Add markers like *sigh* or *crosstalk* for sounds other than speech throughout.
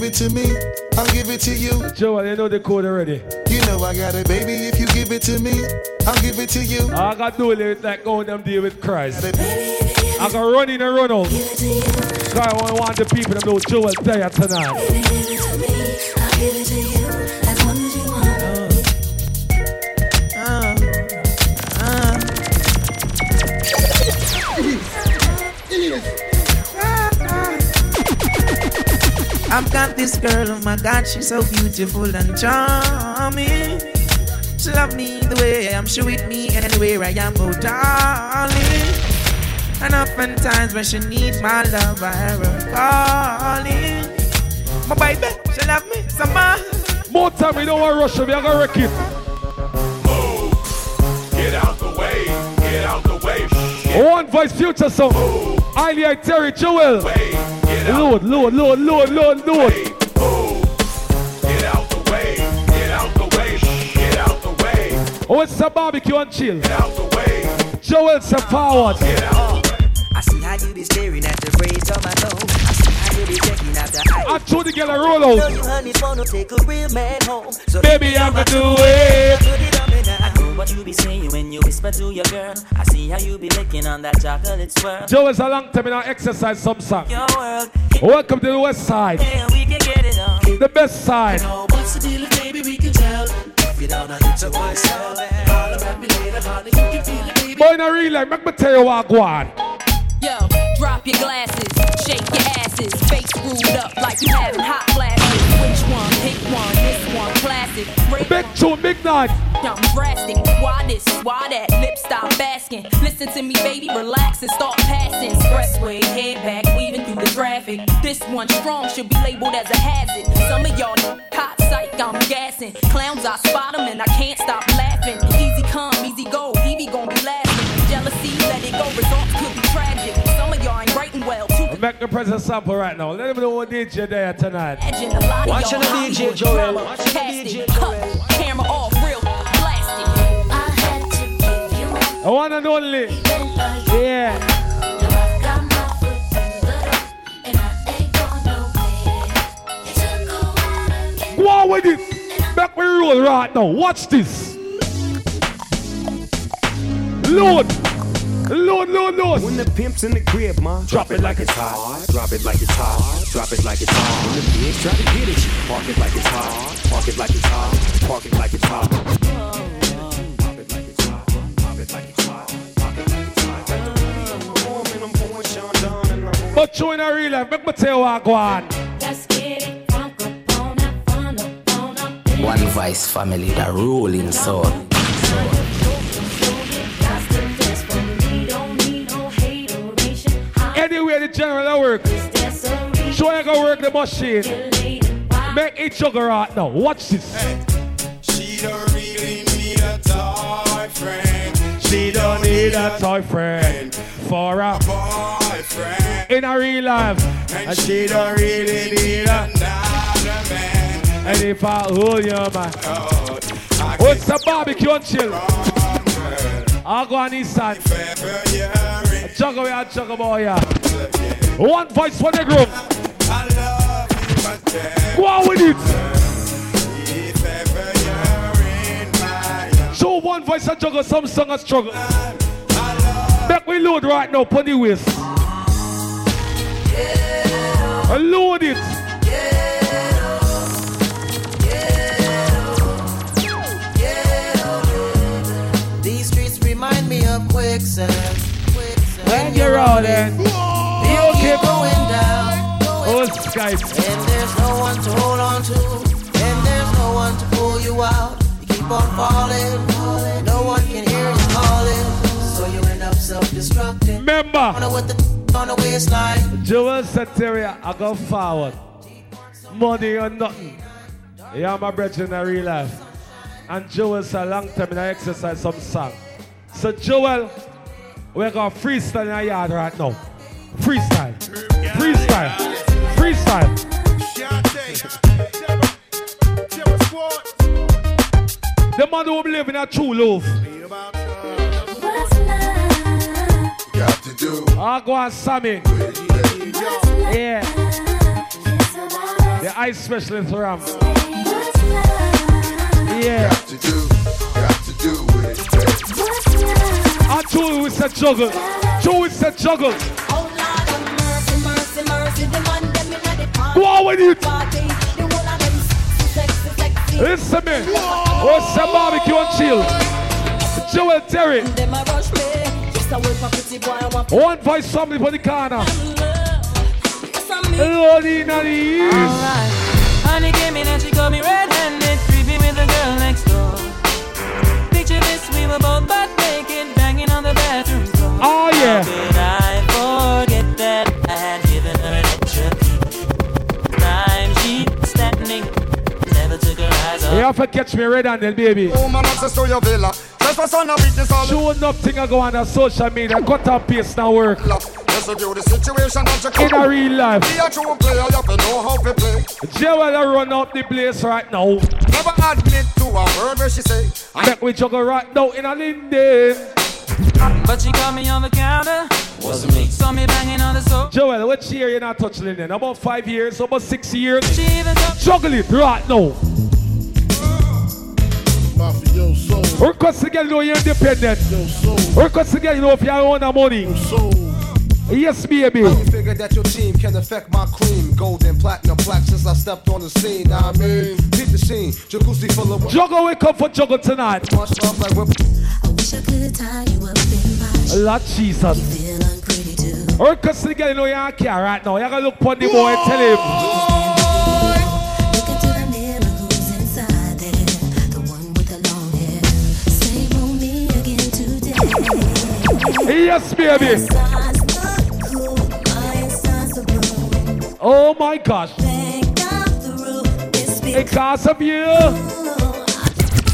give it to me, I'll give it to you. Joel, you know the code already. You know I got it, baby. If you give it to me, I'll give it to you. I got to do it like going them deal with Christ. I got run in and run out. So I want, want the people to know Joel there tonight. I've got this girl, oh my God, she's so beautiful and charming. She love me the way I am, she with me anywhere I am, oh darling. And oftentimes when she needs my love, I hear her calling. My baby, she love me so much. More time, we don't want to rush her, we are going to wreck it. Get out the way, get out the way. One voice future sound. Ilya Terry Joel. Lord, Lord, Lord, Lord, Lord, Lord. Get out the way, get out the way, get out the way, Oh, it's a barbecue and chill. get out the way, Joel step forward. get out the way. I see how you be staring at the braids on my nose. I see how you be checking out the eye. I told the girl a roll Know out. you honey phone take a real man home. So Baby, I'ma do it. What you be saying when you whisper to your girl. I see how you be licking on that chocolate swirl. Joel's a long time in our exercise some song. Your world, Welcome to the west side. yeah, we can get it on. The best side. What's the deal, baby? We can tell. If you don't know, hit your voice up. Holler at me later, honey. You can feel it, baby. Boy, in a real life, make me tell you what go on. Yo, drop your glasses, shake your asses, face screwed up like you having hot flashes. Which one? Pick one. This one, classic. Red Big tune, big night. I'm drastic. Why this? Why that? Lip stop basking. Listen to me, baby. Relax and start passing. Expressway, head back, weaving through the traffic. This one strong should be labeled as a hazard. Some of y'all hot psych, I'm gassing. Clowns, I spot 'em and I can't stop laughing. Easy come, easy go. Evie gon' be lasting. Jealousy, let it go. Make the present sample right now. Let them know what DJ there tonight. Imagine a lot of Watching y'all the DJ Joel. Watching the DJ Joel. camera off, real blasted. I had to give you my The one and only. best. Yeah. Now I got my foot in the door, and I ain't going nowhere. It took a while to get Go on with it. Make me roll right now. Watch this. Lord. Lord, Lord, Lord. When the pimp's in the crib, ma, drop it like it's hot. Drop it like it's hot. Drop it like it's hot. When the pigs try to get it, park it like it's hot. Park it like it's hot. Park it like it's hot. Pop it like it's hot. Pop it like it's hot. Pop it like it's hot. Got the money on the arm and I'm pouring Sean Don and I'm But you in a real life, make me tell you what go on. Let's get it crunk up on that fun up on up. One Voice family, the rolling soul. Anywhere the general work. there's a reason Show you go work the machine. Make it sugar right now. Watch this. She don't really need a toy friend. She don't need a toy friend for a boyfriend. in a real life. And she don't really need a. Another man. And if I hold your man. Oh, I Oh, it's a barbecue and chill. I'll go on east side. If ever in Juggle boy yeah. One voice for the group. I Go on with it. Show one voice and juggle some song and struggle. I Make we load right now, the waist. And load it. These streets remind me of quicksand. When you're rolling, you keep going down, going Oh, Skype. And there's no one to hold on to, and there's no one to pull you out. You keep on falling, falling. no one can hear you calling, so you end up self-destructing. Remember, with the *laughs* on the waistline. Joel Sateria, I go forward. Money or nothing. Yeah, my brother in real life. And Joel's a long time in I exercise some song. So Joel, we're going to freestyle in our yard right now. Freestyle. Freestyle. Freestyle. The man who believe in a true love. Got to do I go on Sammy. Yeah. The ice specialist Ram. Yeah. Got to do, got to do with it. And two we said juggle. Two we said juggle. Oh Lord inna party. Go on with it. Listen me. What's the barbecue and chill? Joel Terry. A a One voice family for the corner. love. Yes, Lordy in the east. Alright. Honey came in and she me red-handed, with the girl next door. Picture this, we were both butt Oh yeah. Did I forget that I had given her an extra key? Time she was standing, never took her eyes off. You have to catch me red handed, baby. Woman access to your villa. Just for son of witness all Sure nothing I go on the social media. Cut and paste now work. Just review the situation that you In a real life. Be a true player, you have to know how to play. Joel I run up the place right now. Never admit to a word where she say. I Make we juggle right now in a Linden. But she caught me on the counter. Wasn't me. Saw me banging on the sofa. Joel, what year you're not touch Linden? About five years, about six years. She even Juggle it right now. Mafioso, Request to get know you're independent. yo soul, Request to get know if you own the money. soul. Yes, baby. Figure that your team can affect my cream. Gold and platinum plaque since I stepped on the scene. I mean, beat the scene. Jacuzzi full of Juggle, we come for juggle tonight. much love like whip. I wish I could tie you up in my Lord Jesus. feel unpretty too. Request to get know you're on care right now. You gotta look for the boy and tell him. Look into Oh my gosh. Bang out the roof, it's Because of you.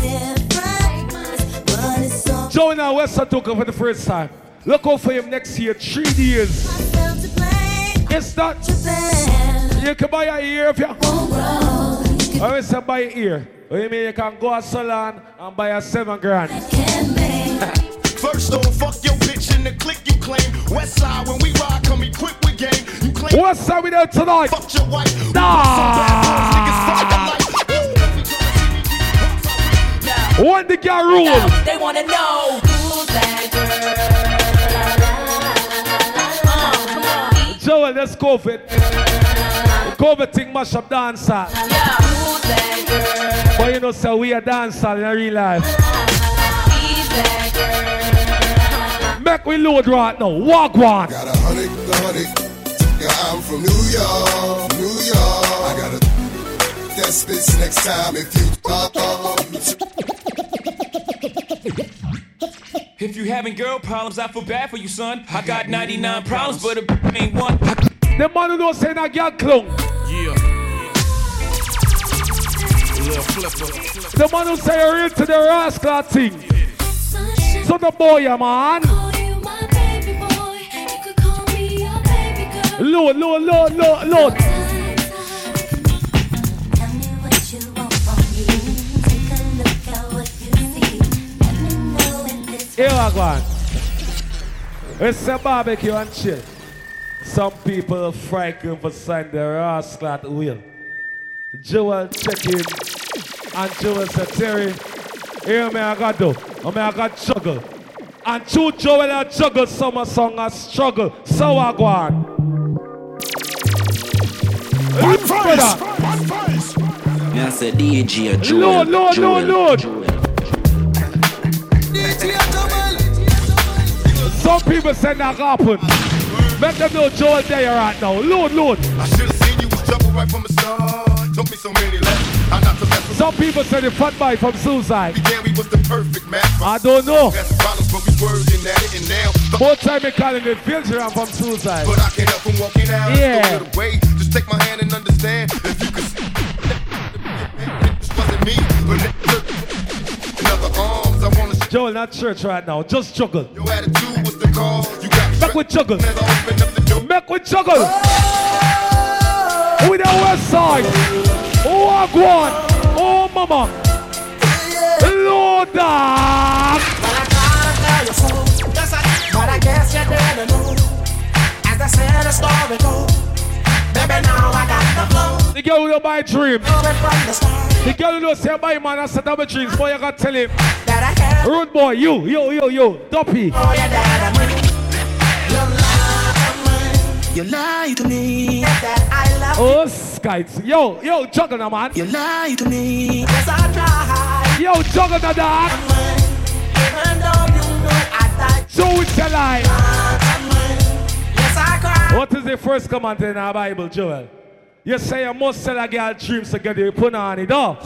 different, but it's so Joe and I West took for the first time. Look out for him next year, three years. felt to. It's not. You can buy a ear if you. won't grow. I will say buy a ear. What you mean you can go to salon and buy a seven grand. can make. First on, fuck your bitch in the click you claim. West side, when we ride, come equipped What's up with that tonight? fuck your wife. We Nah. got some bad boys, niggas fuck your life. One the girl rule. They wanna know who's that girl. Uh, come on. Joel, let's go for it. COVID thing mash up dancer. Yeah, who's that girl? But you know, so we a dancer in real life. He's that girl. Make we load right now. Walk one. Got a hundred, the hundred. Yeah, I'm from New York, New York. I gotta test this next time if you. If you having girl problems, I feel bad for you, son. I got 99 problems, but a ain't one. The man who don't say that girl clone. Yeah. Little flipper. The man who say you're real to the rascal thing. So the boy, yeah, man. Let me know if it's Here I go on. It's a barbecue and chill. Some people frightened for sign the rascal at will. Joel check in and Joel said, Terry, here me I got do. I me I got juggle. And two Joel a juggle summer song a struggle. So I go on. One Brother. face, one face. Me I say DJ Joel. Lord, Lord, Joel, Lord, Lord. Joel. Some people say that happen. Make them know Joel there right now. Lord, Lord. I should have seen you was trouble right from the start. Took me so many lessons. I not to mess with Some people say the fat boy from suicide. Began, we was the perfect match. I don't know. Best problems, but we working at it, and now Both time they calling the filter and from suicide. But I can't help from walking out. Yeah. Throw it away. Just take my hand and understand. If you could see, this wasn't me, but in other arms, I wanna. Joel, not church right now. Just juggle. your attitude was the cause. You got me Make we juggle. As I opened up the we. With the west side. Oh, Walk one. Oh, mama. Lord, dog. But I gotta you so. Yes, I guess you didn't know. As the said the story goes. Baby, now I got the flow. The girl who don't buy dreams. The girl who don't say buy man and set up a drinks, boy, you gotta tell him. Rude boy, you, yo, yo, yo, Duppy. You lie to me. Oh, skites. Yo, yo, Juggernaut, man. You lie to me. Yo, Juggernaut, dog. So it's a lie. What is the first command in our Bible, Joel? You say you must sell a girl dreams to get you put on it. Dog.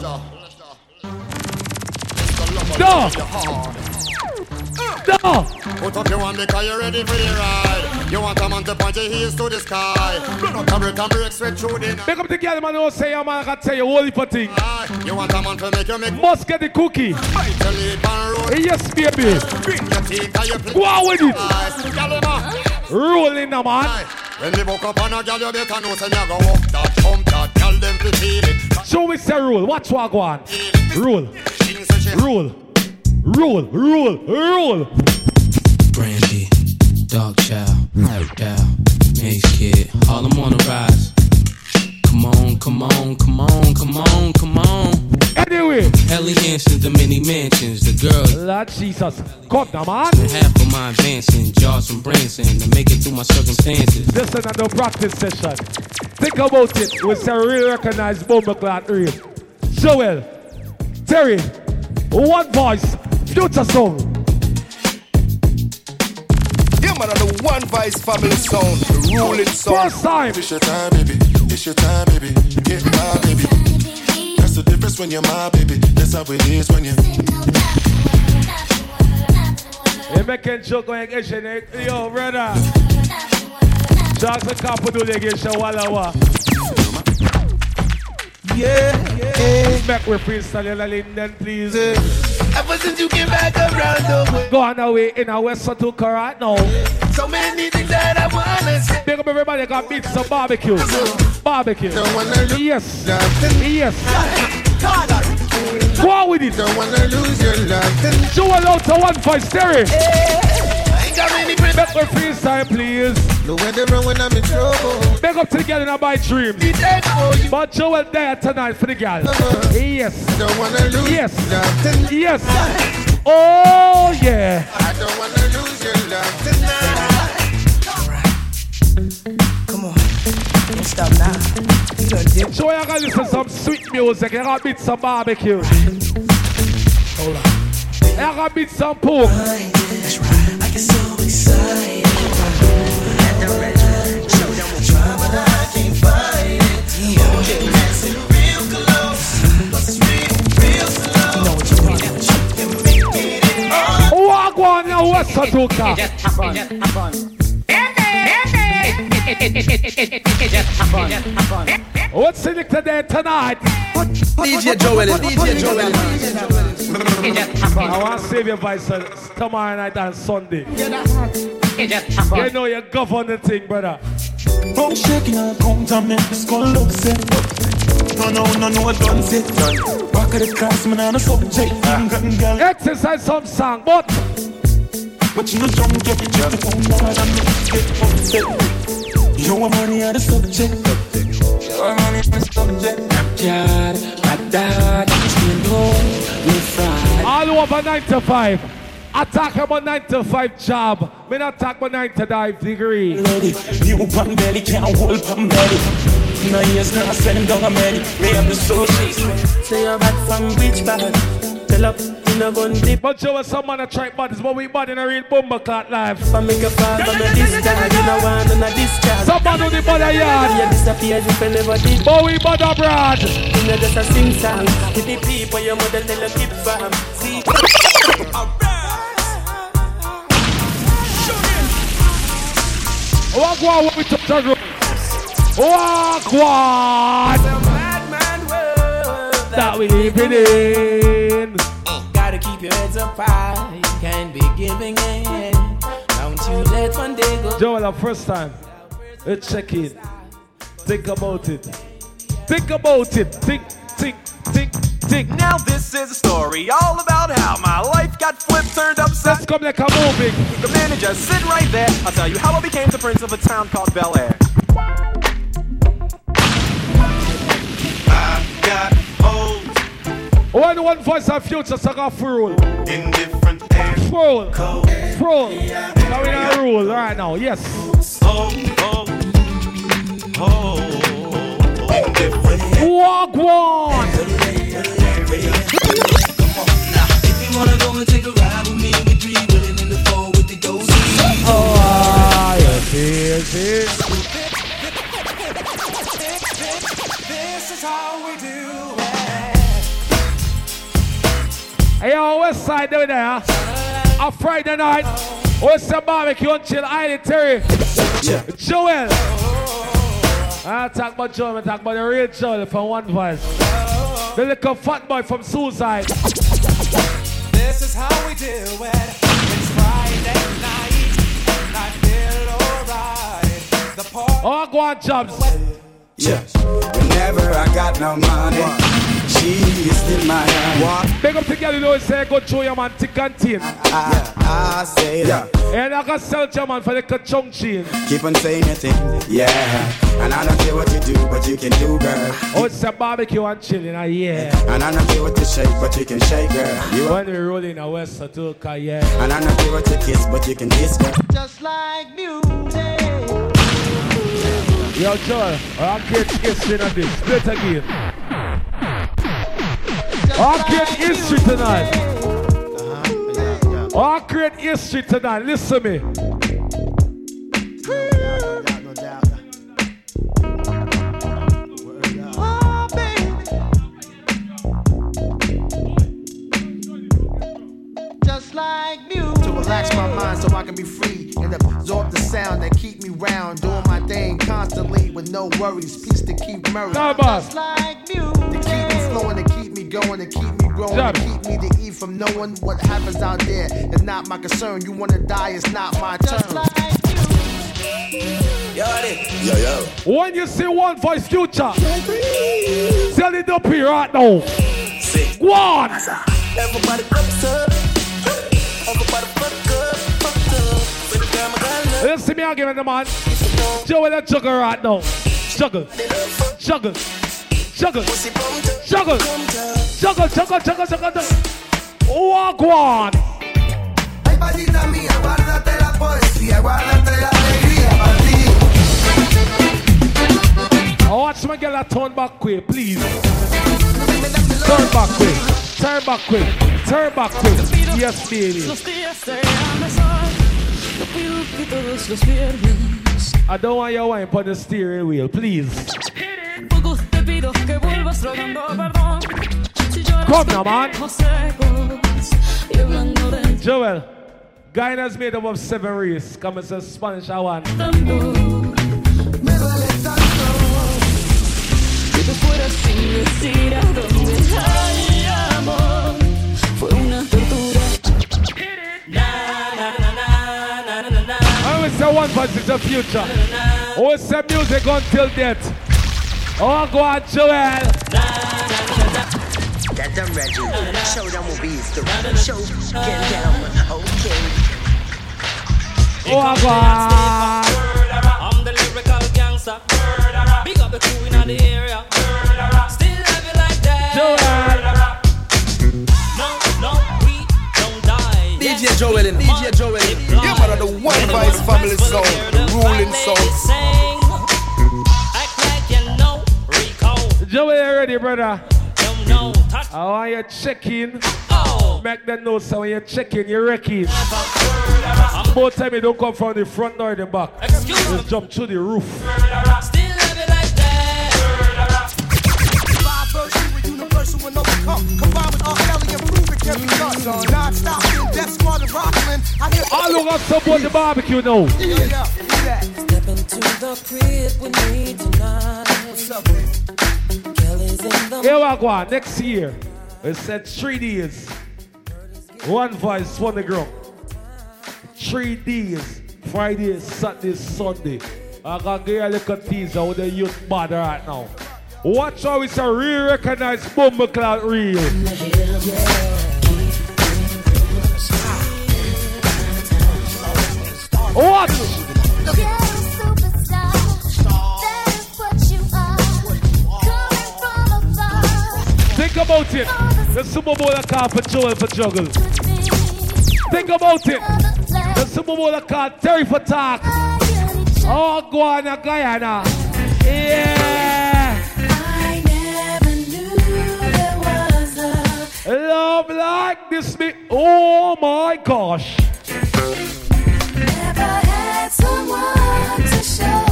Put up your one because you're ready for the ride. You want a man to point your heels to the sky. Run up and break and break straight through the night. Make up the girl, man, who say a man can tell you all for thing. You want a man to make you make Must get the cookie. bite your lip and roll. Yes, baby. Bring your teeth and you play. Go on with it. Eyes, girl, you know. Rolling now, man. When they walk up on a girl, you better know say me a go walk that, pump that, girl them fi feel it. Show it's a rule. Watch what go on. Rule. Rule. Rule. Rule. Rule. Brandy, Dog Chow, Dow, Mace Kid, all them on the rise. Come on, come on, come on, come on, come on. Anyway. Ellie Hanson's the many mansions, the girls. Lord Jesus. Come now, man. And half of my advancing, jars from Branson to make it through my circumstances. This is another practice session. Think about it. We say real recognized bomber clock real. Joel, Terry, one voice, future sound. Yeah, man, on the one voice family sound, the ruling sound. First time. It's your time, baby. It's your time, baby. Get my baby. That's the difference when you're my baby. That's how it is when you. You making joke going Asian, eh? Yo, brother. Jackson Capo do legation wala wa. Yeah, yeah. Back with freestyle in Linden, please. Ever since you came back around oh, the way. Go on away in our West Satuka right now. So many things that I wanna say. Big up everybody got beat some barbecue. Barbecue. Yes. Yes. Go on with it. Don't wanna lose your love. Joel out to one fight, Terry. I ain't got many friends. Back with freestyle, please. Nowhere to run when I'm in trouble. Big up to the girl in my dreams. Be there for you. But Joel there tonight for the girl. Uh-huh. Yes. Don't wanna lose Yes. nothing. Yes. Oh yeah. I don't wanna lose your love tonight. Come on, don't stop now. You done dip. So I gotta listen to some sweet music. I gotta beat some barbecue. Hold on. I gotta beat some pork. That's right. Fight it. Yeah. Get dancing real close. But it's real, real slow. You know what you want. You make it all. Walk one now, West Satuka. What's selected there tonight? DJ Joel. DJ Joel. I want to save your voice uh, tomorrow night and Sunday. You know you govern the thing, brother. From shaking her contamin, skull look set. No, no, no, no, I don't say Rock of the class, man, I'm a subject. Ah. Gun girl, Exercise some song, but but you know, don't get me just on board and get upset. You want money on the subject. You want money on the subject. Backyard, my dad, you know, me fried. all over 9 to 5. Attack him on 9 to 5 job. Me not attack my 9 to 5 degree. Ready, new pan belly, can't hold pan belly. No years now, send down a belly. Me have the social. Say you're back from which bag? Tell up, you know, gun. But you was some man a try bodies, but we body in a real bomber clock live. If I make a fall from a discharge, you know, want on a discharge. Some man do the body You yard. disappear if I never did. But we body abroad. You know, just a sing song. With the people, your mother tell you keep farm. See, Walk one when we touch the road. Walk one. That we living in. Gotta keep your heads up high. You can't be giving in. Don't you let one day go. Joel, the first time. Let's check in. Think about it. Think about it. Think, tick, tick, tick. Now this is a story all about how my life got flipped, turned upside. Let's come like a movie. The manager, sit right there. I'll tell you how I became the prince of a town called Bel Air. I got old. Why one voice of future so I rule? Indifferent and rule. Cold. Rule. Yeah, now we rule right now. Yes. Oh, oh, oh you wanna go and take a ride with we three willing in the four with the dozy. Oh, ah, yes, yes, yes. This is how we do Hey, yo, West Side down there. A Friday night. What's the barbecue chill? Island Terry. Joel. I talk about Joel, I talk about the real Joel from One Voice. The little fat boy from Suicide. This is how we do it. It's Friday night, and I feel alright. The party. Oh, go on, Jobs. Yeah. Whenever I got no money, she is still my honey. Big up together, you know, say, go show your man thick and thin. I, I say that. And I can sell your man for the ka-chung chain. Keep on saying your thing, yeah. And I don't care what you do, but you can do, girl. Oh, it's a barbecue and chilling, ah, yeah. And I don't care what you shake, but you can shake, girl. You When we roll in a West Satuka, yeah. And I don't care what you kiss, but you can kiss, girl. Just like music. Yo, Joel, I'll get history on this. Split again. I'll create history tonight. Uh-huh. I'll create history tonight. Listen to me. Just like music. To relax my mind so I can be free and absorb the sound that keep me round. Doing my thing constantly with no worries. Peace to keep Murray. Just like music. To keep me flowing, to keep me going, to keep me growing, Jump. to keep me to eat from knowing what happens out there. It's not my concern. You wanna die, it's not my turn. Yo, yo. When you see one voice future, tell it up here right now. Go on. Everybody cups up. Everybody fuck up, fuck up. With the girl, my girl, Let's see me arguing the man. Joe with a juggle right now. Juggle. Juggle. Juggle. Juggle. Juggle, juggle, juggle, juggle. Walk one. Ay, patita mía, guárdate la poesía, guárdate la alegría para ti. I watch my girl turn back quick, please. Turn back quick. Turn back quick. Turn back quick. Yes, baby. Los días se empezar. Yo pido que todos los viernes. I don't want your wine on the steering wheel, please. Poco te pido que vuelvas rogando perdón. Si lloras Come now, man. viejos secos y Joel, Guyana's made up of seven races. Come and say Spanish, I want. que te fueras sin decir a dónde hay amor. Fue una tortura. I always say one voice is the future. Always say music until death. Oh, go on, Joel. That done Reggie. Show them what we used to Show get down. Okay. Oh. I'm the lyrical gangster. Big up the crew in the area. Still love you like that. No, no, we don't die. DJ Joel in DJ Joel in. Yeah, man, the one voice family sound, the ruling sound. Act like you know Rico. Joel, you ready, brother? Don't. Touch I want you check in. Oh. Make them know so when you check in, you wrecking. Both time you don't come from the front or the back. Just jump through the roof. Still love you like that. Five verse, you universal and overcome. Combined with R. Kelly and prove it can be done. Non-stop in Death Squad and Rockland. I hear All over support the barbecue now. Yeah, yeah, yeah. Step into the crib with me tonight. What's up, Kelly's in the Here we go. Next year, we said three days. One voice, one the ground. Three days. Friday, Saturday, Sunday. I got give you a little teaser with the youth bad right now. Watch how it's a real recognized Bumblecloud reel. Watch! Think about it. The Super Bowl a car for Joel for juggle. Think about it. The Super Bowl a car Terry for talk. Oh, go on, a Guyana. Yeah. I never knew there was a Love like this. Me. Oh my gosh. never had someone to show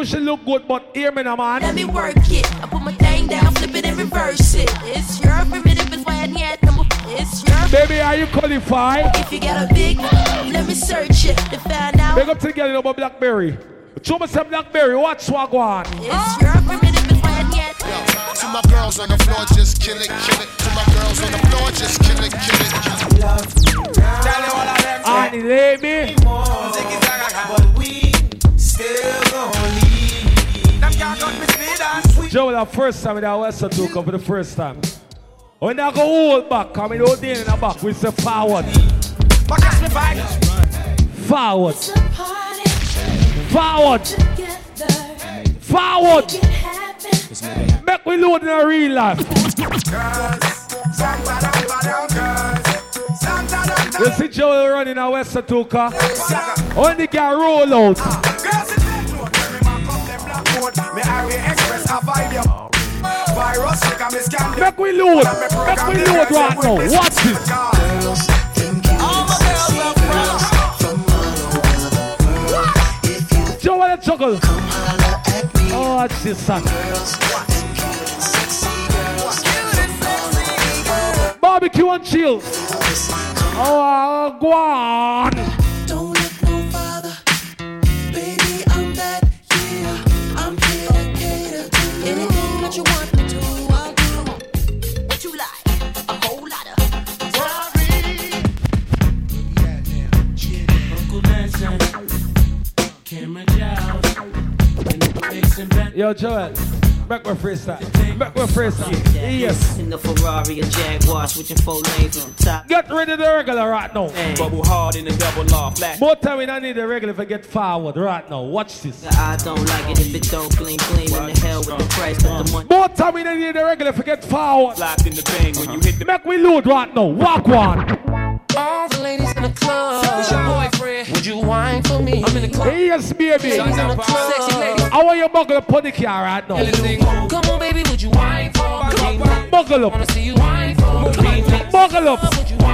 exclusive. She look good, but hear me now, man. Let me work it. I put my thing down, flip it and reverse it. It's your primitive, it's why I need number. It's your. Baby, are you qualified? If you got a big, let me search it to find out. Big up to the girl about Blackberry. Show me some Blackberry. Watch swag on. It's your primitive, it's why I need. To my girls on the floor, just kill it, kill it. To my girls on the floor, just kill it, kill it, kill it. And let me. But we still gon' Joe, the first time that West took up for the first time. When I go hold back, come in hold in the back, we say forward. Me. Forward. Forward. Forward. Make we load in a real life. You see Joe running a West Tuka. Only can roll out. Me Harry Express a vibe yo. Virus, check and me scan. Make we load. Make we load right now. Watch this. All my girls are from Joe, juggle? Oh, watch this, son. Barbecue and chill. Oh, go on. Mixing back. Yo, Joel. Make me freestyle. Make me freestyle. Yes. In the Ferrari, a Jaguar, switching four lanes on top. Get rid of the regular right now. Bubble hard in the double law, flash. More time we don't need the regular if I get forward right now. Watch this. I don't like it if it don't gleam, gleam in the hell with the price, but the money. More time we don't need the regular if I get forward. Locked in the bang when you hit the Make we load right now. Walk one. All the ladies in the club. It's your boyfriend. Would you whine for me? I'm in the club. Yes, baby. Sexy lady. I want you to buckle up on the car right now. Come on, baby, would you whine for me? Buckle up. Wanna see you whine for me? Buckle up.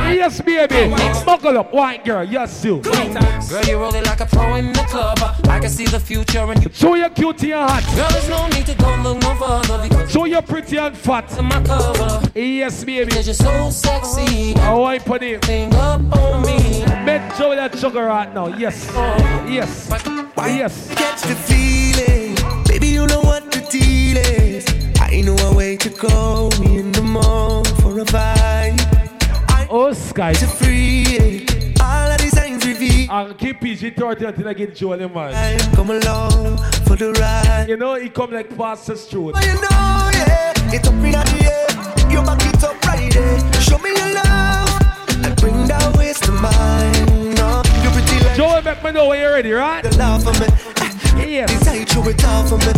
Yes, baby. Buckle up. White girl. Yes, you. Girl, you roll it like a pro in the club. I can see the future and you. Show your cutie and hot. Girl, there's no need to go look no further because Show your pretty and fat. of my cover. Yes, baby. Cause you're so sexy. I want you put it. Hang up on me. Bet Joe that sugar right now. Yes. Yes. Yes. Catch the feeling, baby. You know what the deal is. I know a way to go in the mall for a vibe. Oh, Sky. To free it. All of the signs reveal. I'll keep PG 30 until I get Joel in mind. Come along for the ride. You know, he come like past the street. But you know, yeah, it's up in the air. You back it up right there. Show me your love and bring that waist to mine. No, you pretty like Joel, make me know when you're ready, right? the love for me. Yes. Decide you it all for me.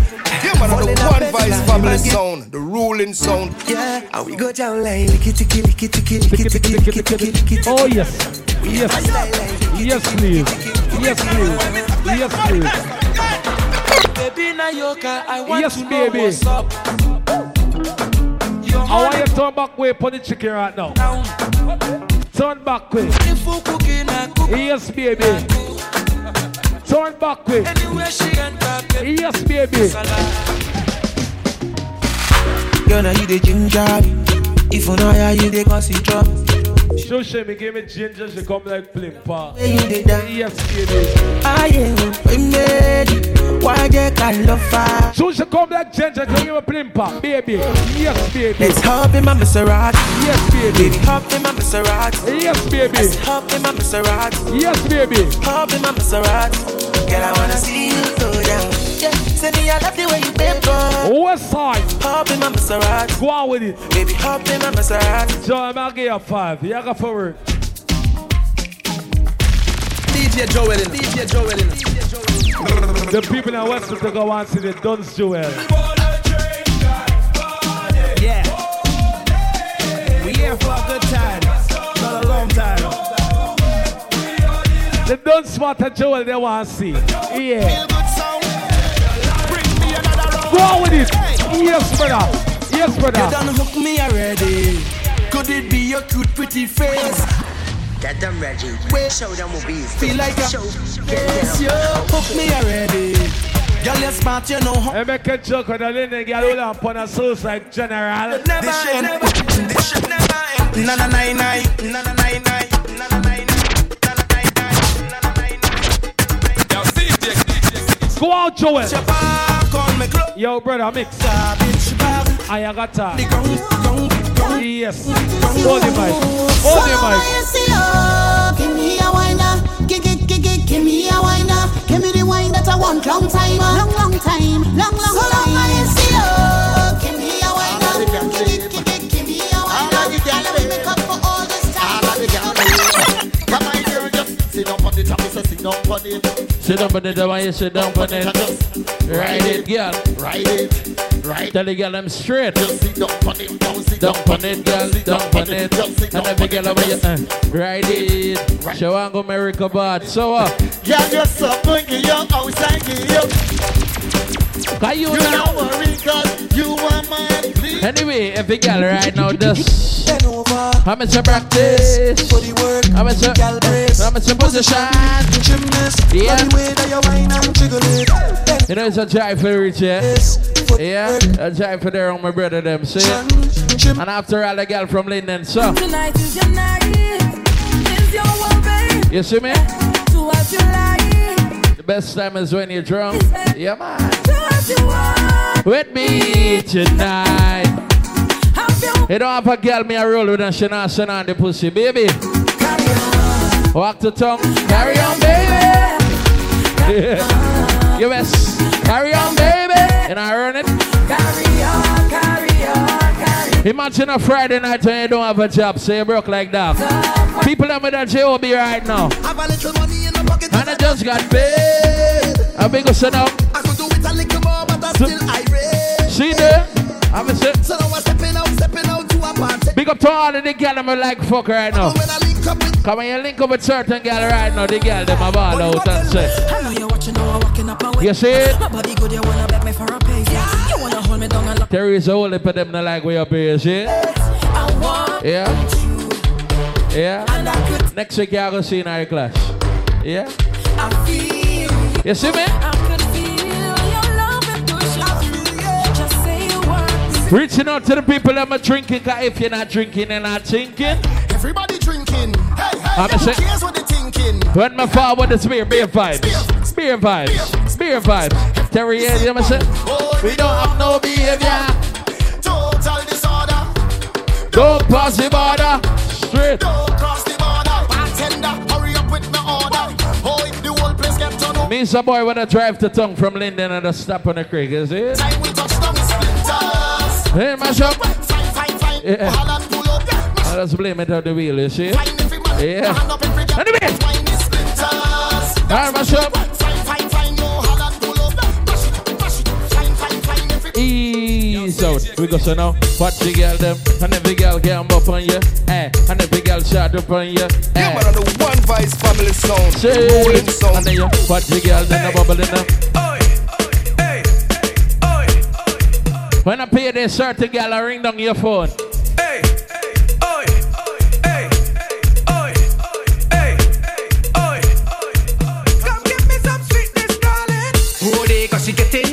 Yeah, man, Fall the one voice like fabulous Maggie. sound, the ruling sound. Yeah, and we go down like licky ticky licky ticky licky ticky licky ticky licky ticky. Oh, yes. Yes. Yes, please. Yes, please. Yes, please. Baby Nayoka, I want Yes, to know baby. what's up. Your I want you honey to turn back way for the chicken right now. down. Turn back way. Yes, baby. Turn back way. Yes, baby. Girl, now you the ginger. If you know how you the gossip drop. Show she me oh, give me ginger, she come like flimpa. Where you did that? Yes, baby. I am made. Why get kind love fire? So she come like ginger, she give me flimpa. Baby. Yes, baby. Let's hop in my Maserati. Yes, baby. Baby, hop in my Maserati. Yes, baby. Let's hop in my Maserati. Yes, baby. Hop in my Maserati. Girl, I wanna see you go down. Yeah, say me I love the way you bend down. West side. Hop in my Maserati. Go on with it. Baby, hop in my Maserati. Joe, I'm gonna give you a five. You got for work. DJ Joel in. DJ Joel in. The people in West to go and see the Duns Jewel. Yeah. We here for a good time. Not a long time. The Duns Smart and Jewel they want to see. Yeah. Go on with it. Yes, brother. Yes, You done hook me already. Could it be your cute, pretty face? That done Reggie. Show them what we Feel like a show. yes, you hook me already. Girl, you smart, you know how. I make a joke with a linen girl who lamp on a suicide general. This shit, this shit never end. Na na na na, na na na na, na na na Go out, Joel. Yo, brother, mix. I got that. Yes. Hold the mic. Hold the mic. Give me a whiner, give, give, give, give, give me a whiner. Give me the wine that I want long time, long, long time, long, long so time. Say sit down on it. Sit down on it, why you sit down on it? Ride it, girl. Ride it, ride. Tell the girl I'm straight. Just sit down on it, down, sit Down on it, girl. Down on it. And every girl over you, uh, ride it. Show and go America bad. So uh, Yeah, you're so funky, you're outside, you. Can you You now? don't worry, cause you are my please. Anyway, every girl right now just I'm in practice. I'm in I'm in position. Yeah. You know it's a drive for rich, yeah. Yeah, a drive for there on my brother them, see? And after all, the girl from Linden, so Tonight is your night. Is your one, babe. you see me? Do what you like. The best time is when you're drunk. Yeah, man. Do what you want. With me tonight. You don't have a girl me a roll with and she not send on the pussy, baby. Walk the tongue, carry on, baby. *laughs* Yeah. Best carry on, baby. And I earn it. Carry on, carry on, carry on. Imagine a Friday night when you don't have a job, so you broke like that. People that with a job right now. Have a little money in the pocket. And I just got paid. A big sit up. I could do it a little more, but I'm still irate. See there? Have a sit. So now I'm stepping out, Big up to all of the girl them like fuck right now. Come on, you link up with certain girl right now. The girl them a ball out and say. I know you're watching, now I'm walking up and way. You see it? My body good, you wanna bet me for a pace. Yeah. You wanna hold me down and lock There is a whole heap of them that like way up here, see? I want Yeah? Yeah? Next week y'all gonna see in our class. Yeah? I feel You see me? I Reaching out to the people that are drinking, cause if you're not drinking, you're not thinking. Everybody drinking. Hey, hey, I'm who say- cares what they're thinking? When my forward is beer, beer vibes. Beer vibes. Beer vibes. Terry, you know what I'm saying? We don't have no behavior. Total disorder. Don't pass the border. Straight. Don't cross the border. Bartender, hurry up with the order. Oh, if the whole place get turned up. Me some boy when I drive to tongue from Linden and I stop on the creek, is it? Time we touch splinters. Hey, mash up. Yeah. Holland pull. I just blame it on the wheel, you see? Yeah. Hand up every girl. Anyway. Wine. Alright, mash up. Ease out. We go so now. Watch the girl them. And every girl get up on you. Eh. And every girl shot up on you. Eh. Yeah, man, on the one voice family sound. Say, Rolling sound. and then you watch the girl then the bubbling up. When I pay this certain girl, I ring down your phone. Oh, they cause she getting on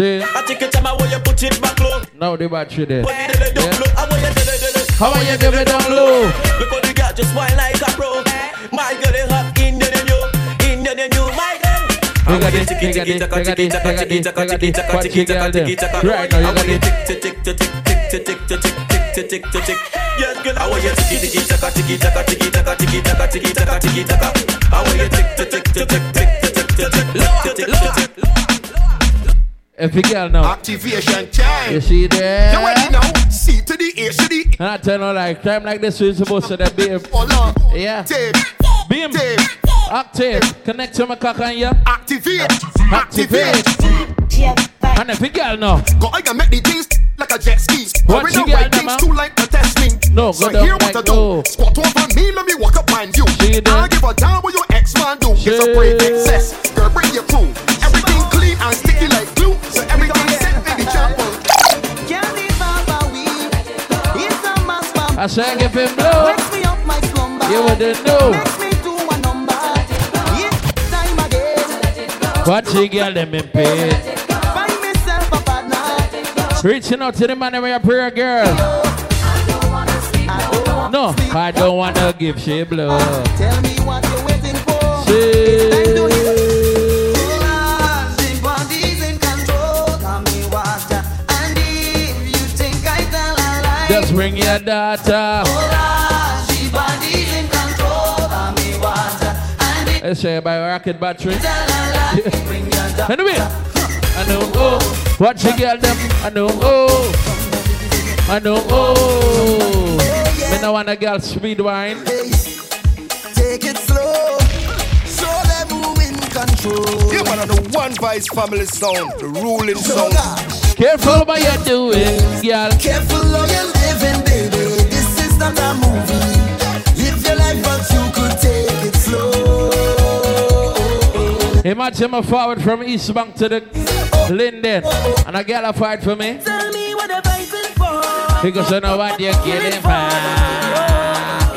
I take your time, I want you put it back low. Now the battery there. How are you give it down low? Because the girl just wine like a pro. My girl is hot, Indian and new, Indian and new, my girl. I now, you got it. Yes, girl, I want you tiki tiki taka tiki taka tiki taka tiki taka tiki taka tiki taka. I want you tick tick tick tick tick. If you girl now. Activation time. You see there? You ready now? C to the A to the And I tell you like time like this we're supposed to that beam. Yeah. Beam. Active. Connect to my cock and yeah. Activate. Activate. And if you girl now. Go I can make the things like a jet ski. What Hurry you now, got right now, things man? too like to test me. No, so go down here what like I do. go. Squat over me, let me walk up behind you. I don't give a damn what your ex man do. It's a Shit. brave excess. Girl, bring your crew. Everything clean and sticky like I said, give him blow. Me up my slumber. You wouldn't know. Makes me do number. Time again. Watch you girl, them in. Find myself a partner. Reaching out to the man where you pray, girl. No, I don't wanna give she blow. Tell me what you're waiting for. She bring your daughter. Let's say by rocket battery. *laughs* anyway, I know oh, what you girl them. I know oh, I know oh. Me no want a girl speed wine. Take it slow, so them who in control. Yeah, man, on the one voice family sound, the ruling sound. Careful what you're doing, girl. Careful how you're living, baby. This is not a movie. Live your you could take it slow. Imagine me forward from East Bank to the Linden, and a girl a fight for me. Tell me what they're fighting for. Because you know what you're getting for.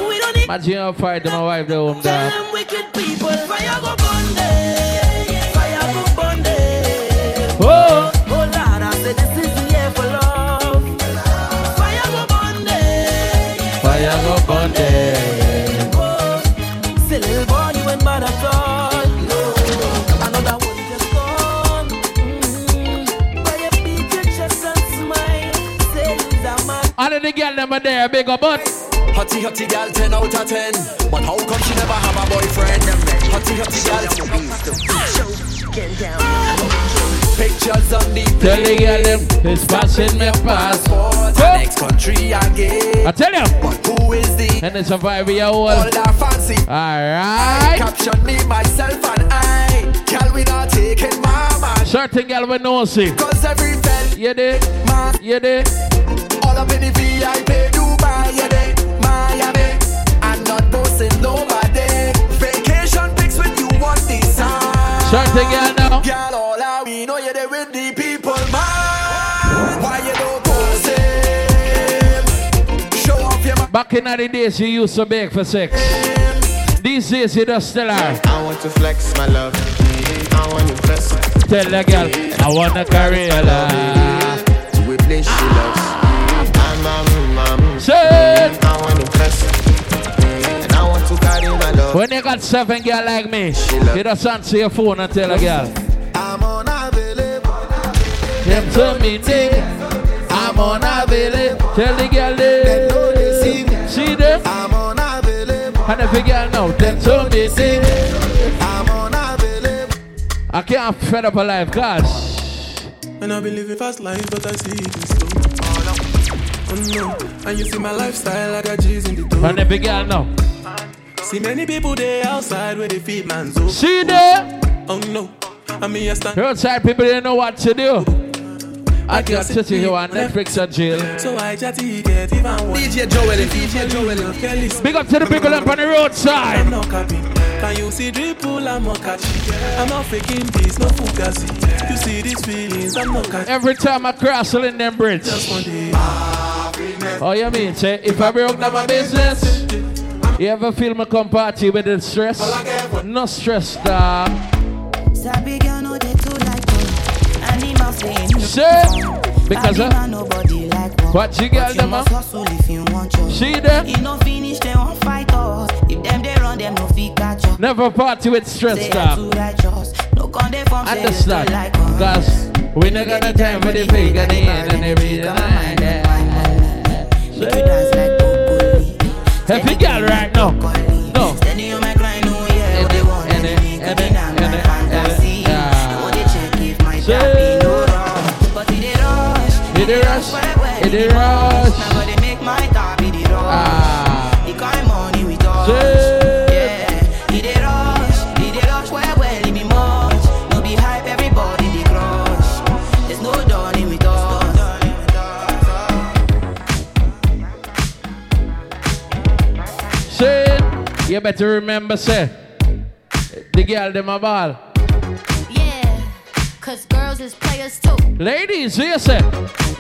We don't need Imagine you fight to my wife the home dog. The girl them are there, big up, but Hotty hotty gal, 10 out of 10. But how come she never have a boyfriend? Hotty hotty gal. Pictures on the tell the girl them it's passing me passport. next country again. I tell you, But who is the and it's a vibe we all. all that fancy? Alright. Caption me, myself, and I. Gal, we not taking my man. Certain girl we know see. Cause every fell, You did, man, you did. All up in the VIP Dubai, yeah, they, Miami. I'm not bossing nobody. Vacation pics with you on the side. Certain girl now. Girl, all I we know you're there with the people, man. Why you don't post him? Show off your Back in the days you used to beg for sex. These days you just still are. I want to flex my love. Mm-hmm. I want to flex. Tell the girl, I wanna carry a lot. To replace she loves. When you got seven girl like me, you just answer your phone and tell a girl. I'm unavailable. Them to me day, I'm unavailable. Tell the girl They know they see they me. see them. I'm unavailable. And if a girl know, them to me day. I'm unavailable. I can't fed up a life, cause And I be living fast life, but I see it in slow. Oh no, mm-hmm. and you see my lifestyle, I got G's in the door. And every girl now. See many people there outside where they feed man's up. See there? Oh no, I mean I stand. Outside people didn't know what to do. I got to see you on Netflix and jail. So I chatty get even one. DJ Joel, DJ Joel. Big up to the people up on the roadside. I'm not copy. Can you see dripple? I'm not catchy. I'm not faking this, no fugazi. You see these feelings, I'm not catchy. Every time I cross in them bridge. Just one day. Oh, you mean, say, if I broke down my business, you ever feel me come party with the stress? No stress, dog. Sabi girl know they too like me. Animal playing. Say, because uh, man, nobody like what you girl them, must huh? hustle if you want your See there? You no finish, they won't fight us. If them they run, them no fit catch up. Never party with stress, Say dog. No con they form say Understand? like. Cause we not got no time for the fake and the end and everything. Make you dance like broccoli. Happy girl right now. No. Steady on my grind, yeah. What they want, and they make it in my fantasy. I want to check if my happy no wrong. But it dey rush. It rush. It rush. You better remember, say, the girl them a ball. Yeah, cause girls is players too. Ladies, here say,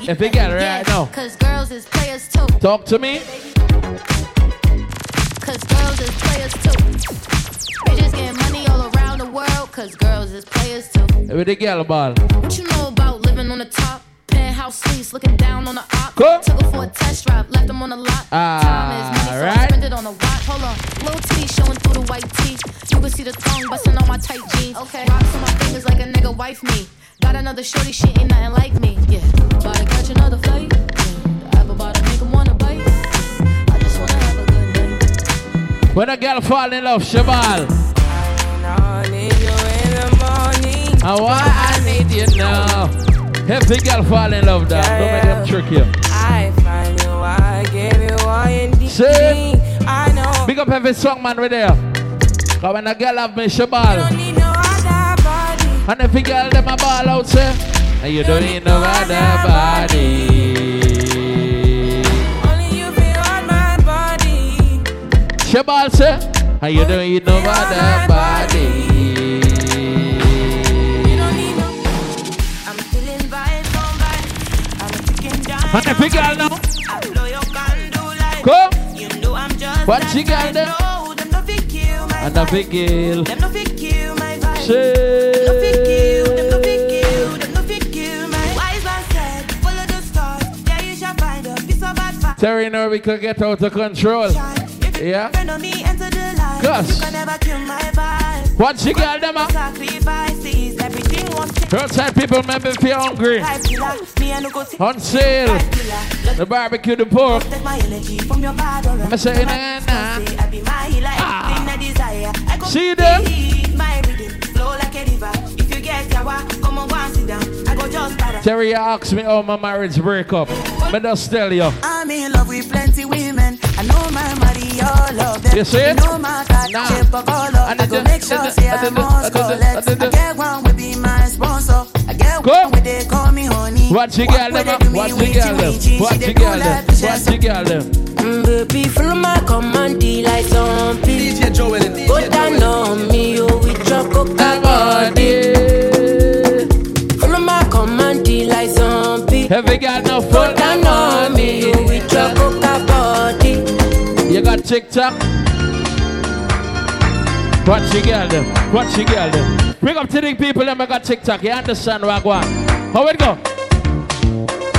if you get it right now, Cause girls is players too. talk to me. Cause girls is players too. Bitches getting money all around the world. Cause girls is players too. With the girl ball. What you know about living on the top? Penthouse suites, looking down on the op. Cool. Took her for a test drive, left them on the lot. Ah, Time is money, so I spend it on a watch. Hold on, little T showing through the white tee. You can see the thong busting on my tight jeans. Okay, rocks on my fingers like a nigga wife me. Got another shorty, she ain't nothing like me. Yeah, about to catch another flight. Yeah, I about to make him wanna bite. I just wanna have a good night. When a girl fall in love, Shabal. I need you in the morning. And why I need you now. The girl fall in love, dog, don't make them trick you. I find you, I give you all you need. See? I know. Big up every song man right there. Cause when a girl have me Shabal. Need no other body. And if the girl them a ball out, say, and you don't need no other body. Only you feel on my body. Shabal say, and you don't need no other body. And the girl now, Go. You know I'm just What she got there? And a big girl. There you advice. Terry know we could get out of control. Yeah? Gosh. You. What she got them up? Sacrifices, everything was Outside people make me feel hungry. Life killer. Me and no go take On sale. The barbecue, the pork. Take my energy from your bad aura. I'm saying, nah, nah. Say I be my everything I desire. I go See them? feed my rhythm, flow like a river. If you get yawa, come on, go sit down. I go just para. Terry asked me how my marriage break up. Me just tell you. I'm in love with plenty women. I know my money, all of them. You see? Matter Nah. color, I, go make sure say I must I did- collect. I I did- get one my sponsor. I get Go. one where they call me honey. What you got them up? What you got them? What you got them? What you got them? Mm, baby, follow my command, like zombie. DJ Joel and DJ Go down on me, yo, with your coca body. Follow my command, like zombie. Have you got no Go fun? down on me, yo, with your coca body. You got TikTok? What you got them? What you got them? Bring up to the people that got TikTok. You understand what I want? How it go?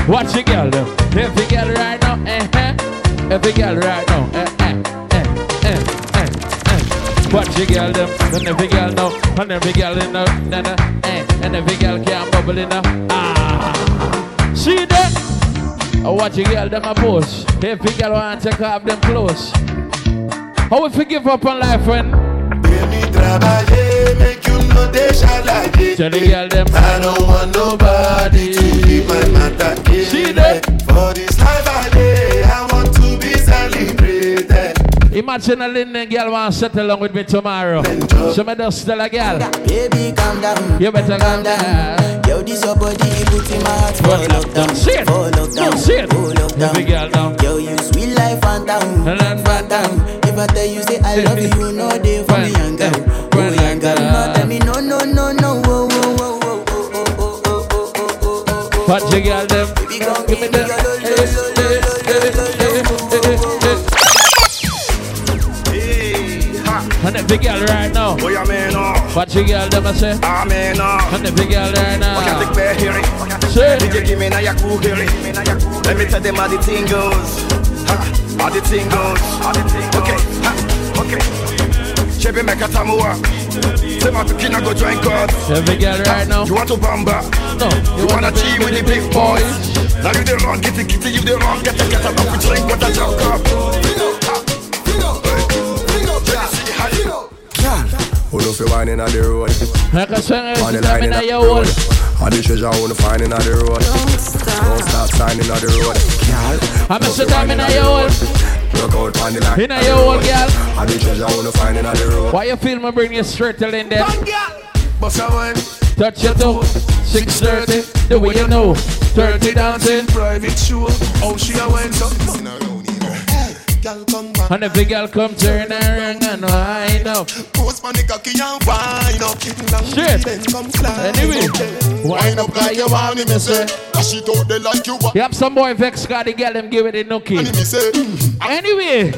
What you got them? Get it right now, eh, eh. Get it right now, eh, eh, eh, eh, eh, eh. What you got them? And every girl know, and every girl in nah, nah, eh. And every girl can't bubble in now. Ah. See that? Oh, what you girl them a? If you girl want to take off them clothes. How if you give up on life when? trabaje, make you know they shalaje. Tell the girl them. I don't want nobody to be my matter. See them. For this life I day, I want to be celebrated. Imagine a Linden girl want to settle along with me tomorrow. So me just tell a girl. Baby, calm down. You better calm, down. down. Yo, this your body, you put in my heart. Fall lockdown. See it. Fall lockdown. No, see it. Fall lockdown. Every girl down. Yo, you sweet life, and down. And down. If I tell you, say I love you, you know they for me, young girl. Oh. No, tell me, no, no, no, no. Whoa. You girl them? Give me the. Big girl right now. Oh, yeah, man, oh. What you girl, them I say? Ah, man, oh. And every girl right now. Oh, can't take me here. Oh, can't. Give me na your cool. Let me tell them how the thing goes. How the thing goes. How the thing goes. Okay, ha. okay. Chevy make a tamuwa. Say my picking, I go join God. Every girl right now. You want to bamba? No. You, you wanna G with the big boys? Now you the wrong, kitty kitty, you the wrong, get the cat up, we drink, what I drunk up. Who know fi whining on the road? Like I said, On the it's line coming in at the your road. wall. All the treasure I wanna find in the road. Don't stop signing on the road. Girl, I'm a sit down in your wall. Look out on the line. In your wall, girl. All the treasure I wanna find in the road. Why you feel me bring you straight to in there? Bust a wine. Touch your toe. 630, the way you know. 30 dancing. Private show. Oh, she a wine so. And the big girl come turn around and wind up. Post on the cocky and wind up. Shit. Then come slide. Anyway, Wind up like you want me, me say. Dash it out there like you want You have some boy vex got the girl them give it a nookie. me say. Mm. Anyway,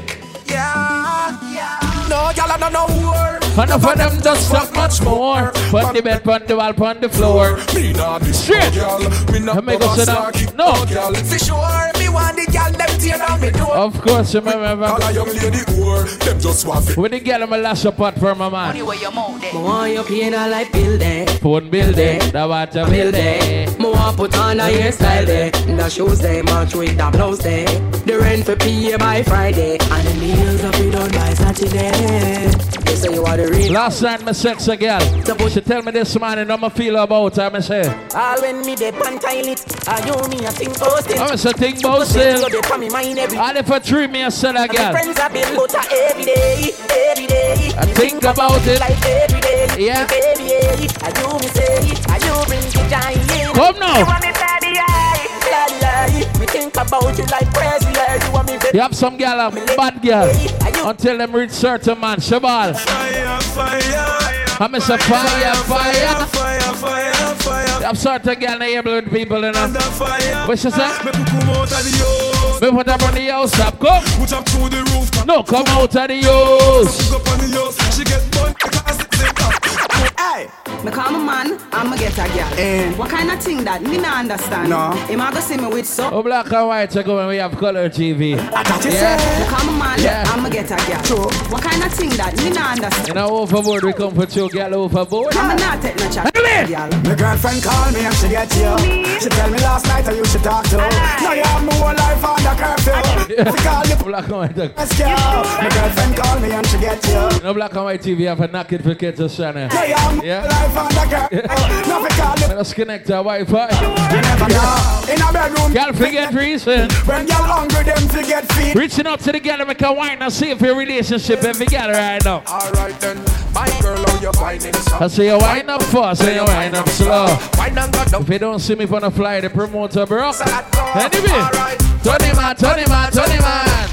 No, y'all are not no whore. Enough of them just talk much more. Put the bed, pon the wall, pon the floor. Me not this Straight. girl. Me not Let me go sit down. No. girl. For sure, me want the girl them tear down me door. Of course, remember. Call a young lady whore. Them just want fi With the girl, I'm a lash up pot for my man. Money Where your mouth there? want you pain a like bill there. Phone bill there, the water bill there. Me want put on a hairstyle there. The shoes there, match with the blouse there. The rent for pay by Friday. And the meals up it done by Saturday. They say you are the Last night, my sexy girl, she tell me this morning how I feel about her. I say, All when me dey pan toilet, I you me a think about it. I'm a think about still. So they come in mind every All if I treat me a son And my girl. friends have been but every day, every day. I think about it. Like every day. Yeah. Baby, I do me say, I do bring the giant. Come now. You want me daddy, I, daddy, I. Me think about you like crazy, yeah. You want me You have some girl, a bad girl, until them reach certain man. Shabal. Fire, fire. I'm a say fire, fire. Fire, fire, fire. You have certain girl they able with people, you know. Fire. What she say? Me put come the house. Me put up on the house, stop, come. Put up through the roof. No, come out of the house. Go up on the house. She get bun because Hey, me call my man, I'ma get a girl. Eh. What kind of thing that me not understand? No. Him a go see me with so. Oh, black and white, you go when we have color TV. Yeah. Me call my man, Yeah. I'ma get a girl. What kind of thing that me not understand? You know, overboard, we come for two girl overboard. I'ma not take no chat. Girl. My girlfriend called me and she get you. She tell me last night I you should talk to. Now you have my whole life under curfew. She call you *laughs* Black and white. best. My girlfriend called me and she get you. You know, black and white TV have a knock it for kids to channel. Now you have my Yeah. Let us connect our Wi-Fi. In a bedroom. Y'all forget reason. When y'all hungry, them to get feed. Reaching up to the gal make a wine and see if your relationship ever gal right now. Alright then, my girl, how you finding something? I say oh, you wine up fast and you oh, wine up slow. If you don't see me on the fly, the promoter, bro. Anyway. Right. Turn him man, turn him turn him.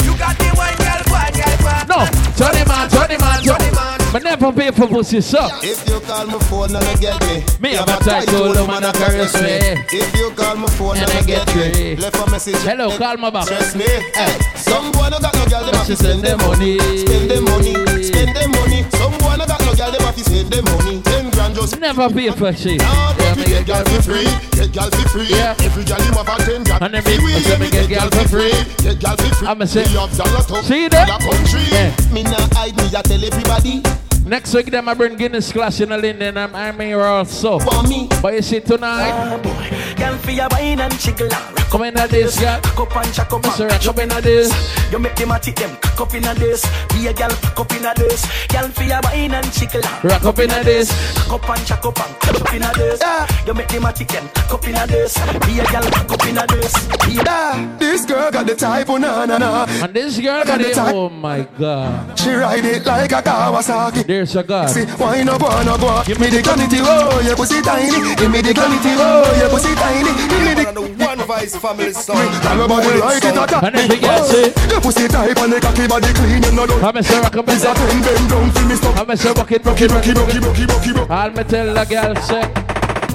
You got the wine, girl, wine, girl, wine. No, turn him on, turn him man. turn him. But never pay for pussy, so. If you call my phone and I get me, Me have a title, no man, caress me. If you call my phone and, I get me, left a message. Hello, call my back. Stress me. Hey, some boy no got no girl, them have to spend send their them money. Spend them money, spend them money. Some boy no got no girl, them have to spend them money. Ten grand just. Never pay for shit. Nah, but Yeah, me get get girl for free, get for free. Yeah. Every girl you have a ten grand. And every- we me get girl for free. get girl for free. I'ma say- We have dollar top, See dollar country. Yeah. Me nah hide me, I tell everybody. Next week, them I bring Guinness class in the Linden. I'm, I'm here also. For me, But you see tonight, oh, Girl, for your wine and jiggle and rock Come in at this, girl. Cock up and chuck up Mr. and Rock up in at this. You make them a tick them cock up in a this. Be a gal cock up in a this. Gal for your wine and chickle. Rock up in at this. Cock up and chuck up and cock up in a this. You make them a tick them cock up in a this. Be a gal cock up in a this. Be This girl got the type, oh na na na. And this girl got it. Oh my god. She ride it like a Kawasaki. There's a god. See, why no go, no go? Give me the gravity, oh, your pussy tiny. Give me the gravity, oh, your pussy tiny. Give me the one voice family song. Tell about the right it attack. And then we get it. Oh, your pussy tight and the cocky body clean, you know don't. I'm a sir, rock up in It's a ten bend down, feel me stop. I'm a sir, rock it, rock Rocky, it, rock rocky, it, rock it. rocky, rocky, rocky. I'll me tell the girl, say.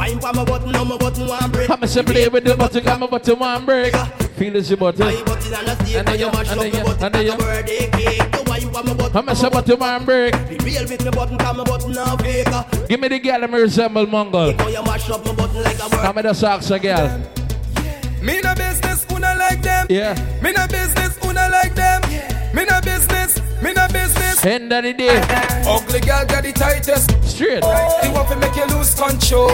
Wine for my button, now my button one break. I'm a say play with the button, got my button one break. Feel is your button. And a steak, And then you you- mash up then my you- button like a birthday cake. So why you want my button? I'm a say button one break. Be real with my button, cause my button now fake. Give me the girl, me resemble Mongol. Now you mash up my button like a birthday. Come with the socks, a girl. Me no business, una like them. Yeah. Me no business, una like them. Me no business, me no business. End of the day. Ugly girl got the tightest. Straight. They want to make you lose control.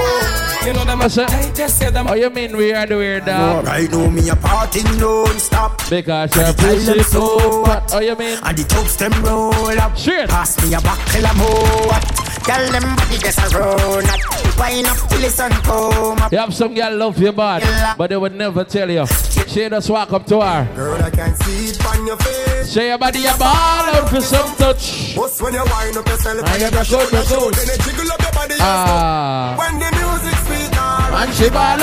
You know them What's that? tightest. Yeah, them. Oh, you mean we are the weird dog? Right now me a party non-stop Because your the pussy so hot. Oh, you mean? And the tops them roll up Straight. Pass me a buckle of more Tell them body just a run up Wine up till the sun come up You have some girl love you bad, but they would never tell you. She just walk up to her. Girl, I can see it on your face. Say your body a ball out for some touch. Bust when you wind up yourself I and get you the show, good, the you show. Then you jiggle up your body. Ah. When the music speak, alright. And she ball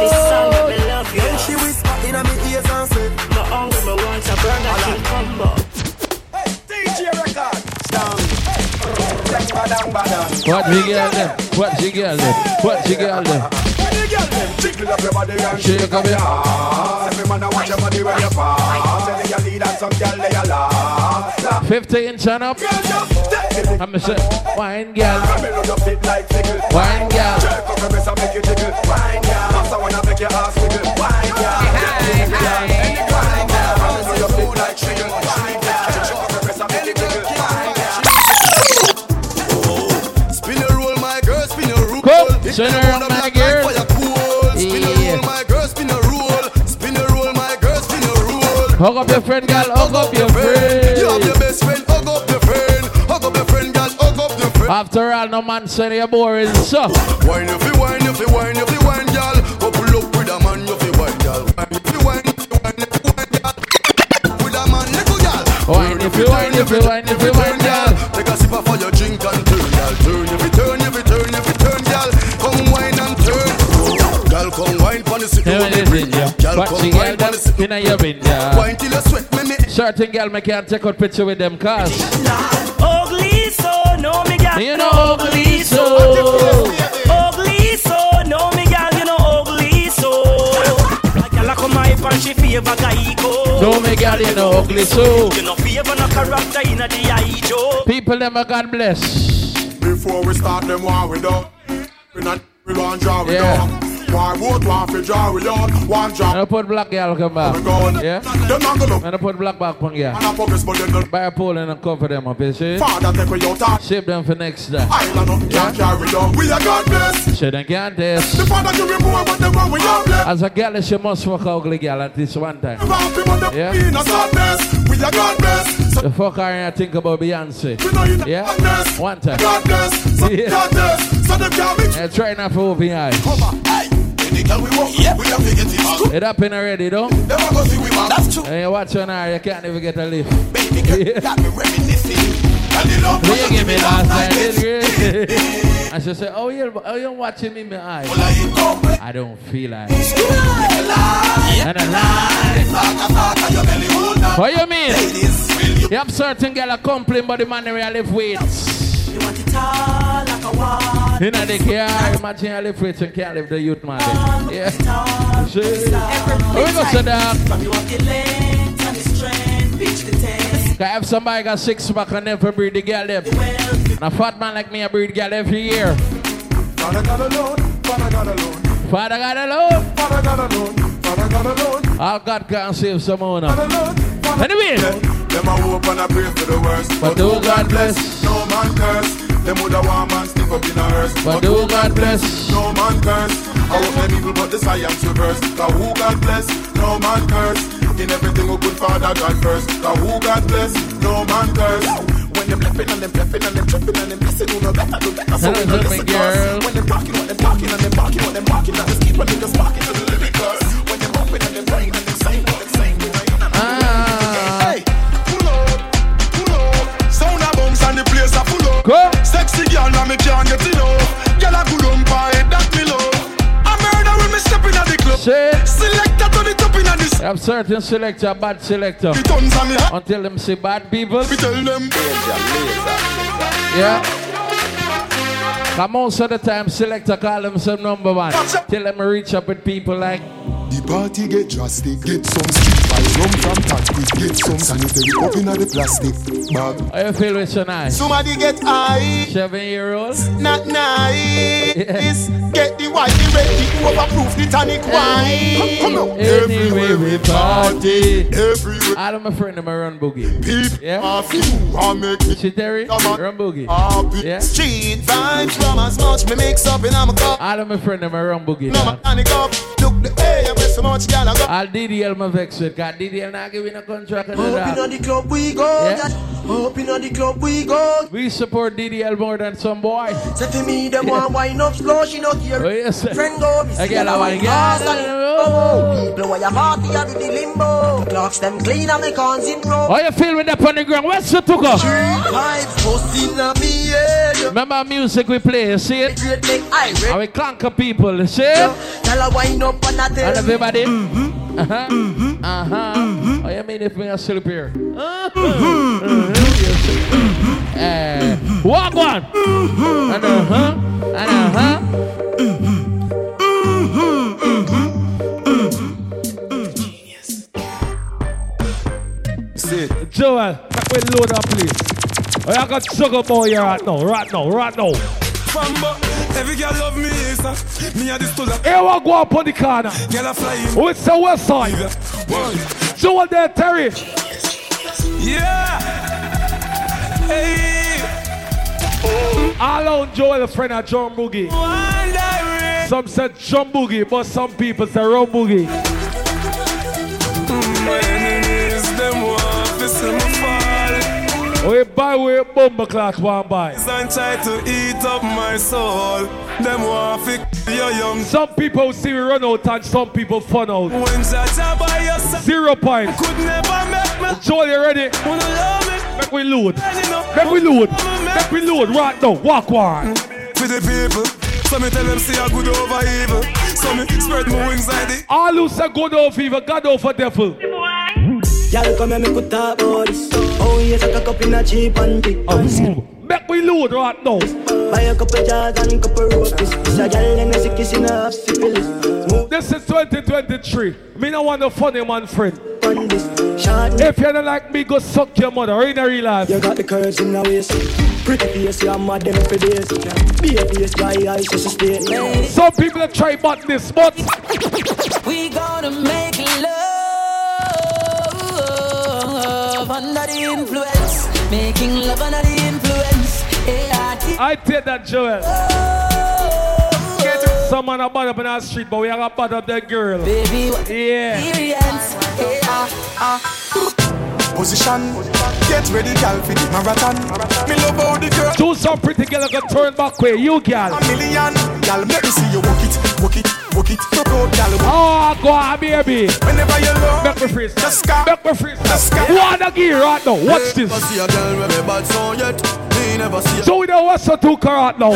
This song out. me love you. Then she whisper in my ears and say, My uncle me want a Burger King combo. DJ What she girl them? What she girl them? What she girl them? When girl them jiggle up your body and Shake up your ass. Every man a watch your body when you pass. Any you need and some girl they a laugh. 50 inch up. Girl, just take it. I'm say, wine girl, Come here, look up it like tickle. wine girl. Jerk up your breast and make you jiggle. Wine, girl. Master wanna make your ass wiggle. Wine, girl. Wine, girl. Come here, look up it like tickle. Wine, girl. You around, my girl. Spin a roll, my girl, spin a roll. Spin a roll, my girl, spin a roll. Hug up your friend, girl. Hug up your friend. You have your best friend, hug up your friend. Hug up your friend, girl, hug up your friend. After all, no man said you're boring. So, Wine if you wine, if you wine, if you wine, girl. Couple up with a man, if you wine, girl. Wine if you wine, if you wine, if you wine, girl. With a man, little girl. Wine if you wine, if you wine, if you wine, sit Here down. it is in ya. Girl, What come wine girl pon sit them in your bin, yeah. Wine till you sweat, me me. Certain girl, me can't take out picture with them cause Ugly so, no me gal. You know ugly so. Ugly so, no me gal, you know ugly so. A gal a come hype and she favor guy go. No me girl, you know ugly so. You know favor no character in a the eye Joe. People them a God bless. Before we start them war we done. We not we want draw we Yeah. done. Why would want to draw we done? One draw. And I put black girl come back. Yeah? Them not gonna And I put black back on girl. and I focus but them not Buy a pole and cover them up, you see? father take we out of Shape them for next day. island up can't carry down. We are God bless. She don't get this. The father give me more but them one we are blessed. As a girl, she must fuck ugly girl at least one time. Round people them Yeah. in a sadness. We are bless. So The fuck and I think about Beyonce. you Yeah? One time. God bless. So Yeah. God bless. So them can't mix. Try not to open your eyes. Any girl we want, we have to get it. It happen already, though. Never go see we man. That's true. And you watch on her, you can't even get a lift. Baby girl, got me reminiscing. And the love Will you give me last night, Like did And she said, oh, you oh, you're watching me in my eyes. Well, I. I don't feel like Lie. And a lie. Talk, talk, and your belly hold. What you mean? Ladies, you You have certain girl a complain but the man they really lift weights. You want it all like a wall. You know they care. Imagine you lift weights and can't lift the youth man. Yeah. Oh, we go say that. From you have the length and the strength, pitch the test. Cause if somebody got six pack and never breed the girl them. And a fat man like me I breed girl every year. Father God alone, Father God alone, Father God alone. Father God alone, Father God alone, All God can save some owner. God alone. Father Anyway. Them a hope and a pray for the worst. But do God bless. No man curse. Them woulda want man stick up in a hearse. But do God bless. No man curse. I hope them evil, but the science reverse. Cause who God bless, no man curse. In everything we put Father God first. Cause who God bless, no man curse. When them laughing and them bluffing and them tripping and them missing, who know better, do better. So we know listen cause when them talking, what them talking and them barking, what them barking, and just keep a nigga sparking to the a full up. Sexy girl, now me can't get enough. Girl a good on by eh, that me love. I murder when me step in at the club. Selector to the top in at this. I'm certain selector, bad selector. Until them say bad people. We tell them. Yeah. Come most of the time, selector call themselves number one. Till them reach up with people like. The party get drastic. Get some street vibes, rum from tactic. Get some sanitary up in the plastic bag. How you feel with so nice? Somebody get high. Seven year old? Not nice. Get the white, the red, the overproof, the tonic wine. Come on. Anyway, we party. Everywhere. All of my friend them a run boogie. People yeah. off you, I make it. She Terry, run boogie. Yeah. Street vibes from as much me mix up in I'm a cup. All of my friend them a run boogie. No mechanic up. Look the air with so much gal I got. I'll DDL my vex with. Cause DDL not giving a contract and Up that. in the club we go. Yeah. Up in the club we go. We support DDL more than some boy. Say to me, them want wine up slow, she not here. Oh, yes. Friend go, me I see get her a wine wine, glass yeah. and it- oh, People where you party, I do the limbo. Clocks them clean and me cons in row. How you feel with that on the ground? Where's the tucker? Vibes busting on me, yeah. Remember music we play, you see it? Great make I read. And we conquer people, you see it? Tell her wine up and I And tell everybody? Mm-hmm. Uh-huh. Mm-hmm. Uh-huh. Oh, you mean if me a sleep here? Uh-huh. Uh-huh. Eh, Walk one. And uh-huh. And uh-huh. Sit. Joel, make me load up, please. Oh, I got sugar boy here right now, right now, right now. Famba, every girl love me, sir. Me a this to the Here we go up on the corner. girl a flying. Oh, it's the west side. Joel there, Terry. Yeah. Hey. All on Joel, a friend of John Boogie. Some said John Boogie, but some people say Ron Boogie. Mm, My We buy we bomber clock one buy. And try to eat up my soul. Them want to your young. Some people see we run out and some people fun out. When Jaja your Zero point. could never make me. Joel, you ready? Wanna love me? Make we load. Make we load. Make we load right now. Walk one. For the people. So me tell them see a good over evil. So me spread my wings like the All who say good over evil, God over devil. Y'all come here, me could talk about this. Oh, yes, I cock up in a cheap and big. Make we load right now. Buy a couple jars and couple roses. This a girl and a sick kissing half syphilis. This is 2023. Me no want no funny man friend. on this. Short If you don't like me, go suck your mother in a real life. You got the courage in the waist. Pretty face, you're mad them for days. Be a face, dry eyes, just a stay. Some people have tried but this, but We gonna make under the influence, making love under the influence. Yeah, I take that, Joel. Oh. Some man are bad up in our street, but we are gonna bad up that girl. Baby, Yeah. experience. Yeah, Position. Get ready, gal, for the marathon. Me love how the girl. Do some pretty girl can turn back way, you girl. A million. Gal, let me see you walk it, walk it, walk it. Broke out, gal. Oh, ah, go on, baby. Whenever you love. Make me freeze. Just scar. Make me freeze. Just scar. Wanna gear right now. Watch this. Never see a girl with me bad song yet. Me never see a So we don't want to two right now.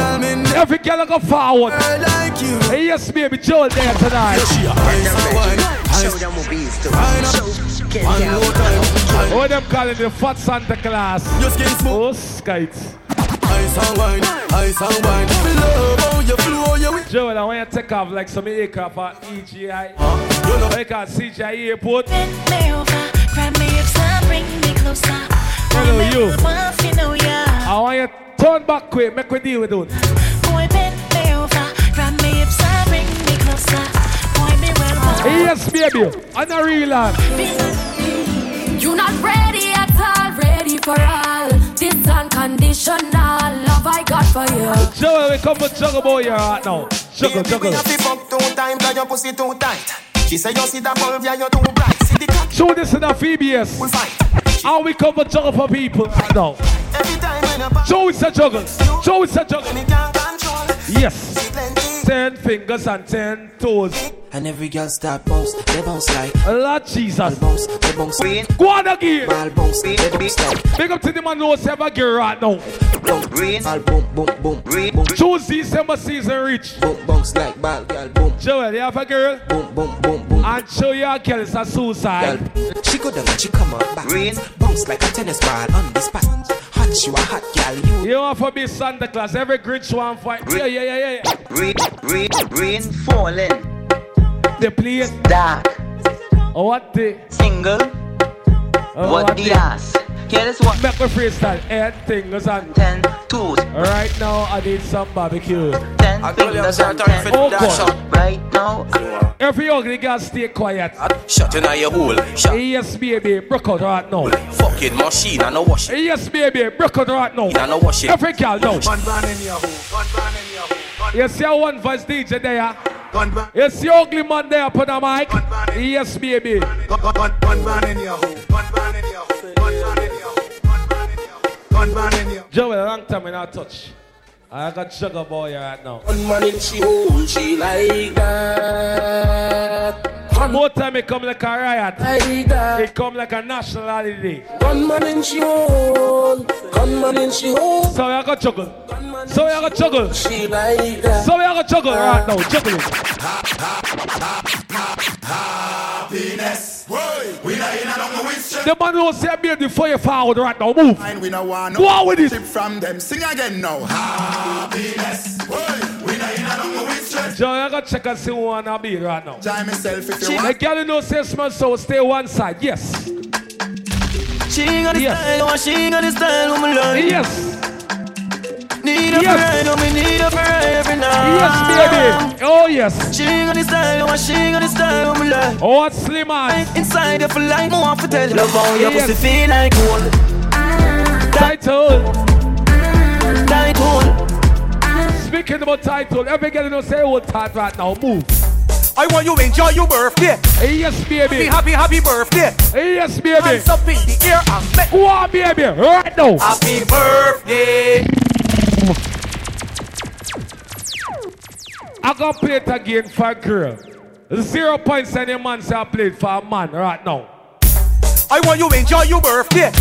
Every girl go forward. girl like you. Hey, yes, baby, Joel there tonight. She a ice and wine. Ice. Wine up. One more. Oh, them calling the fat Santa Claus. Your skin smooth. Oh, skites. Ice and wine. Ice and wine. Me love how you flow. You with. Joel, I want you to take off like some aircraft at EGI. You know. Like at CGI airport. Bend me over, grab me if some, bring me closer. Hello, I'm you. the you know ya. I want you to turn back quick. Make we deal with it. Boy, bend me over, grab me if bring me closer. Point me where I'm Hey, yes, baby. On a real land. You not ready at all, ready for all. This unconditional love I got for you. Joel, we come for Juggle Boy here right now. Juggle, Baby, juggle. we have to fuck two times, cause your pussy too tight. She say you see the bulb, yeah, you too bright. See the cock Show this in a VBS. we fight. How we cover juggle for people right now. Every time when you pop, Show it's a juggle. Show it's a juggle. me can't control. Yes. Ten fingers and ten toes. And every girl start bounce, they bounce like Lord Jesus. bounce, they bounce Go on again. ball bounce, they bounce like Big up to the man who knows have a girl right now. boom, ball boom, boom, boom, boom, boom, Choose December season reach. boom, bounce like ball, girl, boom, Joel, you have a girl? boom, boom, boom, boom. And show your girl it's a suicide. Girl, she go down she come up back. Bounce like a tennis ball on the spot. Hot, she a hot girl, you You want to be Santa Claus, every Grinch want fight. Yeah, yeah, yeah, yeah. rain, rain, rain falling. They play dark. Oh, what the? Single. Oh, what the ass? Yeah, this one. Make me freestyle. Eight fingers and ten toes. Right now, I need some barbecue. Ten fingers and ten Oh, toes. God. Right now. Every ugly girl stay quiet. Shut in your hole. Shut. Yes, baby, broke out right now. Fucking machine, I know wash it. Yes, baby, broke out right now. I know wash it. Every girl know. Gun ban in your hole, gun ban in your hole. You see how one voice DJ there? Gun ban, You see ugly man there upon the mic? Yes, baby. gun, gun, gun, gun ban in your hole, gun ban in your hole, gun ban in Joel, a long time in our touch. I got sugar boy right now. One man in she hole, she like that. More time it come like a riot. Like. It come like a national holiday. Gunman in she hole, gunman in she hole. So I got juggle. So we I got juggle. She like that. So I got juggle right now. Juggling. Happiness. Whoa, we not in a long with. The man who say beard before you forward right now. Move. Fine, we no want Go on with it. from them. Sing again now. Happiness. Long with strength. Joe, I got check and see who wanna be right now. Try myself if you The want. girl you know say smell so stay one side. Yes. She got the Yes. style, oh, she got the style, oh, my love. Yes. Need a Yes. friend, oh, me need a friend every night. Yes, baby. Oh yes. She got the style, oh, she got the style, oh, my love. Oh, what's slim man? Inside of a light, more want to tell you. Love how your Yes. pussy feel like gold. Title. Tight hole. Speaking about title, every girl you know say old tight right now. Move. I want you enjoy your birthday. Yes, baby. Happy, happy, happy birthday. Yes, baby. Hands up in the air and make Go on, baby. Right now. happy birthday. I gonna play it again for a girl. Zero points and your man say I played for a man right now. I want you to enjoy your birthday.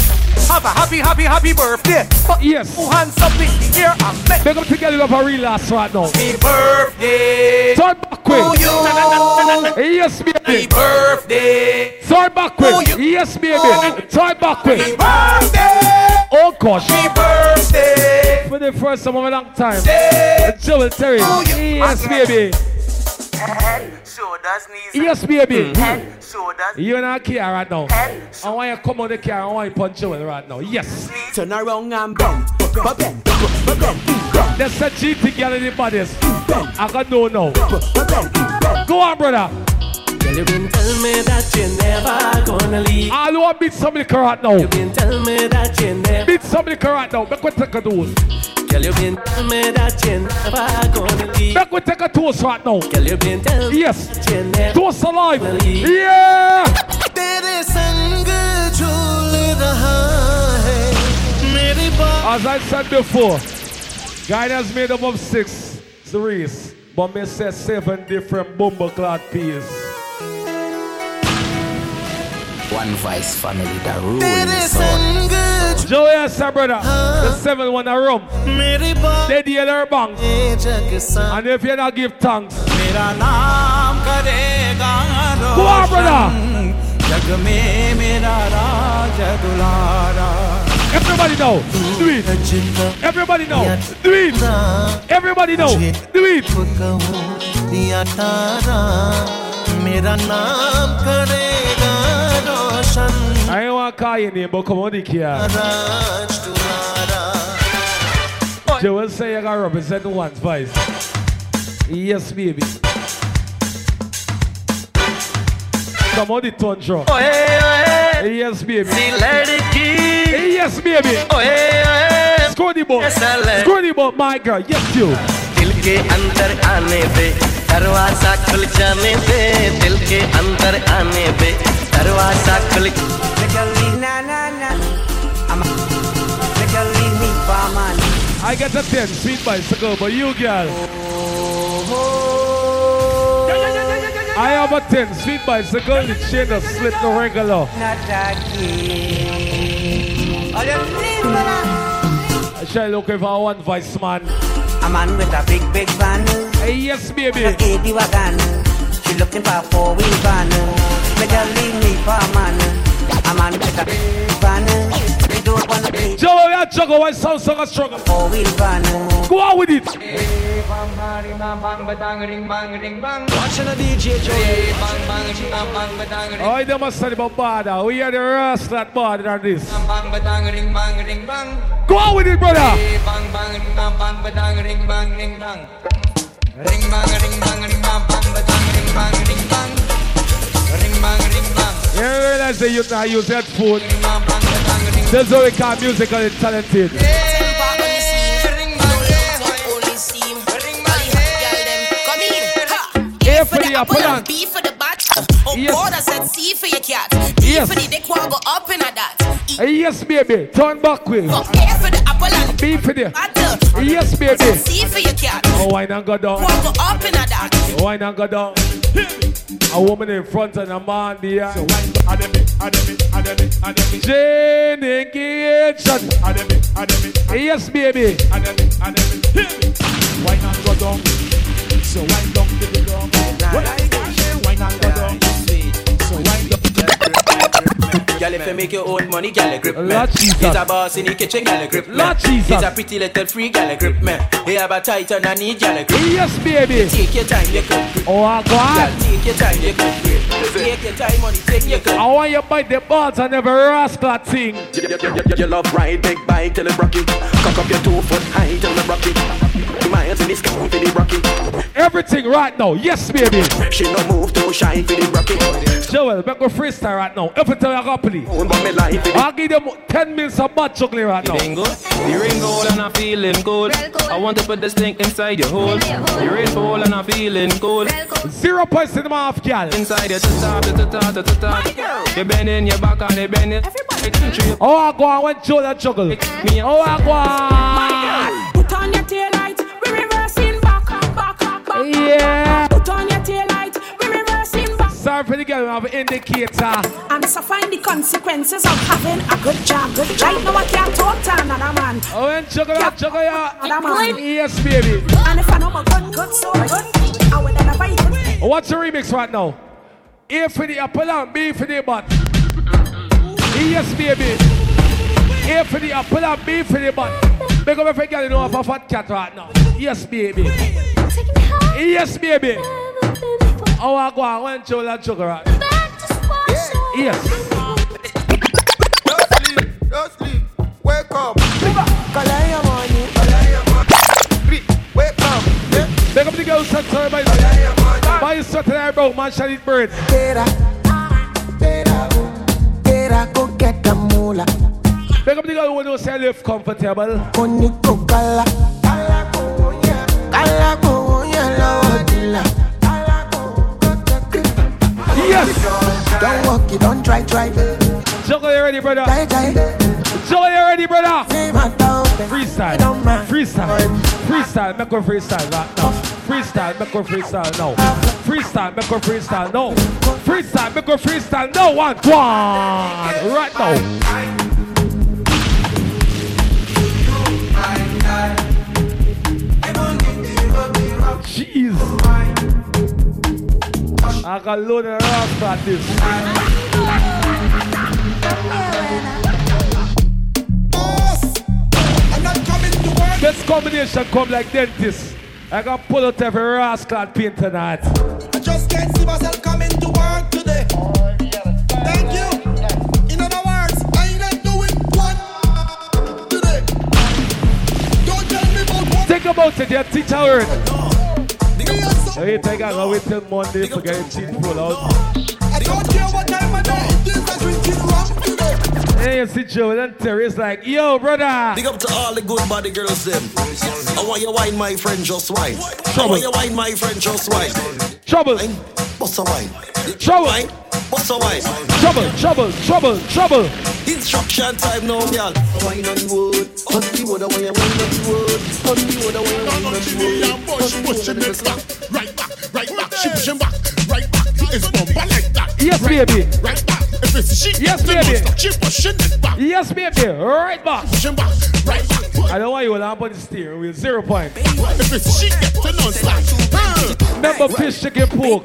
Have a happy, happy, happy birthday. Put Yes. two hands up in the air and make Big up together love a real ass right now. happy birthday. Turn back To you. Yes, Happy birthday. Turn back way. Yes, baby. Oh. Turn back way. Happy birthday. Oh gosh. Happy birthday. For the first time in a long time. Joel Terry. Yes, baby. Shoulders, knees, Yes, baby. Mm-hmm. head, shoulders, You in a car right now. head, I want you to come on the car. I want you to punch Joel right now. Yes. Turn around and bend, bend, bend, bend, bend. That's a cheating girl in the bodies. I got no no. Go on, brother. Girl, you been tell me that you're never gonna leave. I want to beat somebody right now. You been tell me that you're never. Beat somebody right now. Make we take a dose. Girl, you been tell me that you're never gonna leave. Make we take a toast right now. Girl, you been tell me Yes. that you're never. Toast alive. gonna leave. Yeah. तेरे संग झूल रहा है मेरी बात As I said before, guidance made up of six threes, but me say seven different bumble clad peas. One Voice family that rules So. Joey and her brother, huh? the seven one a room. They deal their bank. And if you not give thanks, go on, brother. जग में मेरा राजा Everybody know, do it. Everybody know, do it. Everybody know, do it Roshan I ain't want to call your name, but come on, the here. राज दुलारा Joel say you got to represent one's voice. Yes, baby. Come on, the tundra. Oh, hey, oh, hey. Yes, baby. See, let it give. Yes, baby. Oh, hey, oh, hey. Screw the boat. Yes, I let- Screw the boat, my girl. Yes, you. दिल के अंदर आने दे दरवाजा खुल जाने दे दिल के अंदर आने दे I get a 10 sweet bicycle, but you girl. I have a 10 sweet bicycle to the chain has slipped the regular I shall look if I want vice man? A man with a big, big van hey, Yes, baby She looking for a four-wheel van. Girl leave a juggle one sound song struggle. four-wheel van. Go on with it. Watching DJ. Oh, they must study about border. We are the rest that border than this. Go on with it, brother. Ring bang ring bang ring bang. Ring bang ring bang ring bang You realize that you now use headphone. That's how we call musically talented. A for the apple and B for the bat. Oh, Yes. God, I said C for your cat. D Yes. for the dick, go up in a that. Hey, yes, baby. Turn back with. A for the apple and B for the. bat. Yes, baby. See for your cat. Oh, why not go down? One go up in a that. Oh, why not go down? A woman in front and a man there. So Jane engagement. Yes, baby. Why not go down? So wind down to the ground. Well, I got you. Why not go down? So wind up. Girl, if you make your own money, girl, grip me. Lord Jesus. He's a boss in the kitchen, girl, grip me. Lord Jesus. He's a pretty little free, girl, grip me. He have a tight and I need, girl, grip me. Yes, baby. Take your time, you could grip. Oh, I Girl, got. take your time, you could grip. Take your time, money, take your grip. I want you bite the balls and never rascal thing. You, you, you, you, you love ride big bike till it rock it. Cock up your two foot high till it rock it. Miles in the sky for the rock it. Everything right now. Yes, baby. She no move too shy for the rock it. Joel, make a freestyle right now. Every time I go play. But me life it. I'll give them 10 minutes of bad juggling right now. Feeling good, the ring gold and I'm feeling good. I want to put the stink inside your hole. The ring gold and I'm feeling good. Zero points in the mouth, girl. Inside your ta ta ta ta ta ta. You bending your back and they bending. Everybody, Oh, I go on when Joel juggle. Oh, I go on. For the girl, we have an indicator. And suffering the consequences of having a good job. Good right now I can't talk to another man. Oh, and juggle out, juggle out. Another man. Yes, baby. And if I know my good, good, so good, I would never even. What's the remix right now? A for the apple and B for the butt. Yes, baby. A for the apple and B for the butt. Make up every girl you know of a fat cat right now. Yes, baby. Yes, baby. Oh, I go on when Joel and juggle right now. Yes. Don't sleep, don't sleep. Wake up. Collect your money. Wake up. Yeah. Make up the girls and sorry by Buy you something there, bro. Man, shall eat bird. Tera, tera, tera, go get the moolah. Make up the girl who knows say live comfortable. Koniko kala, kala konya, kala konya la wadila. Yes. Don't walk it, don't try, try. Juggle, you ready, brother? Try, try. Juggle, you ready, brother? Name a dog. Freestyle. Freestyle. Freestyle. Make a freestyle right now. Freestyle. Make a freestyle now. Freestyle. Make a freestyle now. Freestyle. Make a freestyle now. One. One. Right now. Jeez. I got load of rocks at this. This combination come like dentist. I can pull out every rascal paint tonight. I just can't see myself coming to work today. Thank you. In other words, I ain't doing one today. Don't tell me about what Think about it, your teacher word. Hey, take a go wait till Monday for getting cheap pull out. I don't care what time of day it is. I drinking rum today. And you see Joel and Terry, it's like, yo, brother. Big up to all the good body girls them. I want you wine, my friend, just wine. I Trouble. want you wine, my friend, just wine. Trouble. What's a wine? Trouble. Wine. What's a wine? Trouble, trouble, trouble, trouble. Instruction time now, girl. Wine on the wood. On the wood, I want you wine on the wood. On the wood, I want you wine on the wood. Push, push your next back, right back, right back, she push him back, right back. It's bumper like that. Yes, baby. Right back. If it's she, Yes, then baby. don't stop. She pushing it back. Yes, baby. Right back. Push him back, right back. I don't want you to up on the steering wheel. Zero point. If it's she, get to non stop. Remember fish, chicken, pork.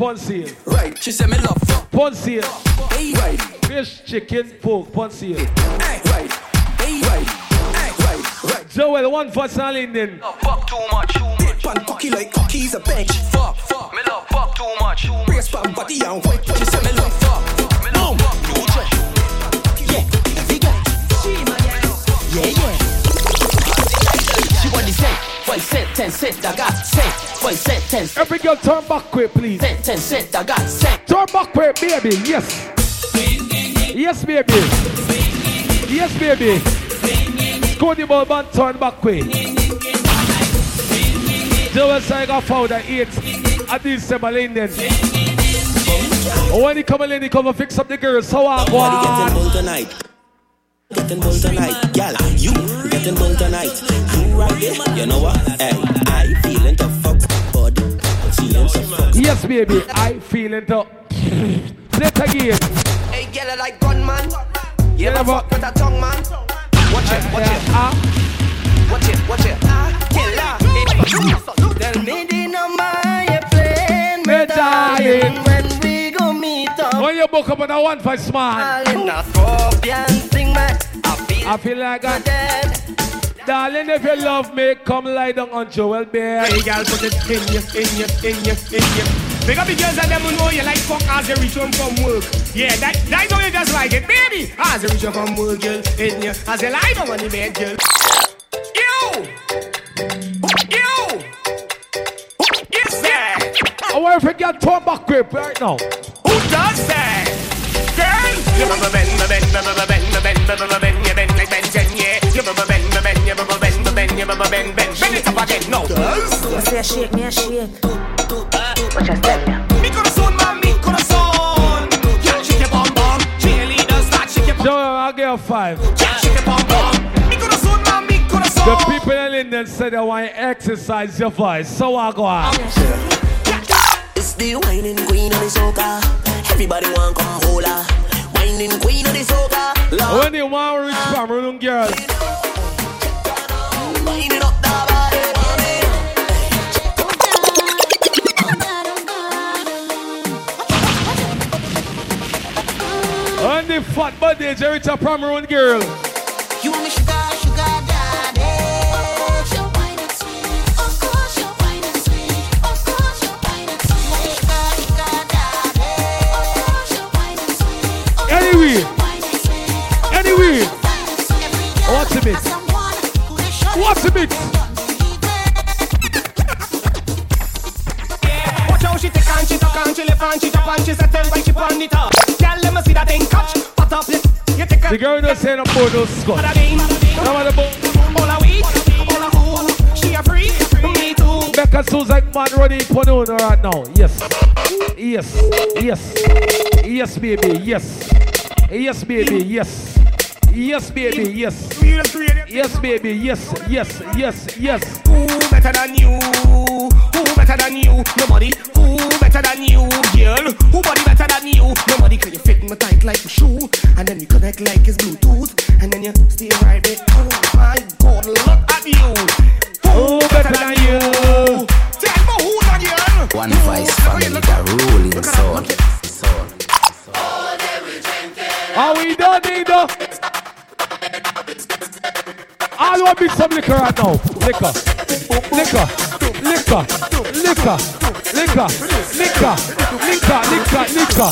Pun sale. Right. She said me love fuck. Pun sale. Right. Fish, chicken, pork. Pun sale. Right. Right. Right. Right. Joel, one for Linden. Fuck too much. Pan cocky like cookies a bench. Fuck. Fuck. Me love fuck too much. Brace pan body and white. She said me love fuck. Me love fuck too much. Yeah, figure. Yeah, yeah. She want the cent, five cent, ten cent, I got cent, five cent, ten cent. Every girl turn back quick, please. Cent, ten cent, I got cent. Turn back quick, baby. Yes. Yes, baby. Yes, baby. Cody ball band turn back quick. Joel Saiga found at 8 at December Linden. When he come in, he come and fix up the girls. So I go Body getting on. bull tonight. Getting bull tonight. Gal, you getting bull tonight. You right there. You know what? Hey, I feeling the fuck body. Feeling the fuck. Yes, baby. I feeling *laughs* the. Play it again. Hey, girl, I like gunman. You ever never- fuck with a tongue man? Watch it, watch it. Ah, Watch it, watch it. Ah, killer. Tell me the number you playing, Me me darling. darling. When we go meet up. when you book up on a one for smart. In a scorpion thing, man. I feel like I'm dead. Darling, if you love me, come lie down on Joel Bear. Hey, girl, put it in you, in you, in you, in you. Big up the girls and them who know you like fuck as you reach home from work. Yeah, that, that know you just like it, baby. As you reach home from work, girl, in you. As you lie down on the bed, girl. You! You! Yes, sir! I want to get turn back quick right now. Who does that? Girl! Bend, bubba bend, you bubba bend, bend. Bend it up again, no. You say shake me a shake. What you say? Mi corazón, man, mi corazón. Yeah, shake your bum bum. Cheerleaders, start shake your bum. Joel, I'll give you five. Yeah, shake your bum bum. Mi corazón, man, mi The people in Linden said they want to exercise your voice. So I go on. It's the whining queen of the soca. Everybody want come hold her. Whining queen of the soca. When you want to reach Cameroon girl, the fat is reach a Cameroon girl, You want me sugar, sugar daddy. anyway, anyway, what's a bit? What's a bit? And she left and she drop and she settle when she pan it up. Girl, let me see that thing catch. Pat up, you you take a The girl don't say no more no. Bada bing, No matter about all a week, all a who. She a free, me too. Becca Susan man running for no no right now. Yes. Yes. Yes. Yes, baby. Yes. Yes, baby. Yes. Yes, baby. Yes. Yes, baby. Yes. Yes. Yes. Yes. Who better than you? Who better than you? Nobody. Who better than you, girl? Who body better than you? Nobody. Cause you fit me tight like a shoe, and then you connect like it's Bluetooth, and then you stay right there. Oh my God, look at you. Who better than you? Tell me who that girl? One voice family, the ruling soul. Are we done, Nino? I want to mix some liquor right now. Liquor. Liquor. Liquor. Liquor. Liquor. Liquor. Liquor. Liquor. Liquor.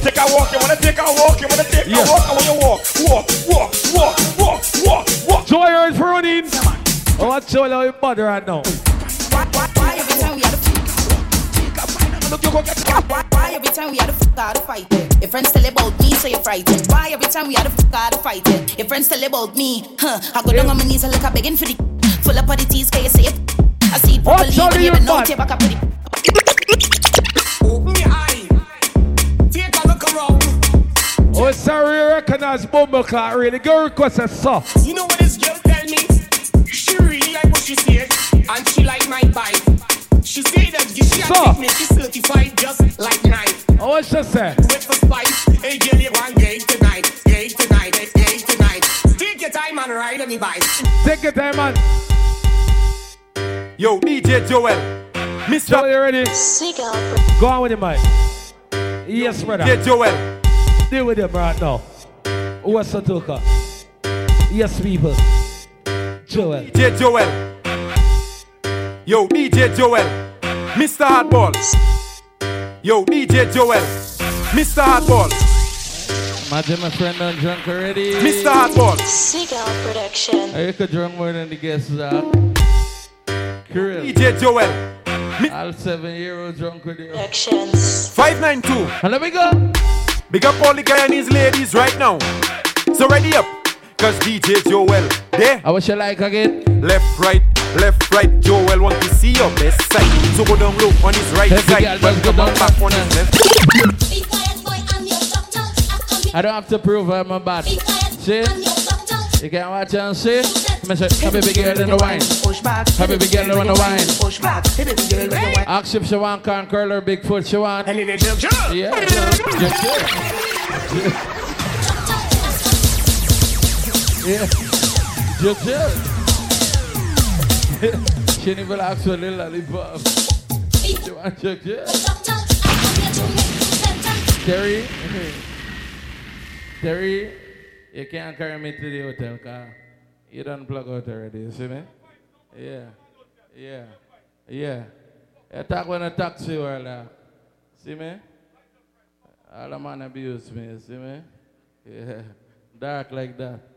Take a walk, you wanna take a walk, you wanna take Yes. a walk, I wanna walk, walk, walk, walk, walk, walk, walk. Joy is for running. I want Joy to bother right now. Look, you go get Why, why every time we had a fuck out of fight it? Your friends tell about me, so you're frightened. Why every time we had a fuck out of fight it? Your friends tell about me, huh? I go down on my knees and look a begging for the *laughs* full up of the teas, can you say it? I see people What's leaving, you know take back up for the Open your eye. Take a look around. Oh, sorry, you recognize Bumbleclot, really. Go request a song. You know what this girl tell me? She really like what she said, and she like my bike. She say that she So? so. me, she certified just like knife. Oh, what she say? With for spice, hey girl, you want gay tonight, gay tonight, hey, gay tonight. Take your time and ride on the bike. Take your time, man. Yo, DJ Joel. Mr. Joel, you ready? Go on with him, Mike. Yes, brother. DJ Joel. Deal with him right now. What's the talker? Yes, people. Joel. DJ Joel. Yo, DJ Joel. Mr. Hardball. Yo, DJ Joel. Mr. Hardball. Imagine my friend done drunk already. Mr. Hardball. Seagull Production. I could drunk more than the guests are. Krill. DJ Joel. All seven year old drunk with you. Productions. 592. And let me go. Big up all the Guyanese ladies right now. So ready up. Cause DJ Joel, there. I wish you like again. Left, right, left, right. Joel want to see your best side. So go down low on his right Every girl side. just go Come on down back on his left. I don't have to prove I'm a bad. See? You can watch and see. Me say, happy big girl in the wine. Happy big girl in the wine. Ask if she want can curl her big foot. She want. Yeah. Yeah. *laughs* Just *laughs* chill. She didn't ask for a little lollipop. She want just chill. Terry. Terry, you can't carry me to the hotel car. You don't plug out already, you see me? Yeah. Yeah. Yeah. You talk when a taxi world. Uh, see me? All the man abuse me, see me? Yeah. Dark like that.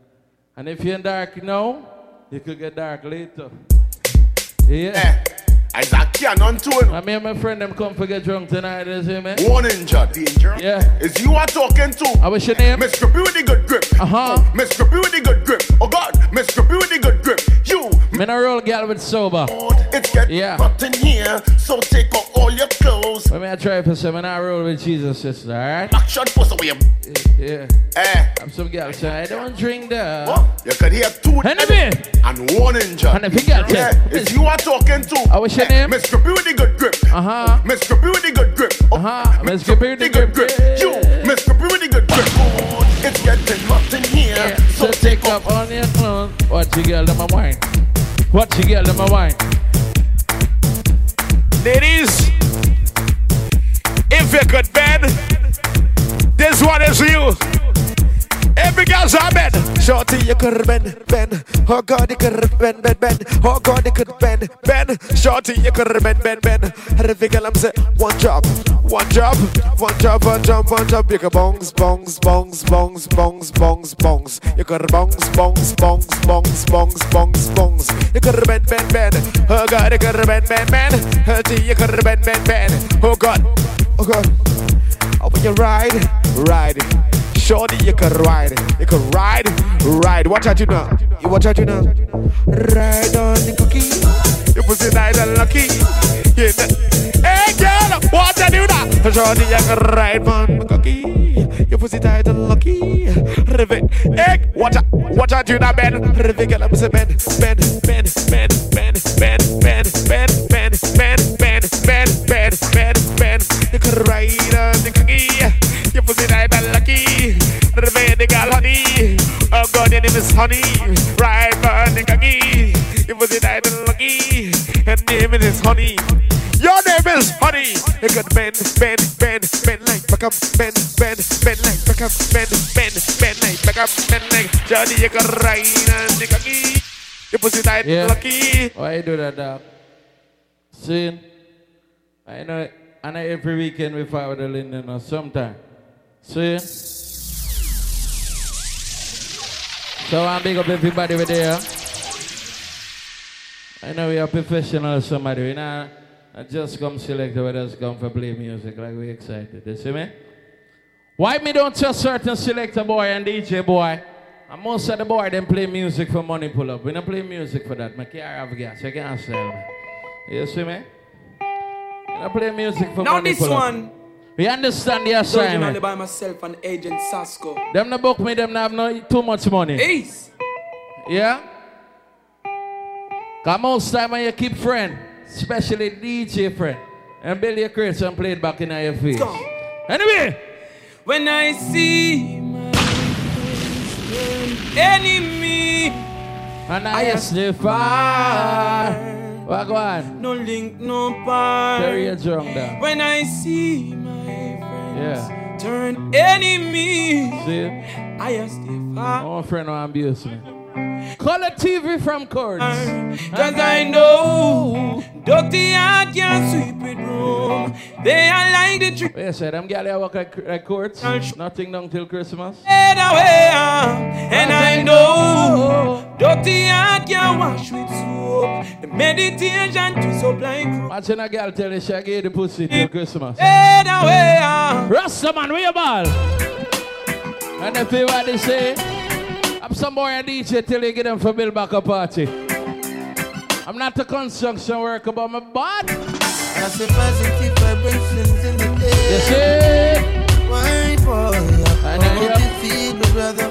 And if you're in dark now, you could get dark later. Eh. Yeah. Isaac Cannon tune. I mean, my friend them come for get drunk tonight, you see me? Warning, Judd. Danger. Yeah. Is you are talking to. I wish your name? Mr. B with the good grip. Uh-huh. Oh, Mr. B with the good grip. Oh God, Mr. B with the good grip. You, roll girl with sober. it's getting Yeah. hot in here. So take off all your clothes. Let me I try for some, and I roll with Jesus, sister, alright? Action push away. Yeah. Eh. I'm some girl say, I don't drink that. You could hear two Enemy. and warning, Judd. And if you got Yeah. it. Is you are talking to. I wish your name? Mr. B with the good grip. Uh-huh. Mr. B with the good grip. Uh-huh. Mr. B with the good grip. You, Mr. B with the good grip. It's getting hot in here. So take up on your clothes. What you girl in my wine? What you girl in my wine? Ladies, if you could bend, this one is for you. Every girl's on bed. Shorty, you could bend, bend. Oh God, you could bend, bend, bend. Oh God, you could bend, bend. Shorty, you could bend, bend, bend. Every girl, I'm say one drop, one drop, one drop, one drop, one drop. You could bongs, bongs, bongs, bongs, bongs, bongs, bongs. You could bongs, bongs, bongs, bongs, bongs, bongs, bongs. You could bend, bend, bend. Oh God, you could bend, bend, bend. Shorty, you could bend, bend, bend. Oh God, oh God. Oh, when you ride, ride. Shorty, you can ride, you can ride, ride. Watch out, you now. You watch out, you now. Ride on the cookie. You pussy nice and lucky. Know. Hey, girl, watch out, you now. Shorty, you can ride on the cookie. You pussy tight and lucky. Rivet. Hey, watch out, watch out, you now, Ben. Rivet, girl, I'm say Ben, Ben, Ben, Ben, Ben, Ben, Ben, Ben, Ben, Ben, Ben, Ben, Ben, Ben, Ben. You can ride on the cookie. You pussy tight and lucky. Rivet, the girl, honey. Oh God, your name is honey. On the cookie. You pussy tight and lucky. Her name is honey. Your name is honey. You could bend, bend, bend, bend like back up, bend, bend, bend like back up, bend, bend, bend like back up, bend like Johnny. You could ride on the cookie. You pussy tight Yeah. and lucky. Why you do that, dog? See? I know, I know every weekend we fight with the Linden or sometime. See? So I'm big up everybody over there. I know we are professional somebody. We not, I just come select where just come for play music like we excited. You see me? Why me don't trust certain selector boy and DJ boy? And most of the boy them play music for money pull up. We don't play music for that. My car have gas. You can't sell me. You see me? We don't play music for Now money this one. We understand the Originally assignment. by myself and Agent Sasco. Them no book me, them no have no too much money. Ace. Yeah? Come most time when you keep friend, especially DJ friend, and build your crates and play it back in your face. Anyway, When I see my enemy, and I the fire. What no link, no part. Carry your drum down. When I see my Yeah. turn enemies, See? I fire. My friend will abuse me. Color TV from Courts. Cause I know Dirty heart can't sweep it room. They are like the tree a second, them gal here work at, at Courts. Nothing down till Christmas. And I know Dirty heart can't wash with soap. The meditation to supply. Imagine a girl tell you she gave the pussy till Christmas. Head away. Rasta man, where you ball? And if you what they say, I'm some boy a DJ till you get them for build back a party. I'm not a construction worker, but my bad. That's the positive vibrations in the air. You see? Why, boy? I hope you- you feel me, brother.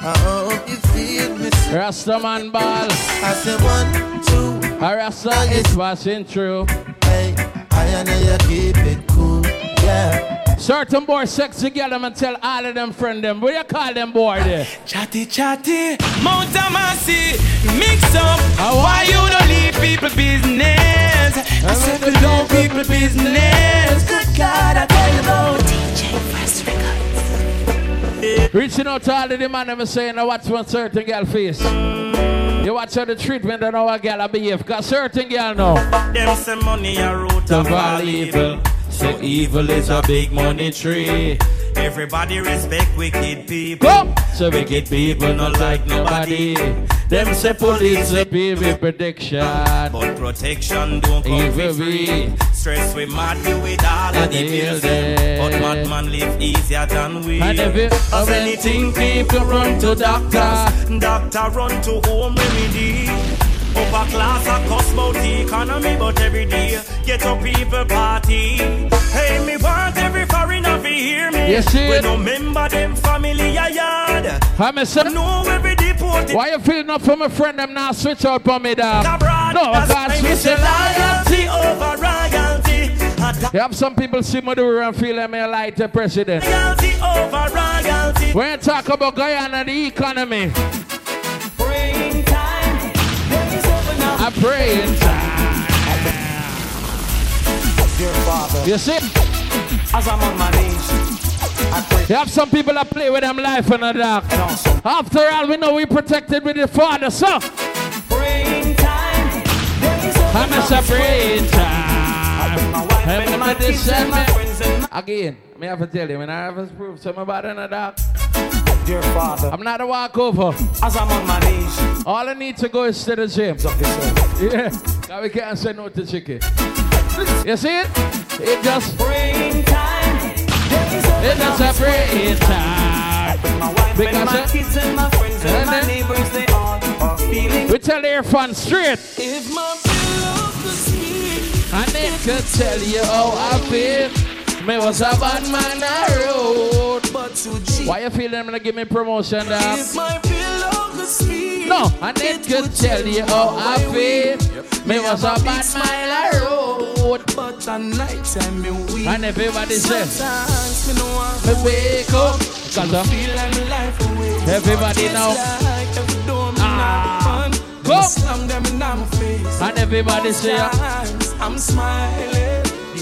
I hope you feel me. Rasta man ball. I said one, two. A Rasta is passing through. Hey, I and I keep it cool. Yeah. Certain boy sexy girl them and tell all of them friend them. What you call them boy there? Chatty chatty, Mount Amasi, mix up. Why you don't leave people business? I said we don't people business. Good God, I tell you about DJ Fast records. Reaching out to all of the man them saying, now watch one certain girl face. You watch how the treatment and how a girl a behave. Cause certain girl know. Them say money a root of of all all evil. evil. Say evil is a big money tree. Everybody respect wicked people. So wicked people not like nobody. Them say police a PV prediction. But protection don't come for free. Stress we mad we with all of And the the bills. But madman live easier than we. And if it Of of anything people run to doctor. Doctor run to home remedy. Upper class a cost about the economy, but every day get up people party. Hey, me want every foreigner to hear me. You see we it? no member them family a yard. I'm a son. No every deported. Why you feel not for my friend them now switch out for me dog? No, I can't switch it. loyalty over royalty. You have some people see me do and feel like me like the president. Royalty over royalty. When you talk about Guyana, the economy, I'm praying. Dear Father, You see? as I'm on my knees, I. You have some people that play with them life in the dark. After all, we know we protected with the Father, so Praying time, I'm a praying time. my my my Again, me have to tell you, when I have prove something about in the dark, dear Father, I'm not a walkover. as I'm on my knees, All I need to go is to the gym. Yeah, now we can't say no to chicken. You see it? It just, praying time, it just a praying time. My wife and Because my it- kids and my friends and And my neighbors, they all are feeling. We tell the fun straight. If my pillow could speak, And could tell you how I feel. Me was a bad man I road. but to G. Why you feel them to give me promotion, dog? If my pillow could speak, No, I need to tell you how I feel. Me was a bad man I road. but at night time me weak. And everybody says, Sometimes me no want wake up. Cause of feel like life away. Everybody know. Like every door me Ah. Go. slam them in my face. And everybody say, I'm smiling.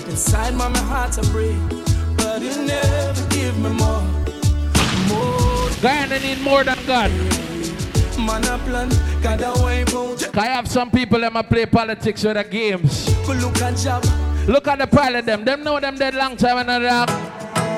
Inside my, my heart's a break. But you never give me more. More Guyana need more than God. man a plan. Gotta wipe out. I have some people that play politics with the games. Look at. Look at the pilot them. Them know them dead long time in the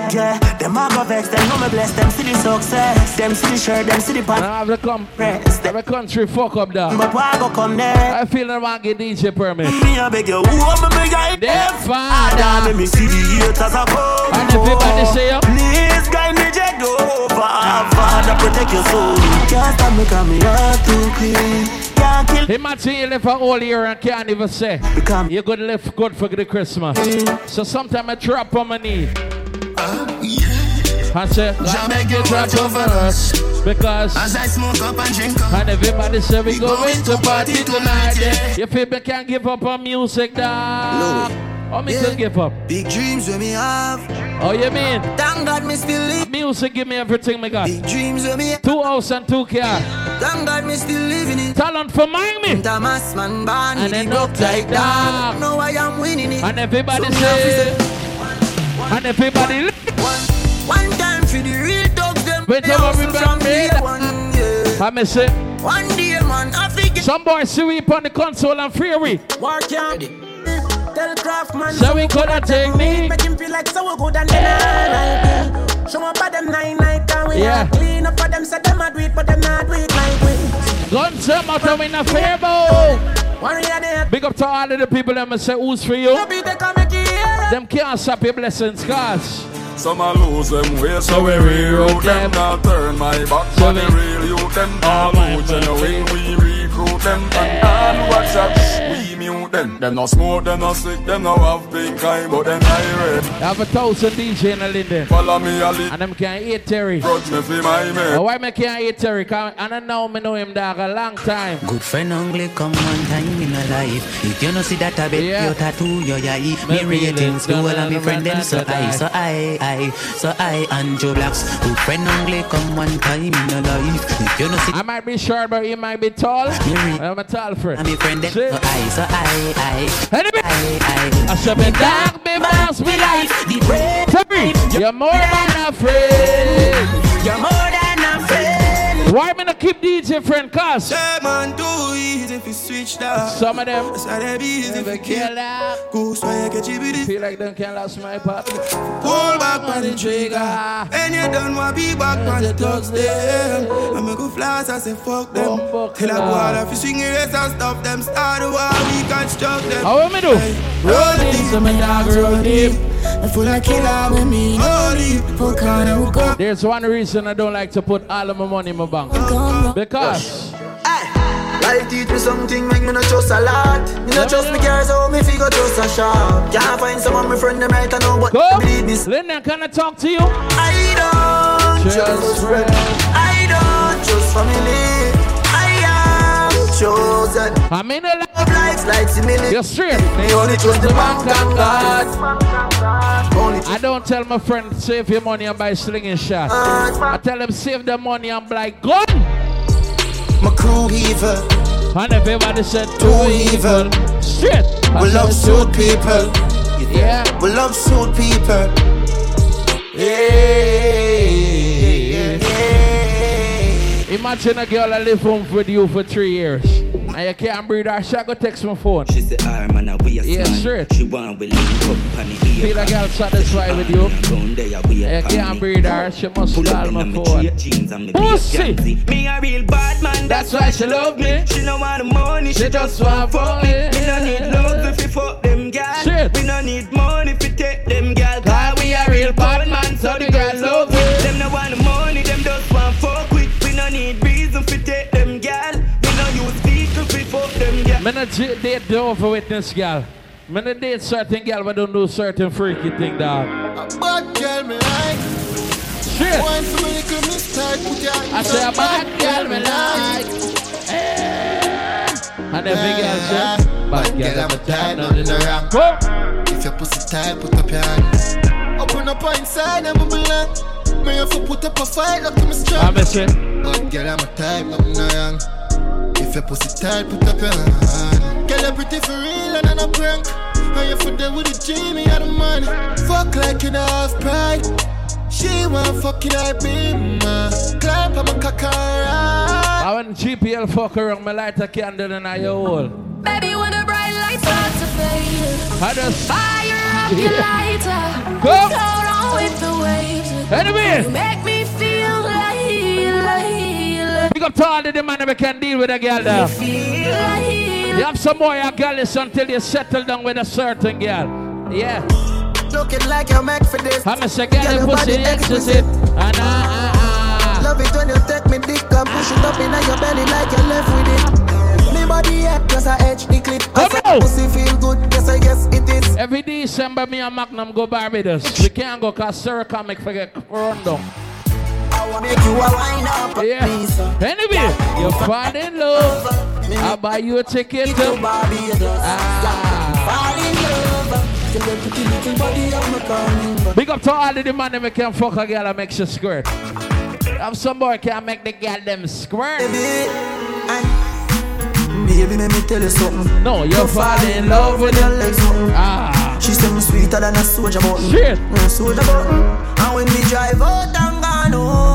dark. Yeah, them a go vex, them know me bless, them see the success. Them see the shirt, them see the pants. I have to come. Have a country fuck up there. But why go come there? I feel I want to get DJ permit. Me a beg you, who am I beg you? Them Father, let me see the haters a come. And everybody say up. Please guide me, Jack, over. Father, protect your soul. Can't stop me, cause me heart too clean. Can't kill Imagine you live a whole year and can't even say you're gonna live good for the Christmas. Mm. So sometimes I drop on my knee. I say, God make you drop over us because As I smoke up and drink up and everybody say we going to party tonight. Yeah. You feel me can't give up on music, dog. Oh, me can give up. Big dreams when me have Oh, you mean? Thank God me still live Music give me everything me got. Big dreams when me Two house and two car. Thank God me still living it Talent for Miami. Thomas man born And the up like that. Now I am winning it And everybody So me have say, and everybody li- One time for the real dogs them Wait they till we from me day one yeah. I me say, One day man I forget some boys see we on the console and free we. Work camp. Tell Craftman So we coulda take me. Make him feel like so good and then I it. Show up at them nine night and we Yeah. not clean up for them. Say them a do it, but them not do it like we. Guns them out of in a fair bow. One year they Big up to all of the people that say who's for you. Them can't stop your blessings, cause Some a lose them way, so we reroute them. Now turn my back So on the we- real youth them. All who genuine, we recruit them. And all a chat, we mute them. Them no smoke, them no sick, them no have pink eye, but them irate. I have a thousand DJ in the Linden. Follow me a lick, And them can't eat Terry. grudge me for my Now, mate. why me can't eat Terry? Cause I don't know me know him dog a long time. Good friend only come one time in a life. If you no see that I bet Yeah. you tattoo your eye. Me Me ratings feelings go gonna and me friend them so die. I, so I, I, so I and Joe Blacks. Good friend only come one time in a life. If you no see I might be short, but you might be tall. I'm a tall friend. me friend them so I, so I, I, Enemy. I, I. I said me dog, me boss, me life. Terry, you're more than a friend. You're more than. Why me not keep DJ friend? Cause Say man too easy if you switch that. Some of them That's how they if you kill kill that. Goose why you get you it. Feel like them can't last my part. Pull back on the trigger. And you done want be back on the thugs them? I make go flash I say fuck them. Bumbo Till I go clap. out if you swing your race and stop them. Start the war we construct them. How want me do? Roll deep So me dog roll deep. I feel like killer with me. Holy. Fuck on and go There's one reason I don't like to put all of my money in my bank. Because Life teach me something, make me not trust a lot. Me not trust me cars, how me figure trust a shop. Can't find someone, my friend, them right, I know, but Go. believe this. Linda, can I talk to you? I don't Just trust friend. friend. I don't trust family. I am chosen. I'm in a Love likes like simile. You're straight. Me only trust the bank and God. I don't tell my friend save your money and buy slinging shot. Uh, I tell them save the money and buy gun. my crew evil. And everybody said Too evil. Straight. I We love suit people. Yeah. We love suit people. Yeah. Imagine a girl that live home with you for three years. And you can't breathe her. She go text my phone. She say, "Ah, man, we a Yeah, man." straight. She want we link up ear. Feel a girl satisfied with you. Down there, we a You can't breathe her. She must call my phone. and Pussy. Me a real bad man, That's why she love me. She no want the money, she, just want fuck me. me. No need love if you fuck them. Shit. We no need money if you take them gal. Cause we a real bad man, so the girl love me. Them no want the money, Me not date the with this girl. Me not date certain girl but don't do certain freaky thing, dog. Bad girl me like. Shit. One for me little mistake, I say a bad girl me like. And every girl say, bad girl I'm a time in the. Go. If your pussy tight, put up your hand. Open up inside and bubble up. Me have to put up a fight, look to me strong. I'm a say, Bad girl, I'm a type, nothing. If your pussy tight, put up your hand. Girl, you pretty for real and I'm a prank. And you for there with the Jamie and the money. Fuck like you don't have pride. She want fucking I be man. Climb on my cock and ride. I want GP pale fuck around, me light a candle in your hole. Baby, when the bright lights start to fade, I just fire up your lighter. Go. Float on with the waves. Anyway. You make me feel like, like, like. Big up to all of the man that can deal with a girl there. You have some more your girl until you settle down with a certain girl. Yeah. Looking like you're meant for this. I'm a second Girl, your pussy exquisite. Ah, nah, ah, ah. Love it when you take me dick and push it up in your belly like you're left with it. Body yeah, just a edge the clip. I said pussy feel good, yes I guess it is. Every December, me and Magnum go Barbados. We can't go cause Sir comic forget run down. Yeah. Anyway, you fall in love. I'll buy you a ticket to Ah. Big up to all of the man that can fuck a girl and make you squirt. Have some boy can make the girl them squirt. Baby, let me tell you something. No, you fall in love with your legs. Ah. She said me sweeter than a soldier button. Shit. A soldier button. And when we drive out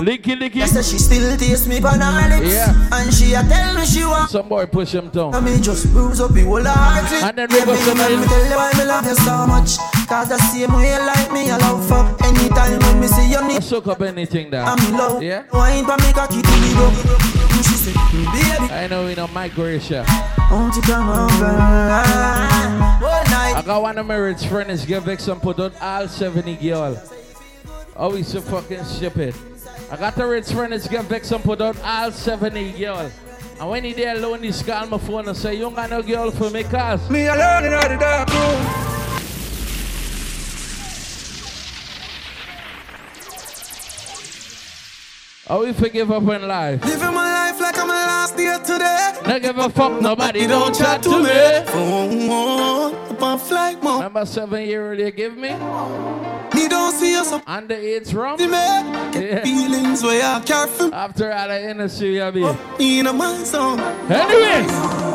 Licky, licky. I said she still taste me on her lips. Yeah. And she a tell me she want. Some boy push him down. I me just bruise up the whole heart. And then we go me tell you why me love you so much. Cause the same way like me, I love fuck. Anytime when me see you, I soak up anything there. I'm in love. Yeah. Wine pa me cocky to me go. She said, baby, I know we know migration. won't you come over? I got one of my rich friends give some put out all 70 girl. Oh, we so fucking stupid. I got a rich friend that's give Vic some put out all 70 girl. And when he there alone, he call my phone and say, You ain't got no girl for me, cause Me alone in the dark room. Oh, we forgive up in life. Living my life like I'm a last day today. Don't give a fuck, nobody don't chat to me. Oh, up on flight mode. Remember seven year old you give me? Me don't see us up Under age rum? man. Yeah. Feelings where I care for After all the industry, you be. in a my song. Anyway,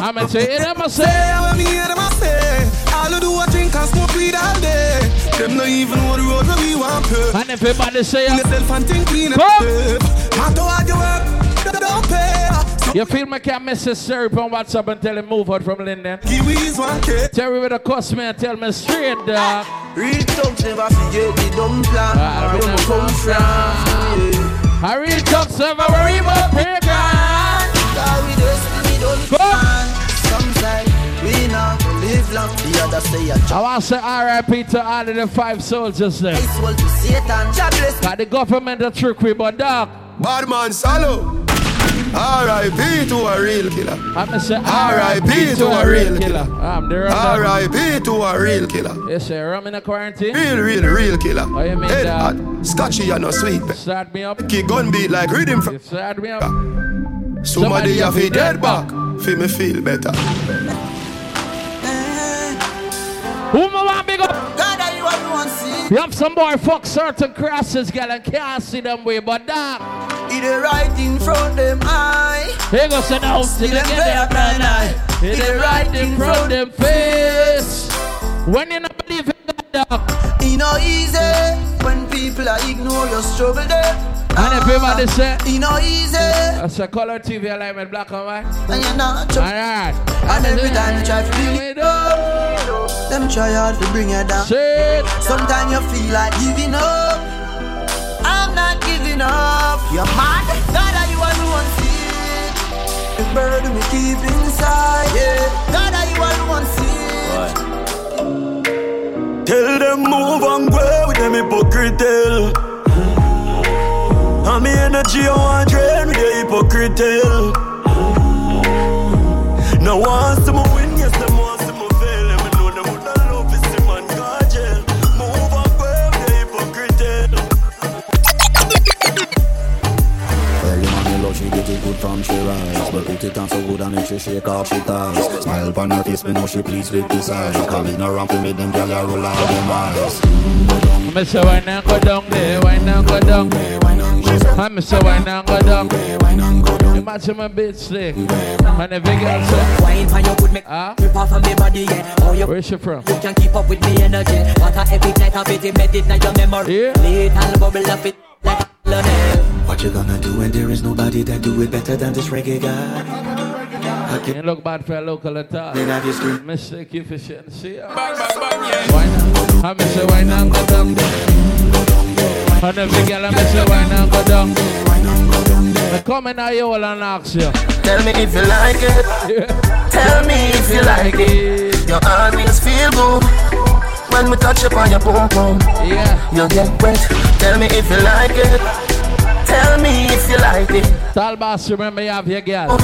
I'ma say it, I'ma say Say what me hear them a say. All I do I drink and smoke weed all day. Them not even the road we want to. And everybody say, uh, Yourself and think clean up. Come. Matter what you work, don't pay. So You feel me can't message Syrup on WhatsApp and tell him move out from Linden? Kiwis one K. Terry with a cuss me and tell me straight, dog. Real thugs never forget the dumb plan. We we never come from. I real talk never worry about playground. Cause we destiny don't plan. Some say we not live long. The other say a I want to say RIP to all of the five soldiers there. will to Satan. God bless Got the government a trick we, but dog. Bad man Salo. R.I.P. to a real killer. I'm going to say R.I.P. to a real killer. I'm R.I.P. to a real killer. You say rum in a quarantine? Real, real, real killer. Oh, you mean Head that? hot, scotchy and no sweet. Start me up. Kick gun beat like rhythm from start me up. somebody have a dead back. Feel me feel better. Who me want big up? You have some boy fuck certain crosses, girl, and can't see them way, but dog. The right in front them eye. Here goes an out to the get them eye. It right in front them face. When you not believe in God, dog. He no easy when people are ignore your struggle there. And everybody ah, say, He no easy that's a color TV alignment, black and white. and you're not trouble. Alright. And every time you try to bring it up, them try hard to bring you down. Shit. Sometimes you feel like giving up. I'm not giving up. You're mad. God, are you alone see it? The burden we keep inside. Yeah. God, are you alone see it? Tell them move and go with them hypocrite. And me energy want drain with your hypocrite. No one from she rise But put it on so good and make she shake off she ties Smile upon her face, me know she pleased with this eyes Come in around to make them gyal a roll out them eyes I'm say why now go down there, why now go down I'm say why now go down Imagine my bitch slick And the big girl say Wine for your good make Ah? rip off of me body, yeah. Oh, you Where's she from? you can keep up with me energy. What a epic night of it, embedded in your memory. Yeah. Little bubble of it like a colonel. What you gonna do when there is nobody that do it better than this reggae guy? I You look bad for a local at all. Then have you scream. Mistake you for shit and see. Why not? I miss say why not go down there. And every girl I miss say why not go down I come in here all and ask you. Tell me if you like it. Tell me if you like it. You always feel good when we touch upon your boom boom. Yeah. You get wet. Tell me if you like it. Tell me if you like it. Tall boss, remember you have your girl.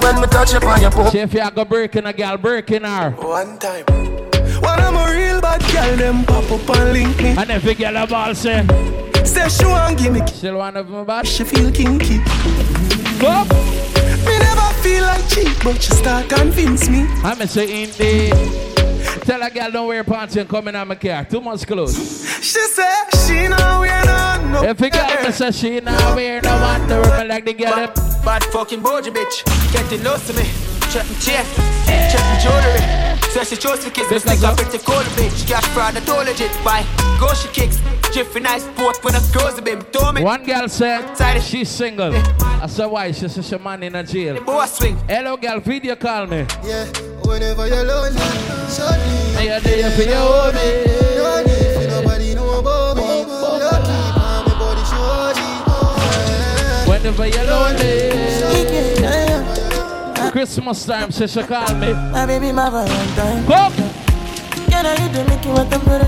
When we touch upon your boom. See if you go breaking a girl, breaking her. One time. When I'm a real bad girl, them pop up and link me. And every girl a ball say. Say she want give me. Still one of them bad. She feel kinky. Go. Me never feel like cheap, but she start convince me. I'm a say indeed. Tell a girl don't wear pants and come in on my car. Too much clothes. She say she not wear no. no If a girl me say she not wear no underwear, me like the girl them. Bad fucking bougie bitch, getting close to me. Check me chain, check me jewelry. Say she chose to kiss me, stick a pretty cold bitch. Cash fraud, I told legit. Why? Go she kicks. Jiffy nice sport when I close the beam. Told me. One girl said she's single. I said why? She said she man in a jail. Boss swing. Hello girl, video call me. Yeah, whenever you're lonely, shortly. Hey, you're there for your homie. No need for nobody know about Whenever you're lonely. Christmas time, she should call me. My baby, my Valentine. Come. Can I hit the Mickey with the brother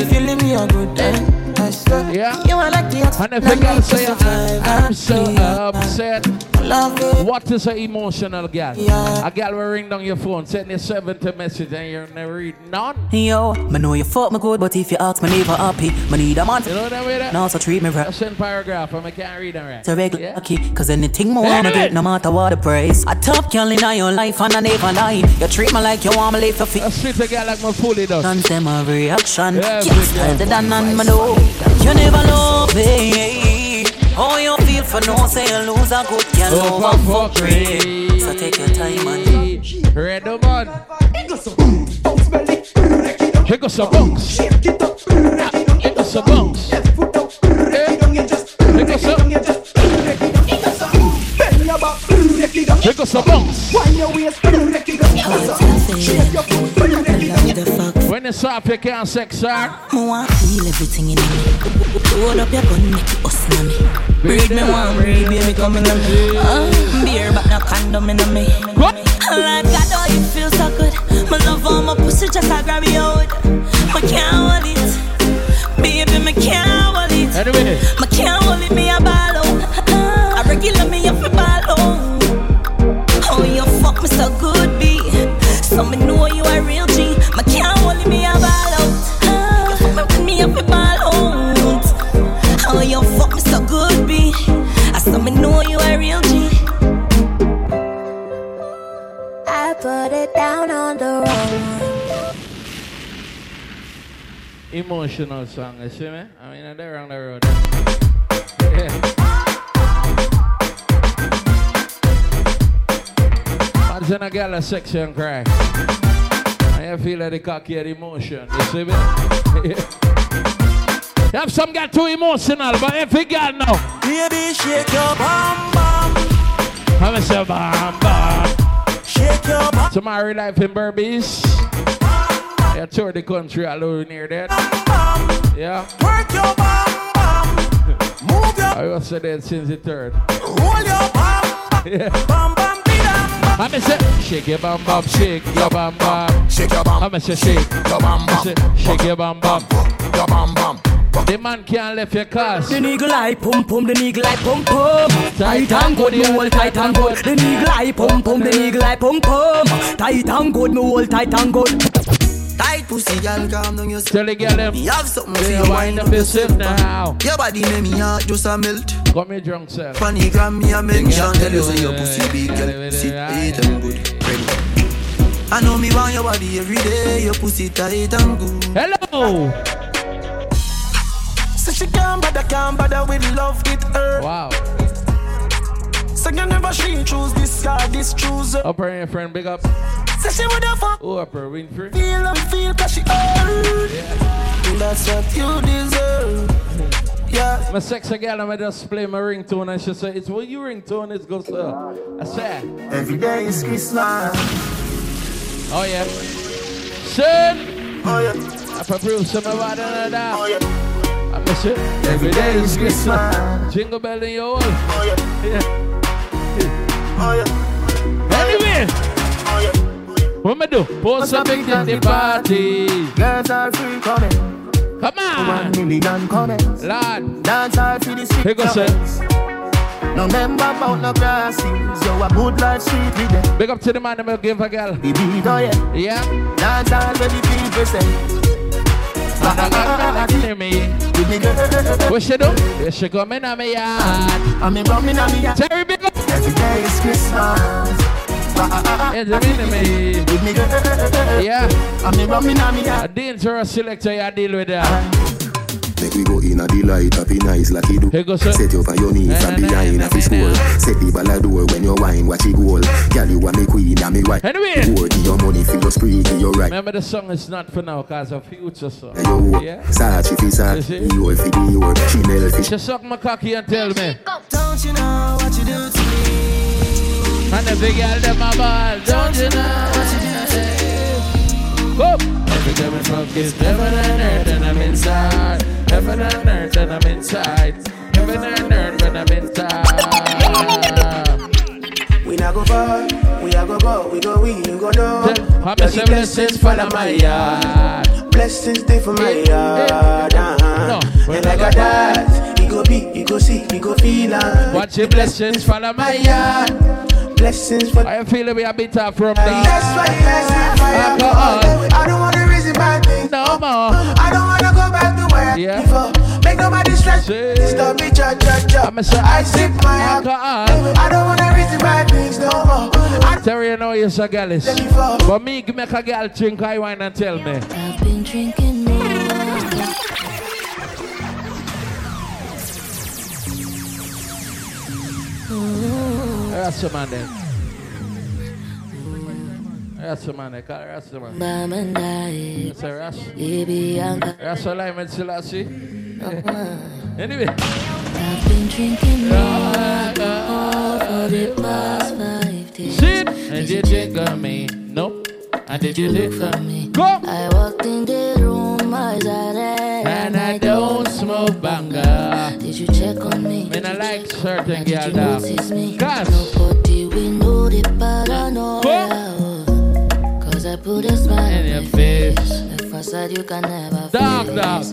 If you leave me a good time. Yeah. You are like the And if a girl say I'm, so upset, what is an emotional girl? Yeah. A girl will ring down your phone, send you 70 message and you never read none. Yo, me know you fuck me good, but if you ask me never happy, me need a man. You know that way that? Now so treat me right. Send paragraph and I can't read them right. It's a regular lucky, cause anything more wanna get, no matter what the price. A top girl in your life and I never lie. You treat me like you want me live for free. I treat a girl like my fully does. None say my reaction. Yeah, Yeah, style than and me know. You never love me. How you feel for no say you lose a good girl Oh, over fuck free. So take your time and Red the man. Here goes some bunks. Here goes some bunks. Eh? Here goes some. Here goes some bunks. When it's up, you can't sex her. I want feel everything in me. Hold up your gun, make it us in me. Breed me one, breed baby coming on me. Uh, beer but no condom in me. Like God, oh you feel so good. My love on my pussy just I grab you out. I can't hold it, baby, me can't hold it. Anyway. Me So me know you a real G. Me can't hold me a ball out. You fuck me with me up a ball out. Oh you fuck me so good, B. I saw me know you a real G. I put it down on the wrong Emotional song, you see me? I mean, they're on the road. *laughs* Yeah. A girl a sexy and cry. And you feel like the cocky and emotion. You see me? *laughs* have some girl too emotional, but every girl now. Baby, shake your bum bum. I'm a say bam bam. Shake your bum. Tomorrow life in Berbice. Yeah, tour the country alone near that. Yeah. Work your bum bum. Move your. I was there since the third. Roll your bum. *laughs* Yeah. Bum bum bidam. I'm say shake your bum bum, shake your bum bum. Shake your bum. I'm say shake your bum I say shake your bum bum. Your bum bum. The man can't left your cars. The eagle eye pum pum, the eagle eye pum pum. Tight and good, me hold tight and good. The eagle eye pum pum, the eagle eye pum pum. Tight and good, me hold tight and good. Tight pussy, girl, calm down yourself. Tell the girl them. Me have something for Yeah, you, wind wind up up yourself yourself now. Your body make me heart just a melt. Come here, drunk self. Funny gram me a mention. Tell you say your pussy big, girl. I know me want your body every day. Your pussy tight and good. Hello. So she can't bother, can't bother with love with her. Wow. So you never she choose this guy, this choose her. Upper your friend, big up. So she would have fuck. Oh, upper Winfrey. Feel and feel cause she earned. Yeah. That's what you deserve. Yeah. My sexy girl, I'm just play my ringtone and she said, It's what you ringtone is good, sir. I said, Every day is Christmas. Oh, yeah. Son! Oh, yeah. I prove some about that. Oh, yeah. I miss it. Every day is Christmas. Jingle bell in your hole. Oh, yeah. Yeah. Oh, yeah. Anyway. Oh, yeah. What me do? Post big at the party. Girls are free coming. Come on. One million comments. Lord. Dance hard for the goes it. No member about no grasses. Yo, a good life street with them. Big up to the man that give a girl. The beat, oh yeah. Yeah. Dance where the people say. And I got me me. With me girl. What she do? Yeah, she come in on me yard. I'm in rum in on me yard. Terry, big up. Every day is Christmas. Yeah, ah, ah. the me. With me. Yeah. I'm in rum in on me A yard. dangerous selector, you deal with that. Uh-huh. Make we go in a delight, happy nice like you do. Here goes it. Set you up on your knees Na, from na, na, behind na, a fi na, score. na. Set the ball a door when you wine, watch it goal. Girl, you are me queen, and me wife. Anyway. Word, give your money for your spree, give your right. Remember the song is not for now, cause of future song. And your work. Yeah. Sachi fi You Sachi, see? Dior fi Dior, Chanel fi She suck my cocky and tell me. Don't you know what you do to me? And the big girl them a ball. Don't you know what you do Go. Every time we fuck is heaven and earth and I'm inside. Heaven and earth and I'm inside. Heaven and earth when I'm inside. We not go far, we a go go, we go we, you go me say blessings follow my yard. Blessings stay for my yard. Uh-huh. No, and like a that, he go be, he go see, he go feel. Uh. Watch your blessings follow my yard. Blessings for. I feel we a bit off from That's that. why you ask me for Alcohol. I don't wanna reason bad things. No more. I don't wanna go back to where Yeah. I before. Make nobody stress. Stop me, cha cha cha. I'm a I sip my alcohol. alcohol. I don't wanna reason bad things no more. I Terry, you know you're so girlish. But me, make a girl drink, I wine and tell me. I've been drinking more. That's the man. That's the man, That's the man. That's a Ras. That's a lime and Selassie. *laughs* Anyway. I've been drinking more for the past five days. Sit and you think of me? Nope. And did you look for me? Go! I walked in the room, eyes are red, And I don't oh. smoke banga. Did you check on me? Man, I like certain girl you dog. notice me? Cause Nobody we know the paranoia. Oh. Cause I put a smile in your face. The facade you can never face. dog.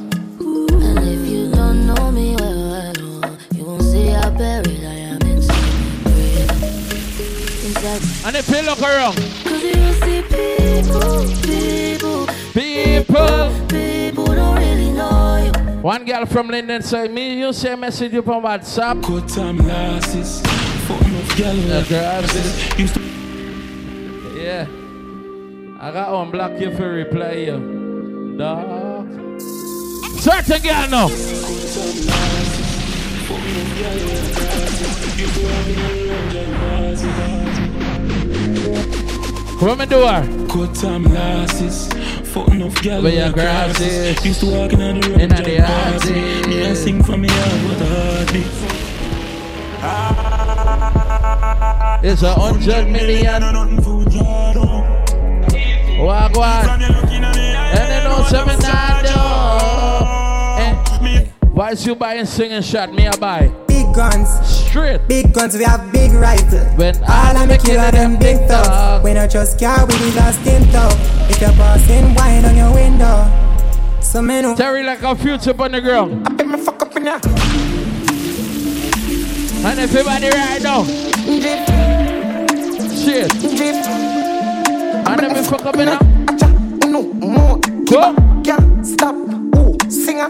And if you don't know me well, well, oh, you won't see how buried I am inside grave. Inside And if you look around, People, people, don't really know you. One girl from London said, me, you say message you on WhatsApp. Good time lasses. Yeah. I got one block you for reply you. Dog. Certain girl now. Come on, do her. Good time lasses. Fuck enough your with grass grasses. is. Used to walk in on the road. Inna the party. Me I sing for me heart with a heartbeat. It's a hundred million. Walk one. And they know seven Eh. Why is you buying singing shot? Me I buy. Big guns, straight. Big guns, we have big rifles. When all of me killer them big thugs. When I just car with the last in top. If you're passing wine on your window. So me know. Terry like a future on the ground. I bet me fuck up in ya. And everybody right now. Shit. And then we fuck up in now. No more. Go. Girl, stop. Ooh, singer,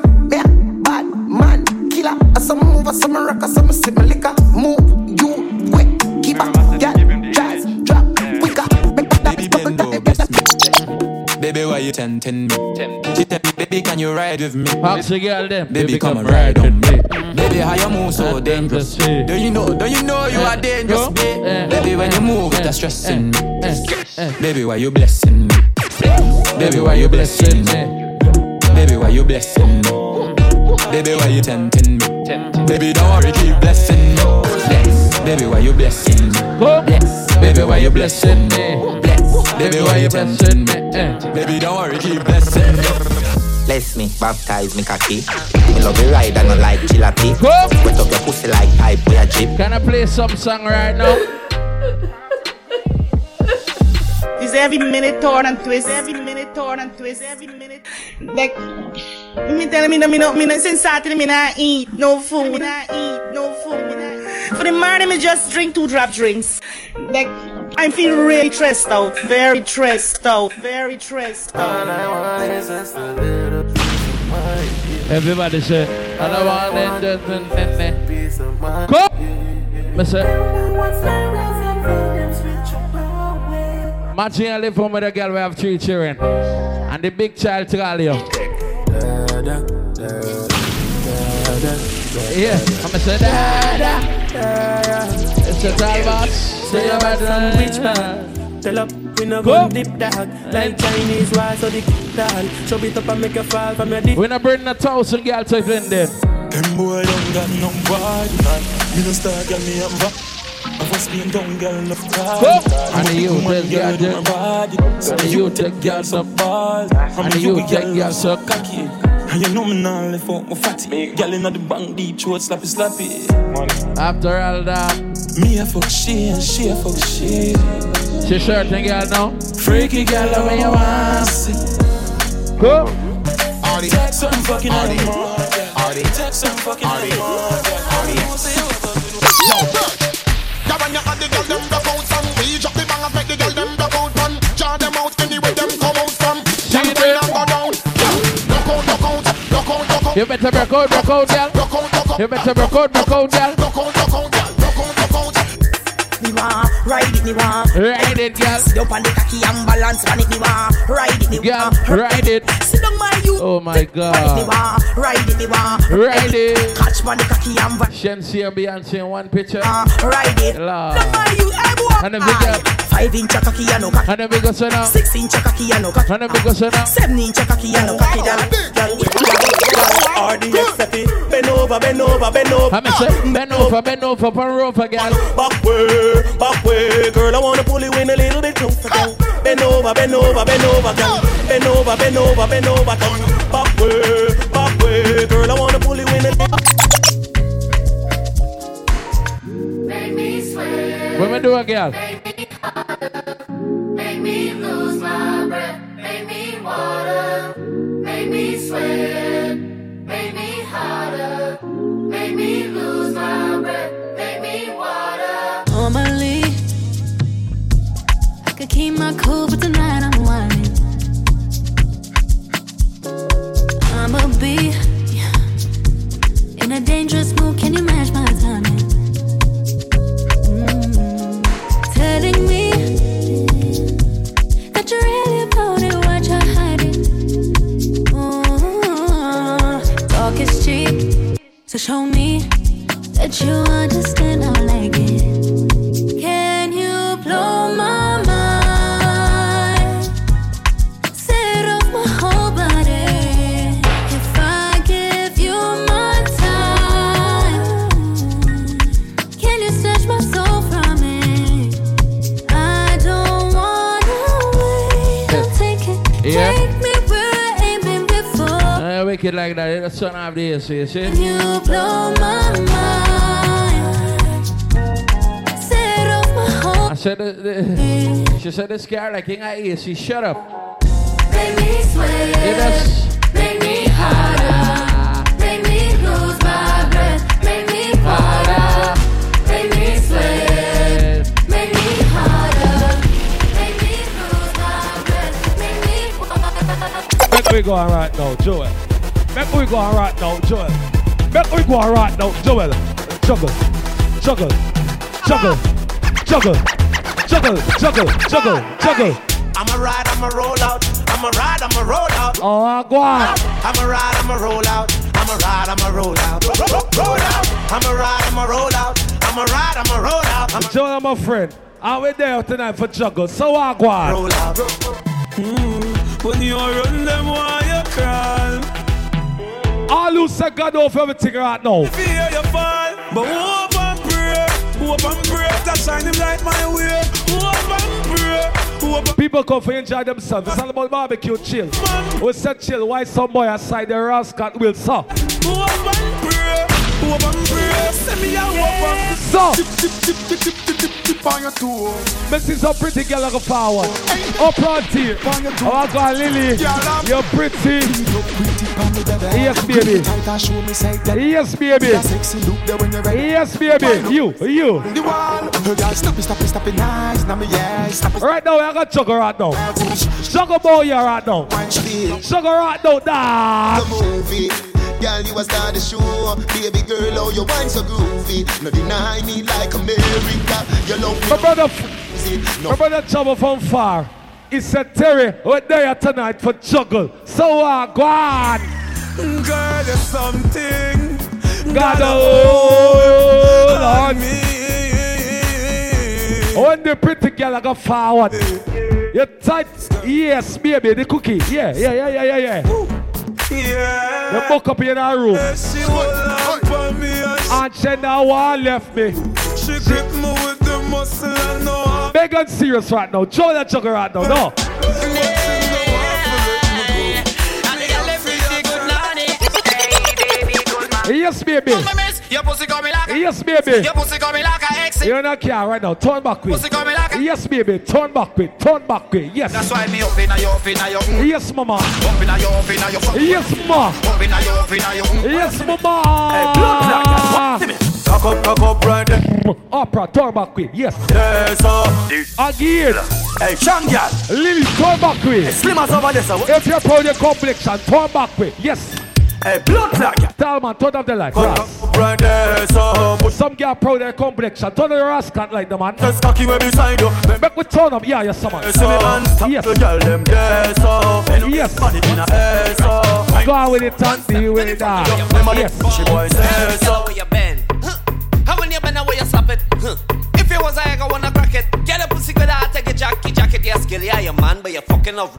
killer. I some move, I some rock, I some sip my liquor. Move, you wet, keep up, girl, jazz, drop, quicker. Baby, bend over, bless me. Baby, why you tempting me? She tell me, baby, can you ride with me? Ask the girl them. Baby, come and ride on me. Baby, how you move so dangerous? Do you know? Do you know you are eh, dangerous, babe? Eh, baby, when you eh, move, it's stressing me. Baby, why you blessing me? Baby, why you blessing me? Baby, why you blessing me? Baby, why you tempting me? Baby, don't worry, keep blessing me. Bless. Baby, why you blessing me? Bless. Baby, why you blessing me? Bless. Baby, why you tempting me? Baby, don't worry, keep blessing me. Bless me, baptize me cocky. Me love you ride and I like jalopy. Wet up your pussy like pipe with a jeep. Can I play some song right now? Is every minute torn and twist, every minute torn and twist, every minute. Like, me telling me no, me no, me no, since Saturday me not eat no food, me not eat no food. Me. For the morning me just drink two drop drinks. Like, I feel really stressed out, very stressed out, very stressed out. Everybody say, I don't want it, Come! Me say, Imagine you live home with a girl we have three children. And the big child to call you. Yeah, I'm a say da It's a tall boss. Say you're better than rich man. Tell up, we no gun deep dog. Like Chinese wise, so the dog. Show it up and make you fall from your dick. We're not burning a thousand girls to in there. Them boy don't got no body, man. Me no star, girl, me am back. I was being down, girl, enough card. And the youth take girl, do my body. And the youth take girl so ball. And the youth take girl so cocky. And you know me now, left out my fatty. Girl inna the bank, deep throat, slappy, slappy. After all that, me a fuck she and she a fuck she. She certain girl now. Freaky girl, the way you want see. Go. Artie. Take some fucking Artie. Artie. Take some fucking Artie. Artie. Yeah, when you had the girl them broke out from We drop the bangers, make the girl them broke out from Jar them out You better broke out, broke out, girl. Broke out, broke out You better broke out, broke out, girl. Broke out, broke out, girl Broke out, broke out Me want ride it, me want Ride it, girl. Sit up on the cocky and balance on it, me want ride it, me Girl, want ride it. Sit down my you. Oh my Ride it, me god. want ride it, me want Ride it. Catch on the cocky and balance. Shensi and Beyonce in one picture. Uh, ride it. Lord. Sit down my you. Hey, boy. And the big up. Five inch cocky and no cocky. And the big up, son. now. Six inch cocky and no cocky. And the big up, son. now. Seven inch cocky and no cocky. Girl, RDX. Bend over, bend over, bend over. I'm say, ah. bend over, bend over, pon over, girl. Back way, back way, girl. I wanna pull you in a little bit closer, girl. Bend over, bend over, bend over, girl. Bend over, bend over, bend over, girl. Back way, back way, girl. I wanna pull you in a little. What me do, girl? Make me lose my breath, make me water, make me sweat, make me harder, make me lose my breath, make me water. Normally, I could keep my cool, but tonight I'm whining. I'ma be in a dangerous mood. So show me that you understand. Like that. It's the son of the year, you see? Can you blow my mind? Set off my whole I said, the, the, she said, this girl like King of AC, shut up. Make me sweat, Yeah, that's, make me harder, make me lose my breath, make me water, make me sweat, make me harder, make me lose my breath, make me water. Make we go on right now, Joel. Make we go on right now, Joel. Make we go on right now, Joel. Juggle, juggle, juggle, juggle, juggle, juggle, juggle, juggle. I'ma ride, I'ma roll out. I'ma ride, I'ma roll out. Oh, go on. I'ma ride, I'ma roll out. I'ma ride, I'ma roll out. Ro- ro- Roll out. I'ma ride, I'ma roll out. I'ma ride, I'ma roll out. I'ma Joel, my friend. Are we there tonight for juggle? So I go on. roll out. Mm, when you run them, why you crawl? All who say God over everything right now. Fear you fall, but hope and pray. Hope and pray to shine him light my way. Hope and pray. People come for enjoy themselves. It's all about barbecue chill. We said chill. Why some boy aside the rascal will suck? hope and pray. Hope and pray. Send me a hope and So, Tip on your toe. me see some pretty girl like a forward. Up front here. Oh, I got Lily. You're pretty. Yes, baby. Yes, baby. Yes, baby. You, you. Stop it, stop it, stop it, nice. Right now, I got Jugger right now. Jugger boy here right now. Jugger right now, dog. The movie. Girl, you a star the show. Baby girl, oh, your wine so groovy. No deny me like America. You love me. My brother, my brother Trouble from far. He said, Terry, we're there tonight for juggle. So, uh, go on. Girl, there's something Gotta hold on. me. When the pretty girl I go forward. You tight, yes, baby, the cookie. Yeah, yeah, yeah, yeah, yeah, yeah. Yeah. You buck up in our room. She hold on for me and she, And she now one left me. she grip me with the muscle and no Big and serious right now. Joe that jugger right now. No. Yes, baby. Your pussy coming like a Yes, baby. Your pussy coming like a exit. You're not care right now. Turn back with. Pussy coming like a Yes, baby. Turn back with. Turn back with. Yes. That's why me up in a your up in a your mm. Yes, mama. up in a your up in a your Yes, ma. up in a your up in a your mm. Yes, mama. Cock up, cock up right there. Opera, turn back with. Yes. Yes, sir. Again. Hey, Sean girl. Lily, turn back with. Slim as over there, sir. If you're proud of your complexion, turn back with. Yes. Hey, blood clot, girl. Tell man, turn off the light. Cock Right. there, sir. Put Some girl proud of their complexion. Turn on the rascal like the man. the cocky way beside you. Make Make we turn up. Yeah, yes, man. see me man stop Yes. the girl them there, sir. Yes. Money in a air, sir. Go on with it and deal with it. ah. Yes. she boy say, sir. where you been? How when you been and where you stop it? Huh? If it was I, I wanna crack it. Get a pussy good, I take a jacket, jacket, yeah, skill, yeah, you man, but you fucking love.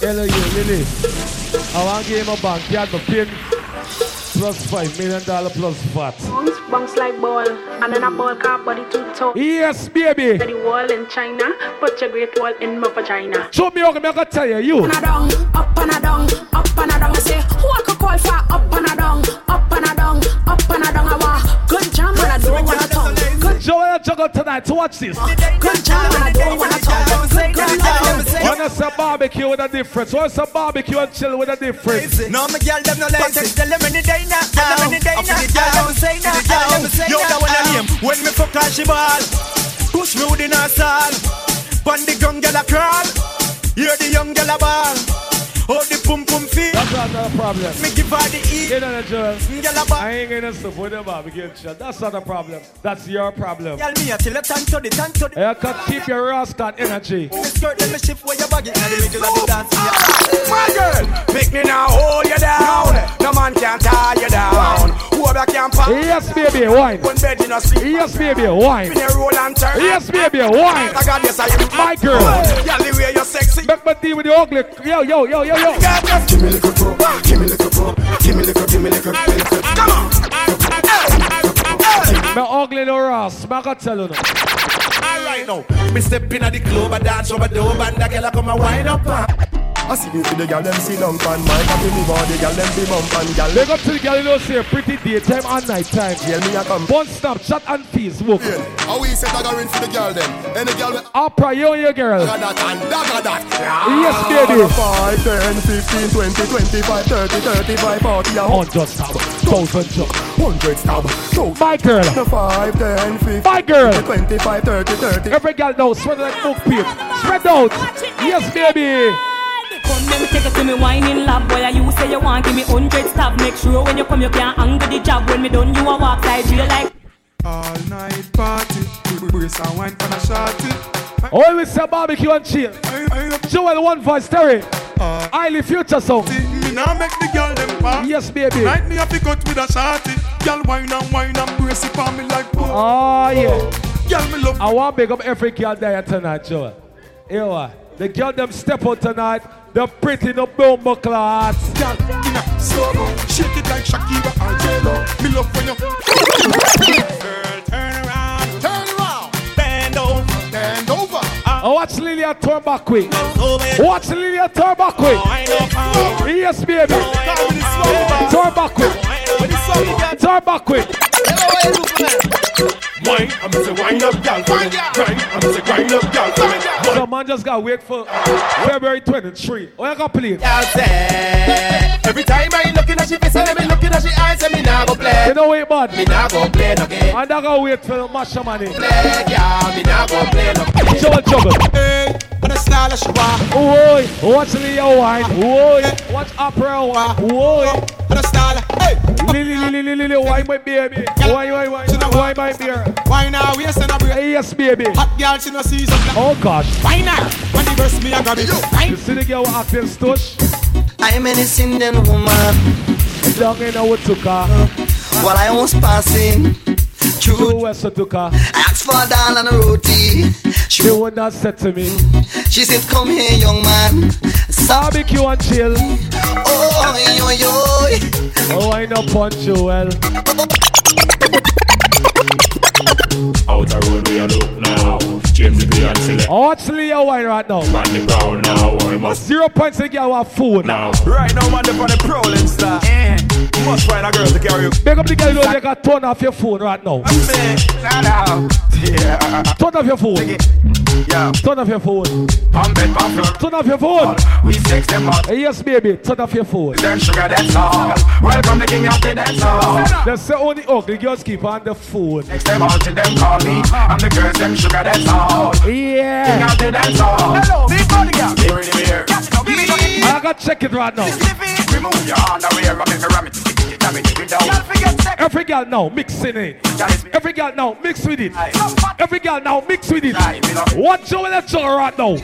Hello, you, Lily. I want to give him a bank. He had my pin. Plus five million dollar plus VAT. Bounce, bounce like ball, and then a ball car body too tough. Yes, baby. The wall in China, put your great wall in my vagina. Show me how I'm gonna tell you. You. Up and a down, up and a down, up and a down. I say, who I could call for up and a down, up and a down, up and a down. I want good jam and I don't want to tongue. Good, Joe and juggle tonight. So watch this. good jam and I want to tongue. Good, good jam. Wanna say barbecue with a difference? Wanna say barbecue and chill with a difference? No, my girl, them no lazy. Tell them any day now. Tell them any day now. Tell them say now. Tell them say Yo, that one now. a name. When me fuck her, she ball. Push me within her stall. When the young girl a crawl, hear the young girl a ball. How the pum pum feel. That's not a problem. Me give her the E. You know the Joel. Girl. I ain't gonna support with the barbecue and chill. That's not a problem. That's your problem. Girl, me a till a tan to the tan to the. You can keep your rascal energy. Me skirt let me shift where your body in the middle of the dance. My girl, make me now hold you down. No man can tie you down. Whoever can pop. Yes, baby, wine. One bed in a sleep. Yes, baby, wine. Me a roll and turn. Yes, baby, wine. I got yes, I am. My girl. Girl, the way you're sexy. Make me deal with the ugly. Yo, yo, yo, yo, yo. Give me little pro, give me little pro, give me little, give me little, give me little. Come on. Me ugly no Ross. Me gonna tell you. Alright now, me step in at the club, I dance over the dope, and the girl come and wind up. uh. I see you see the girl them sit down pan my cocky me body, girl them be bump and girl. Big up to the girl you know say pretty daytime and nighttime. Tell me I come. One Snapchat and Facebook. How we set a in for the girl them? Any girl with Opera, you and your girl. that and that that. Yes, baby. 5, 10, 15, 20, 25, 30, 35, 40, Hundred stab, thousand jump. 100 stab. So My girl. 5, 10, 15, My girl. 25, 30, 30. Every girl now spread like book page. Spread out. Yes, baby. Come let me take it to me whining lab Boy, you say you want give me hundred stab Make sure when you come you can't angle the job When me done you a walk side you like All night party, brace and wine for a shorty. Always say barbecue and chill. Joel, one voice, Terry. Uh, Highly future song. Me now make the girl them pop. Yes, baby. Night me have to cut with a shorty. Girl wine and wine and brace it on me like boom. Oh, ah, yeah. Girl me love. I want to big up every girl there tonight, Joel. You know what? The girl them step out tonight. The pretty no bumbo clots. Girl, in a slow mo, shake it like Shakira and J-Lo. Me love when you. Girl, turn around, turn around, bend over, bend over. Uh. Oh, watch Lilia turn back quick. Watch Lilia turn back quick. Oh, yes, baby. Oh, turn back quick. Oh, turn back quick. Wine, I'm say wine up, girl, for me. Grind, I'm say grind up, girl, for. So man just got wait for February 23. Oh, you got play it. Girl say, every time I looking at she face and me looking at she eyes, and me nah go play. You know wait, bud. Me nah go play no game. And I got wait for the masher money. Play, girl, me nah go play no game. Juggle, juggle. Hey, on the style of she want. Oi, watch Leo wine. Oi, watch opera wine. Oi, on the style. Hey, Lily, Lily, Lily, Lily, wine my baby. Wine, wine, wine. Wine my beer. Why now we are send a break? Yes, baby. Hot girl, she no season. Oh gosh. Why now? When the verse me, I grab it. You see the girl acting stush? I'm an Indian woman. Down in our tuka. While I was passing through West Tuka, I asked for a dal and a roti. She would not say to me. She said, Come here, young man. Barbecue and chill. Oh, yo, yo. Oh, I know punch you well. Outer road we a look now. James B and select. Oh, what's Leo wine right now? Man the ground now. We must Zero points to get our food. now. Right now, man, up on the prowling star. Eh. Must find a girl to carry you. Big up the girl who take a turn off your phone right now. Nah, nah. Yeah. Turn off your phone. Yeah. Turn off your phone. I'm. Turn off your phone. We sex them up. Yes, baby. Turn off your phone. Then sugar that's all. Welcome the king of the dance hall. That's the only ugly girls keep on the phone. Next them all to them call me. I'm the girls them sugar that's all. King Yeah. of the dance hall. Hello, big body girl. Here in the mirror. I gotta check it right now. Remove your underwear. Ram it, ram it. Jam it, take it down. Every girl now mixing it. Every girl now mix with it. Every girl now mix with it. Watch your let's go right now.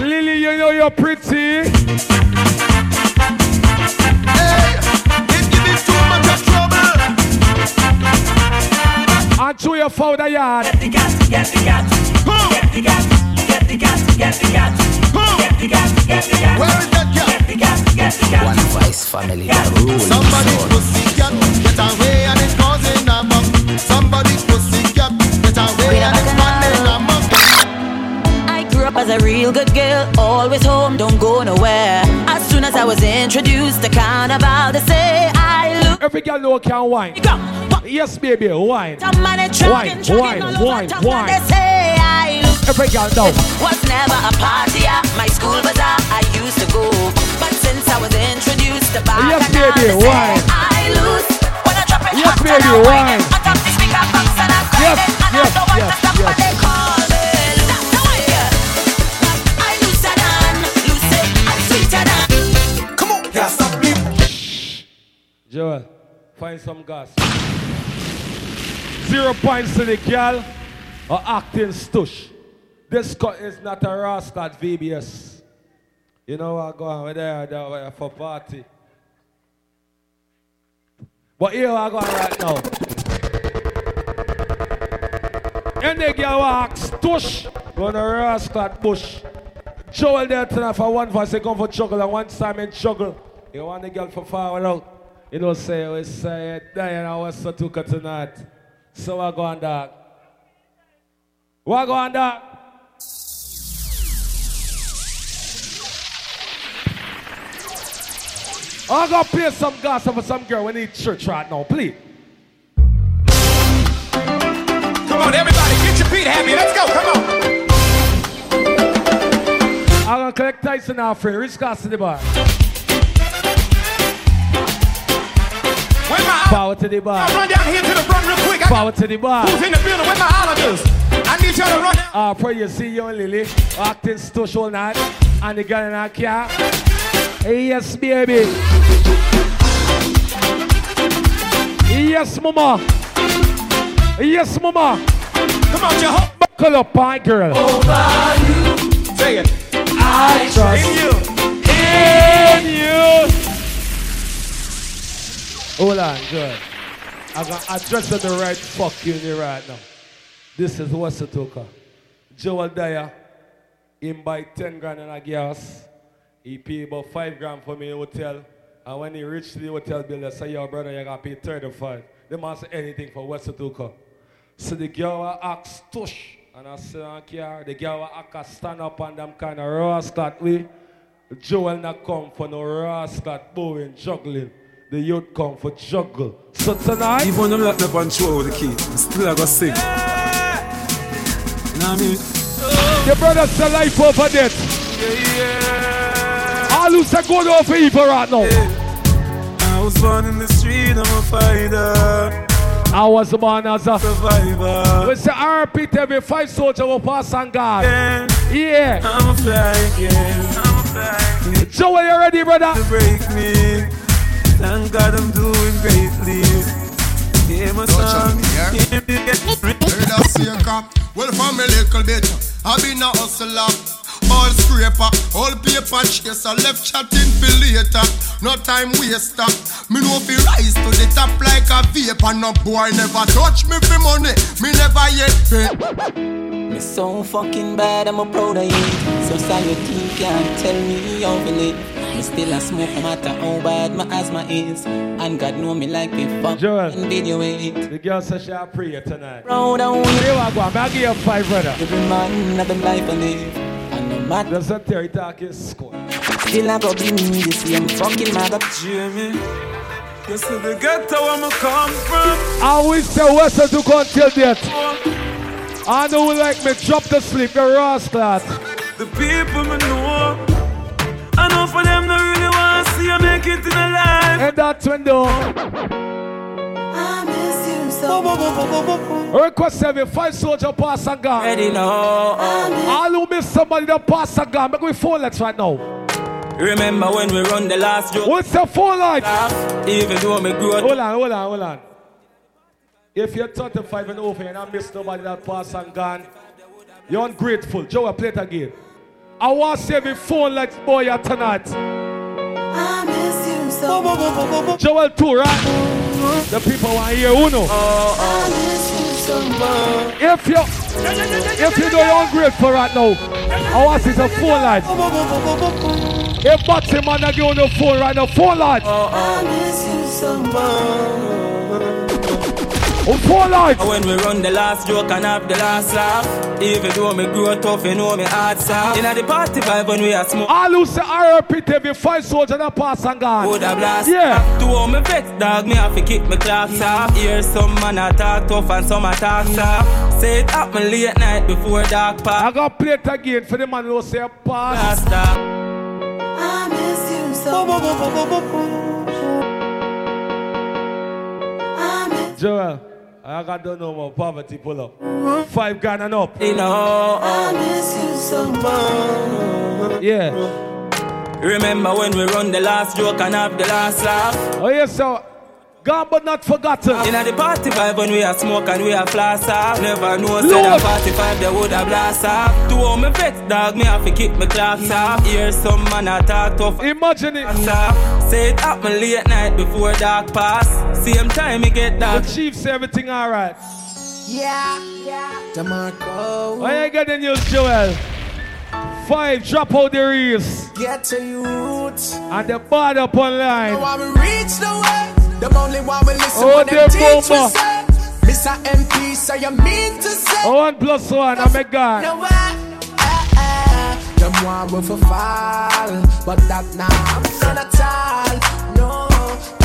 Lily, you know you're pretty. And to your father yard. One family, the rule. Somebody pussy cat get away and it's causing a muck. Somebody pussy cat get away and it's causing a muck. I grew up as a real good girl, always home, don't go nowhere. As soon as I was introduced to carnival, they say I look. Every girl know can wine. Yes, baby, wine. Some man a Wine, trucking, trucking wine, all over wine, wine. I. Every girl know. Was never a party at my school bazaar. I used to go, but since I was introduced to bar, Yes, baby, wine. I lose when I drop it. Yes, hot baby, and I whine wine. it. I tap the speaker box and I grind Yes, it, and yes, I don't want yes, to stop yes. what they call me. That's the way. I looser than loose it, sweeter than. Come on, can't stop me. Joel, find some gas. Zero points to the girl or acting stush. This cut is not a rascal VBS. You know what go on there, there for party. But here I go right now. The girl walks stush on a rascal bush. Joel there tonight for one voice, they come for juggle and one time in. You want the girl for forward out. You know, say, we say, know, what's the tuka tonight. So I go on dog? What go on dog? I'm gonna play some gossip for some girl we need church right now, please. Come on, everybody, get your feet happy. Let's go. Come on. I'm gonna collect Tyson friend, Rich Goss to the bar. Where my Power to the bar. Run down here to the front real quick. I Power to the bar. Who's in the building? Where my Islanders? I need y'all to run down. Uh, pray you see you and Lily acting all night and the girl in our car. Yes, baby. Yes, mama. Yes, mama. Come on, your hope. Buckle up, my girl. Say it. I trust In you. in you. Hold on, girl. I'm gonna address the right fuck you right now. This is what's the talker. Joel Dyer, him buy 10 grand and a gas. He pay about 5 grand for me hotel. And when he reached the hotel bill, they say, yo, brother, you got to pay 35. They must say anything for West Atuka. So the girl will ask, tush. And I sit on car. The girl will ask, stand up on them kind of rascal way. Joel not come for no rascal bowing, juggling. The youth come for juggle. So tonight, Even them lock me up and throw the key, I still I go sing. You know what I mean? your brother say life over death. All who say go down for evil right now. I was born in the street, I'm a fighter. I was born as a survivor. We say RP to every five soldier will pass on God. Yeah. I'm a fly again. I'm a fly again. Joel, you ready, brother? To break me. Thank God I'm doing greatly. Hear my song. Hear me get Heard I see a cop. Well, from a little bit, I been a hustler. All scraper, all paper chaser, left chatting for later. No time waster. Me know fi rise to the top like a vapor. No boy never touch me for money. Me never yet pay. Me so fucking bad, I'm a proud of it. Society can't tell me how to live. Me still a smoke, no matter how bad my asthma is. And God know me like me fuck Joel. and video it. The girl says she'll pray you tonight. Proud of Here it. I go. I'll give you five, brother. Every man have a life to live. And no matter There's a Terry talking squad. Still I go be me the same fucking maggot. Jamie. You see the ghetto where me come from. I wish the West to go until death. I know like me drop to sleep, the rascal. The people me know. I know for them they really want to see you make it in a life. And that window. I miss you so Request every five soldier pass and gun. Ready now. All who miss somebody that pass and gun. Make we four let's right now. Remember when we run the last joke? What's the phone like? Even though me grew up. Hold on, hold on, hold on. If you're 35 and over and I miss nobody that pass and gone, you're ungrateful. Joe, play it again. I want to see every phone like boy here tonight. I miss you so Joel too, right? The people hear Uno. I miss you so. If you if you know you're ungrateful right now, I want to see the phone light. If Batsy man are on the phone right now, phone light. I miss you so much. Oh. Oh, phone light. When we run the last joke and have the last laugh. Even though me grow tough, you know me hard soft. Inna the party vibe when we are smoke. All who say RP to every five soldier that pass and gone. Would a blast Yeah. To all me vex dog, me have to kick me clocks off. Hear some man a talk tough and some a talk soft. Say it happen late night before dark past. I got play it again for the man who say pass. Stop. I miss you so I miss Joel, I got don't know more poverty pull up. Five grand and up. You know. I miss you so much. Yeah. Remember when we run the last joke and have the last laugh. Oh yes, sir. Gone but not forgotten. Inna the party vibe when we are smoke and we are flash off. Never know say Lord. that 45 they would have blast off. To all me vex dog, me have to kick me clocks off. Hear some man a talk tough. Imagine it. Say it happen late night before dark pass. Same time me get dark. The chief say everything alright. Yeah, yeah. DeMarco. I ain't got the news, Joel. Five drop out the reels. Get to you roots. And the bad up online. Now I will reach the way. Them only one will listen Oh, what them them teach we say. Mr. MP, say you mean to say. One plus one, I'm a god. No way. Eh, eh. Them want we for fall, but that now none at all. No.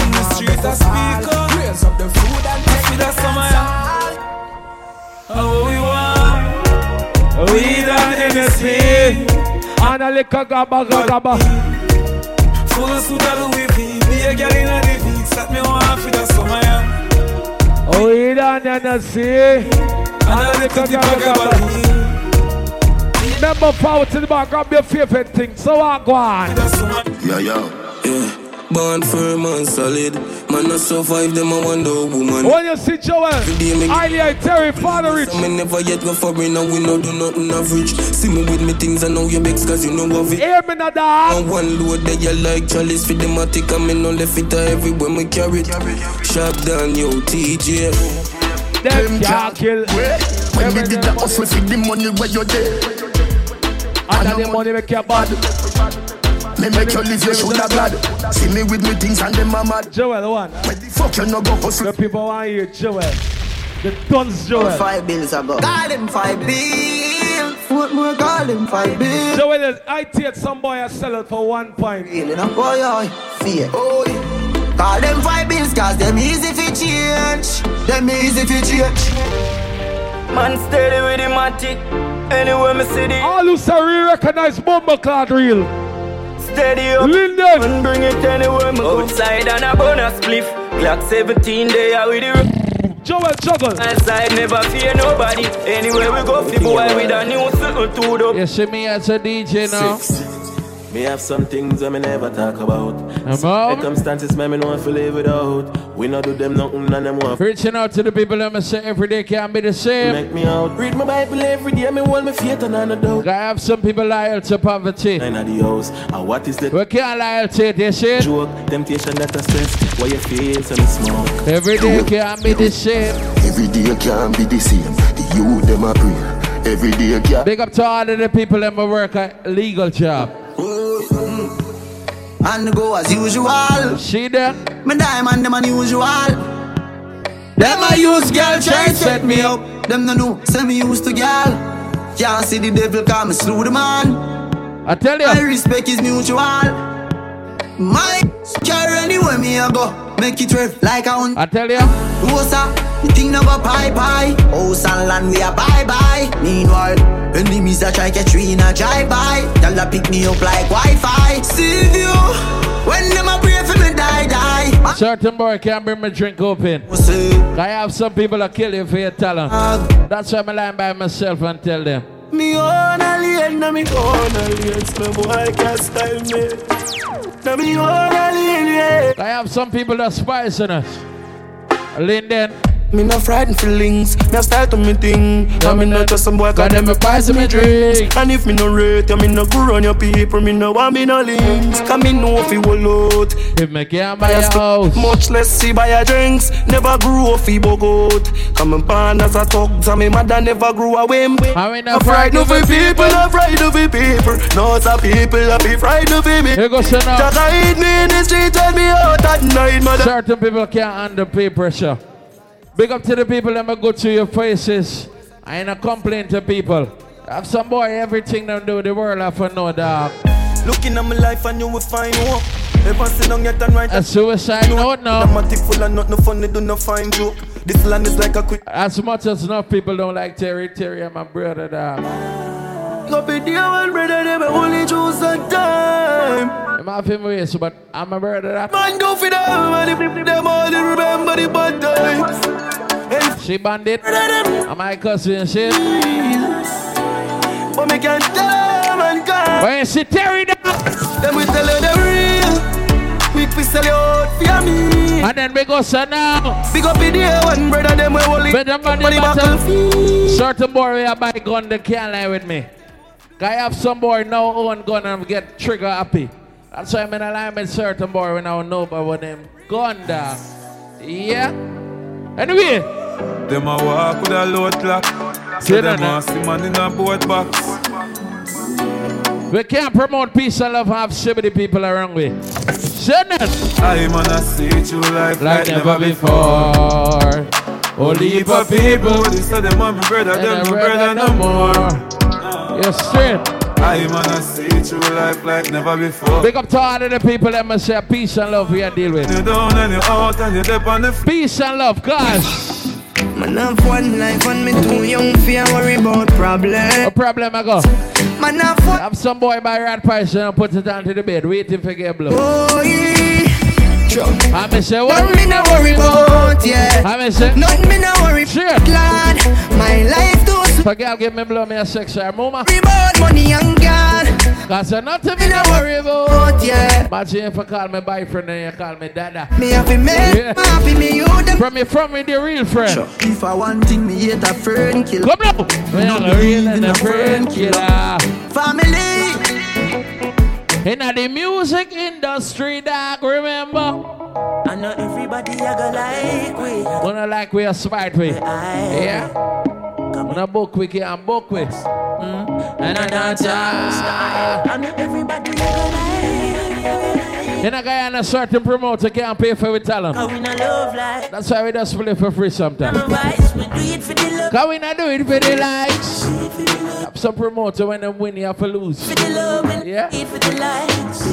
In the street I speak up. Raise up the food and take see that the summer, dancehall. How we want? We done Hennessy. And a liquor gabba gabba. Full of suit of Louis V. Be a girl in a the V. Set me one for the summer, yeah. Oh, we done Hennessy. And a liquor gabba gabba. Remember power to the back, grab your favorite thing. So I go on. Yo, yo. Yeah. Born firm and solid. Man, not survive them, I wonder woman. When you see Joel, I Terry Father Rich. Me never yet go for and we no do nothing average. See me with me things, I know you begs cause you know of it. Hear me now, dog. And one load that you like chalice for the matic and me no left it everywhere me carry it. Sharp down, yo, TJ. Them can't kill. When you did the hustle for the money where you're there. And the money make you bad. Me make you live your shoulder glad. See me with me things and them a mad. Joel, one. Where the fuck you no go hustle? The people want you, Joel. The tons, Joel. Five bills ago. Call him five bills. What more call him five bills? Joel, I take some boy I sell it for one point. Really no boy, oi. Fear. Oh, yeah. Call them five bills cause them easy fi change. Them easy fi change. Man steady with the matic. Anywhere me see the All who sorry recognize Bomber Cloud Real. Steady up. Linden. And bring it anywhere me go. Outside and a bonus spliff. Glock 17 they are with the Joel juggle. Inside never fear nobody. Anywhere we go, fi boy with a new something to do. You see me as a DJ now. Me have some things that me never talk about. Come Circumstances me me know if live without. We not do them nothing and them want Reaching out to the people that me say every day can't be the same. make me out. Read my Bible every day. Me hold my faith and I no doubt. I have some people loyal to poverty. Nine of the house. And what is the We can't loyal to it, you see? joke? Temptation that a stress. Why you feel some smoke? Every day can't be the same. Every day can't be the same. The youth them a pray. Every day can't. Big up to all of the people that me work a legal job. Mm-hmm. And go as usual. See them? Me diamond them unusual. Them I use girl try set me up. Them no know, say me used to girl. Can't see the devil come me slew the man. I tell you. My respect is mutual. My carry anywhere me a go. Make it rev like a hun. I tell you. Rosa, the thing go pie pie. House and land we a bye bye. Meanwhile, enemies a try catch we in a drive by. Y'all a pick me up like Wi-Fi. See you when them a pray for me die die. Certain boy can't bring me drink open. I have some people that kill you for your talent. That's why I'm lying by myself and tell them. Me own alien, na me own. No boy can style me. Na me own alien, yeah. I have some people that spicing us. Linden. Me no frightened feelings, me a style to me thing. I me not just some boy, cause them a price me drink. And if me no rate, ya me no go run your people, me no want me no links. Cause me know if you will out. If me can't buy a house. Much less see buy your drinks. Never grew up fi bogot. Come and pan as a talk, and me mother never grew a whim. I I'm frightened of people, I'm frightened of people. No, some people, I be frightened of me. Here goes now. Just hide me in the street, tell me out at night, mother. Certain people can't handle peer pressure. Big up to the people that go to your faces. I ain't a complaint to people. Have some boy, everything them do, the world have to know, dog. Looking at my life and you will find hope. Ever sit down yet and write A suicide note now. Dramatic full of nothing funny, do not find joke. This land is like a quick. As much as enough people don't like Terry, Terry and my brother, dog. No be dear one brother, them only choose a time. I'm off him ways, but I'm a brother, dog. Man go for them, and them all they remember the bad times. She bandit. I'm my cousin, shit. But me can't tell them and God. When she Terry down. Them we tell her the real. We we sell you out for me. And then we go so now. Big up in the one brother, them we only. Better money Money battle. battle. Certain boy we have buy gun, they can't lie with me. I have some boy now own gun and get trigger happy. That's why I'm in a line with certain boy when I know about what them gun dog. Yeah. Anyway. Them a walk with a load clock. See So them a see man in a boat box. We can't promote peace and love have 70 people around we. Send it. I man a see you life Like never before. Only for people. This are them my brother, them my brother no more. more. You're straight. I man a see you life like never before. Big up to all of the people that must say peace and love we are deal with. You down and you out and you dip on the Peace and love, gosh. Man have one life and me too young for worry about problem. What problem I go? Man have one. Have some boy by rat price and I put it down to the bed, waiting for get blow. Oh yeah. I me say what? Nothing me no worry about, yeah. I me say Nothing me no worry Shit. glad. My life too If a girl give me blow me a sex or mama. worry money and God. Cause I nothing me no worry about. Yeah. Imagine if I call me boyfriend and you call me dada. Me to make Yeah. happy me you them. From me from me the real friend. If I want thing me hate a friend kill. Come now. Me a real and a friend killer. Family. In the music industry, dog, remember? I know everybody a go like we. Wanna like we are smart we. Yeah. Wanna book we can book we. Mm. And I. I know everybody a go like In a guy and a certain promoter can't pay for with talent. Cause we not love like That's why we just play for free sometimes. Otherwise we do it for the love Cause we not do it for the likes. Some promoter when them win you have to lose. For the love and Yeah. eat for the lights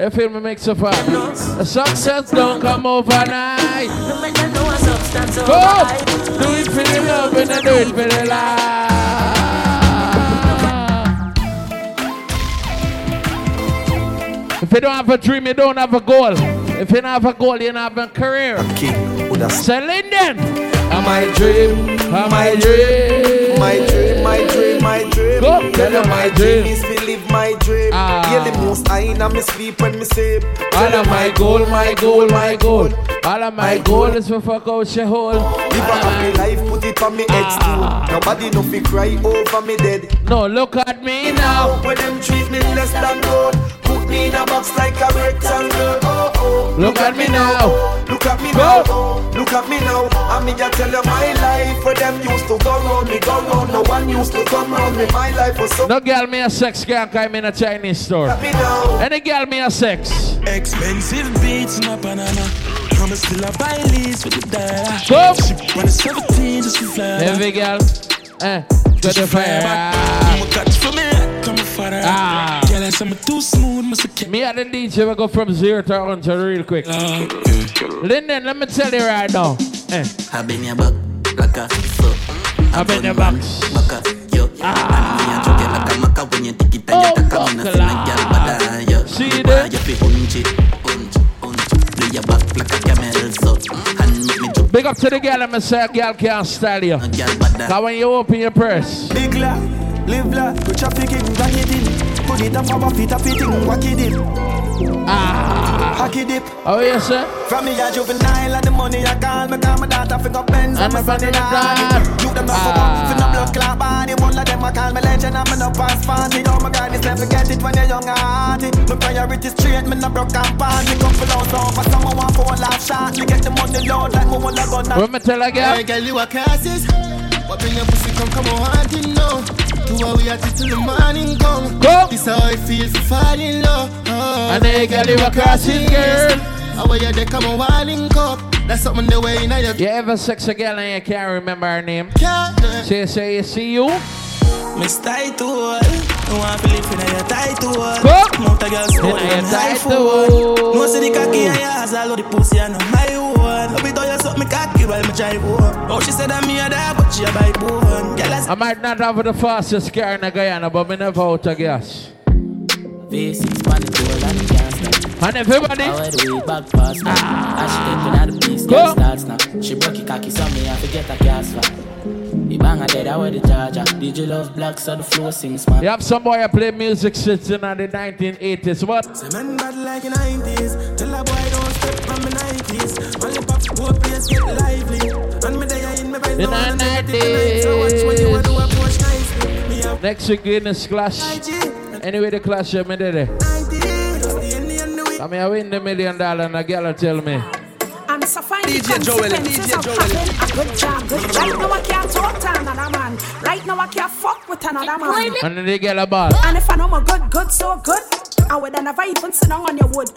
You feel me make so far? The success don't come overnight. No matter no substance Go! Oh! Do it for the love and I do it for the life. If you don't have a dream, you don't have a goal. If you don't have a goal, you don't have a career. Say Linden. Am I dream? Am I dream? My dream, my dream, my dream. Go, Tell them my my dream. is to live my dream. Ah. Hear the most high in me sleep when me sleep. All of my goal, my goal, my goal. All of my goal is to fuck out your hole. Live a happy life, put it on me head stool. Nobody no fi cry over me dead. No, look at me now. When them treat me less than gold, me in a box like a rectangle. Oh oh. Look at me now. Look at me now. Look at me now. I mean, I tell you my life. Where them used to go round me, go round. No one used to come round me. My life was so. No girl me a sex can't come in a Chinese store. Any girl me a sex. Expensive beats in a banana. I'm still a buy lease with the dollar. Go. She when it's 17, just to fly. Every girl. Eh. Go to fire. I'm catch for me. Come a father. Ah. Girl, I say I'm too smooth. Must have Me and the DJ will go from zero to 100 real quick. Linden, let me tell you right now. Eh. I've been your back like a so. I've been your box. Baka, yo. Ah. Me a choke like a maca when you take it and you take a me a feel like girl bada, yo. See Me that? You fi hunch it, hunch, hunch. Do your back like a camel so. And make me jump. Big up to the girl, I'm say girl can't style you. Cause when you open your purse, Big la, live la, go trafficking, gang it in. Put it up our feet, up it in, whack it in. Ah, hack it dip. How you say? From me a juvenile and the money I call me call my daughter fi go Benz and my son in a You them not for one, fi no blood clot body One of them I call me legend and me no pass party Oh my God, it's never get it when you're young and hearty My priorities straight, me no broke and party Couple house over, someone want for a laugh shot Me get the money load like me wanna go now me tell a girl? Hey, girl, you a classes. What bring your pussy come, come on, hunting now. Two hours we at it till the morning come. Go. This how I feel for fall in love. Oh. And hey, girl, you a classes girl. How are you there, come on, walling cup. That's something the way in your You ever sex a girl and you can't remember her name? Can't. She say, you see you? Miss title. You want to live in your title. Go. Mount a girl In soul a and your life title. No see the cocky and your ass all of the pussy and my one. Love it how you suck me cocky while me drive home. Oh she said that me a die but she a buy bone. Girl I I might not have the fastest car in Guyana, but me never out of gas. V6 pan the door and the can't stop. And everybody. How the way back past now. Ah. As she stepping out the place, Go. girl starts now. She broke it cocky, so me I forget her gas flat. The bang a dead, I wear the charger. DJ love black, so the flow sings, man. You have some boy that play music since in the 1980s. What? Say men bad like in 90s Tell a boy don't step from the 90s Only pop go place get lively And me there in me bed In down the and I get it tonight So watch what you want to approach nicely Next week in the clash. Anyway, the clash, you me did it. 90 Just the Indian do I mean, I win the million dollar and a girl tell me. I'm so fine. DJ Joel, consequences DJ of Joel. having a good job. Good. Right now I can't talk to another man. Right now I can't fuck with another man. And then they get a ball. And if I know my good, good, so good, I would have never even sit down on your wood.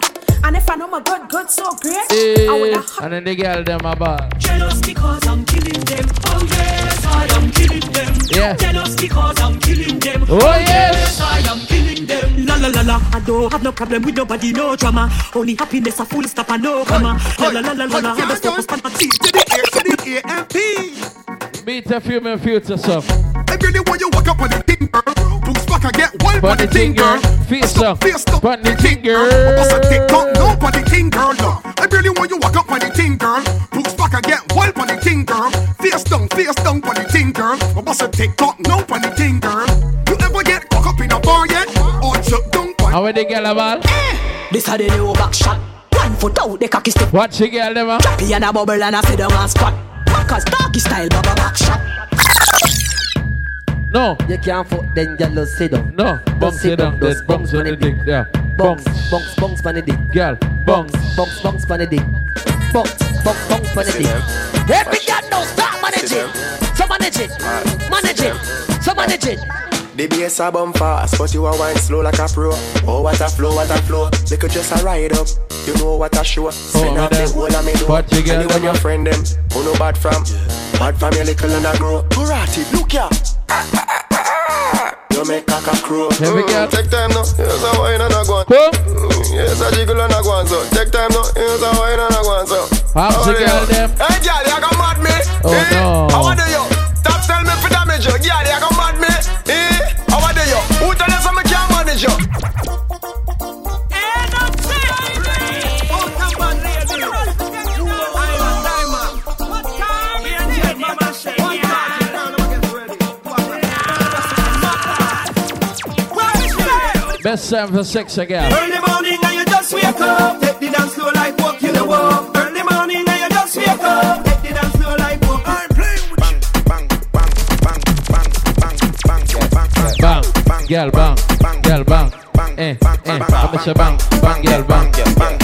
And if I know my good, good, so great, I would Eh, have and then they get them a ball. Jealous because I'm killing them. Oh yes, I am killing them. Yeah. Jealous because I'm killing them. Oh, yes. I am killing them. La la la la. I don't have no problem with nobody, no drama. Only happiness, a full stop and no comma. La la la la la la. I just focus on my teeth. Beat a few min future stuff. I really want you walk up on the thing, girl. Boots back and get wild on the thing, girl. Face up. Face up. On the thing, girl. Bust a tick tock, no on the thing, girl. no. I really want you walk up on the thing, girl. Boots back and get wild on the thing, girl. Face down, face down on the thing, girl. Bust a tick tock, no on the thing, girl. You ever get caught up in a bar yet? Or chuck down on How they get a? This a the new back shot One foot out, the cocky stick Watch the girl them a. Choppy and a bubble and a sit down and squat Cause doggy style bubble back shot No. You can't fuck then you just sit down. No. Bounce sit down. There's bounce on the dick. Yeah. Bounce, bounce, bounce on the dick. Girl, bounce, bounce, bounce on the dick. Bounce, bounce, bounce on the dick. Every girl now start managing. So manage it, manage it, so manage it. The bass a bump fast, but you a wine slow like a pro. Oh, what a flow, what a flow. They could just a ride up. You know what a show. Send up the whole of me do. What you Tell you get, when your friend them, who no bad from. Bad from your little and a grow. Karate, look ya. You make caca crow. Here we go. Take time now. Here's a wine and a go on. Mm, here's a jiggle and a go on. So take time now. Here's a wine and a go on. So. How's How the girl them? Hey, girl, you got mad me. Oh, no. Best time for sex again. Early morning and you just wake up. Take the dance floor like walk you the walk. Early morning and you just wake up. Take the dance floor like walk. I'm playing with Bang, girl, bang, bang, girl, bang, bang, eh, eh. I'ma say bang, bang, girl, bang, eh, bang,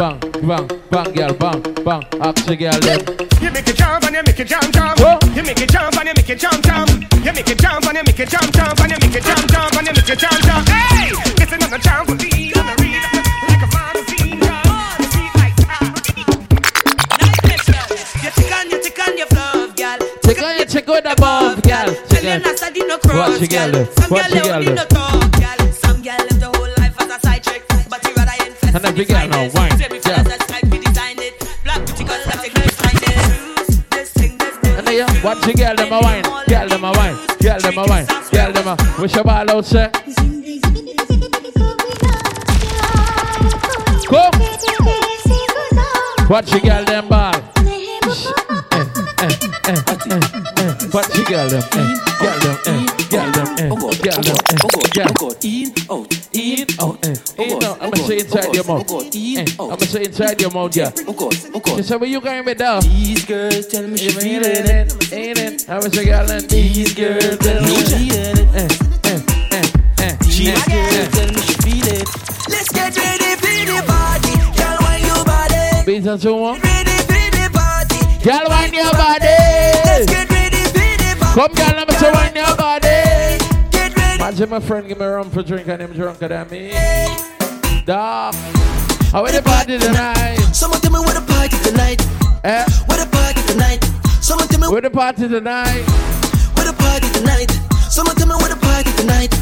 bang, bang, bang, girl, bang, bang. Ask the girl them. You make it jump and you make it jump jump. You make it jump and you make it jump jump. You make it jump and you make it jump jump and you make it jump jump and you make it jump jump. Hey, it's another jump for me. I'm a read like a fantasy. You see like You tick on, you tick on your. Check on you, check on the above, girl. Tell you not study no cross, the girl. Some girl girl live in them. the talk, girl. Some girl live the whole life as a side trick, but you rather invest And every girl now, wine, watch the girl them a wine, girl them a wine, girl them a wine, girl them a. Wish your ball out, say. Go. Watch the girl them ball. Watch the girl them, eh, girl them, eh, girl them, eh, girl them, girl. Out, in, out, Eh, in, out. I'ma say inside your mouth. Eh, I'ma say inside your mouth, yeah. She said, where you going with that? These girls tell me she If feeling it. it, ain't it? I'ma say, girl, and These girls tell me she feeling it. Eh, eh, eh, eh, These eh, girls eh. tell me she feel it. Let's get ready for the party. Girl, wine your body. Beat us to one. Ready for the party. Girl, wine your body. Let's get ready for the party. Come, girl, let me say, wine your body. Get ready. Imagine my friend give me rum for drink and him drunker than me. Dog. How is the party tonight? Someone tell me where the party tonight. Eh? Where the party tonight. Someone tell me Where the party tonight? where the party tonight. Someone tell me where the party tonight.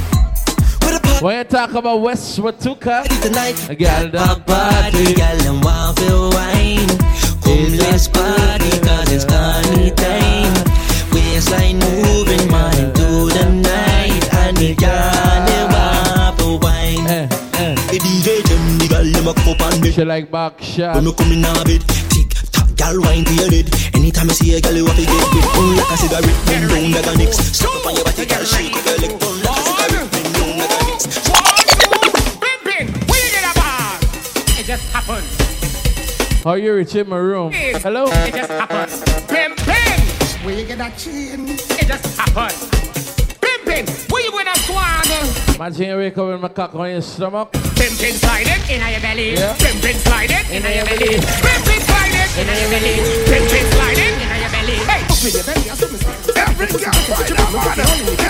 Where When you talk about Westwood Tuka, tonight. a girl done Party, girl, and want to wine. Come, let's party, cause it's party time. Waistline moving, mind to the night. And the girl, cup She like back shot. When me come in a bit, tick tock, girl wine to your head. Anytime I see a girl, you have to get bit. Burn like a cigarette, bend down like a nix. Stop up on your body, girl, shake up your leg. Burn like a cigarette, bend down like a nix. Pimpin', where you get a bar? It just happened. How you reach in my room? Hello? It just happened. Pimpin', where you get that chin? It just happened. Pimpin', where you gonna swan? Imagine you wake up with my cock on your stomach. Pimpin' sliding in your belly. Yeah. Pimpin' sliding in your belly. Pimpin' sliding in your belly. Pimpin' sliding in your belly. Hey, up in your belly. I saw me say. Every girl find a man,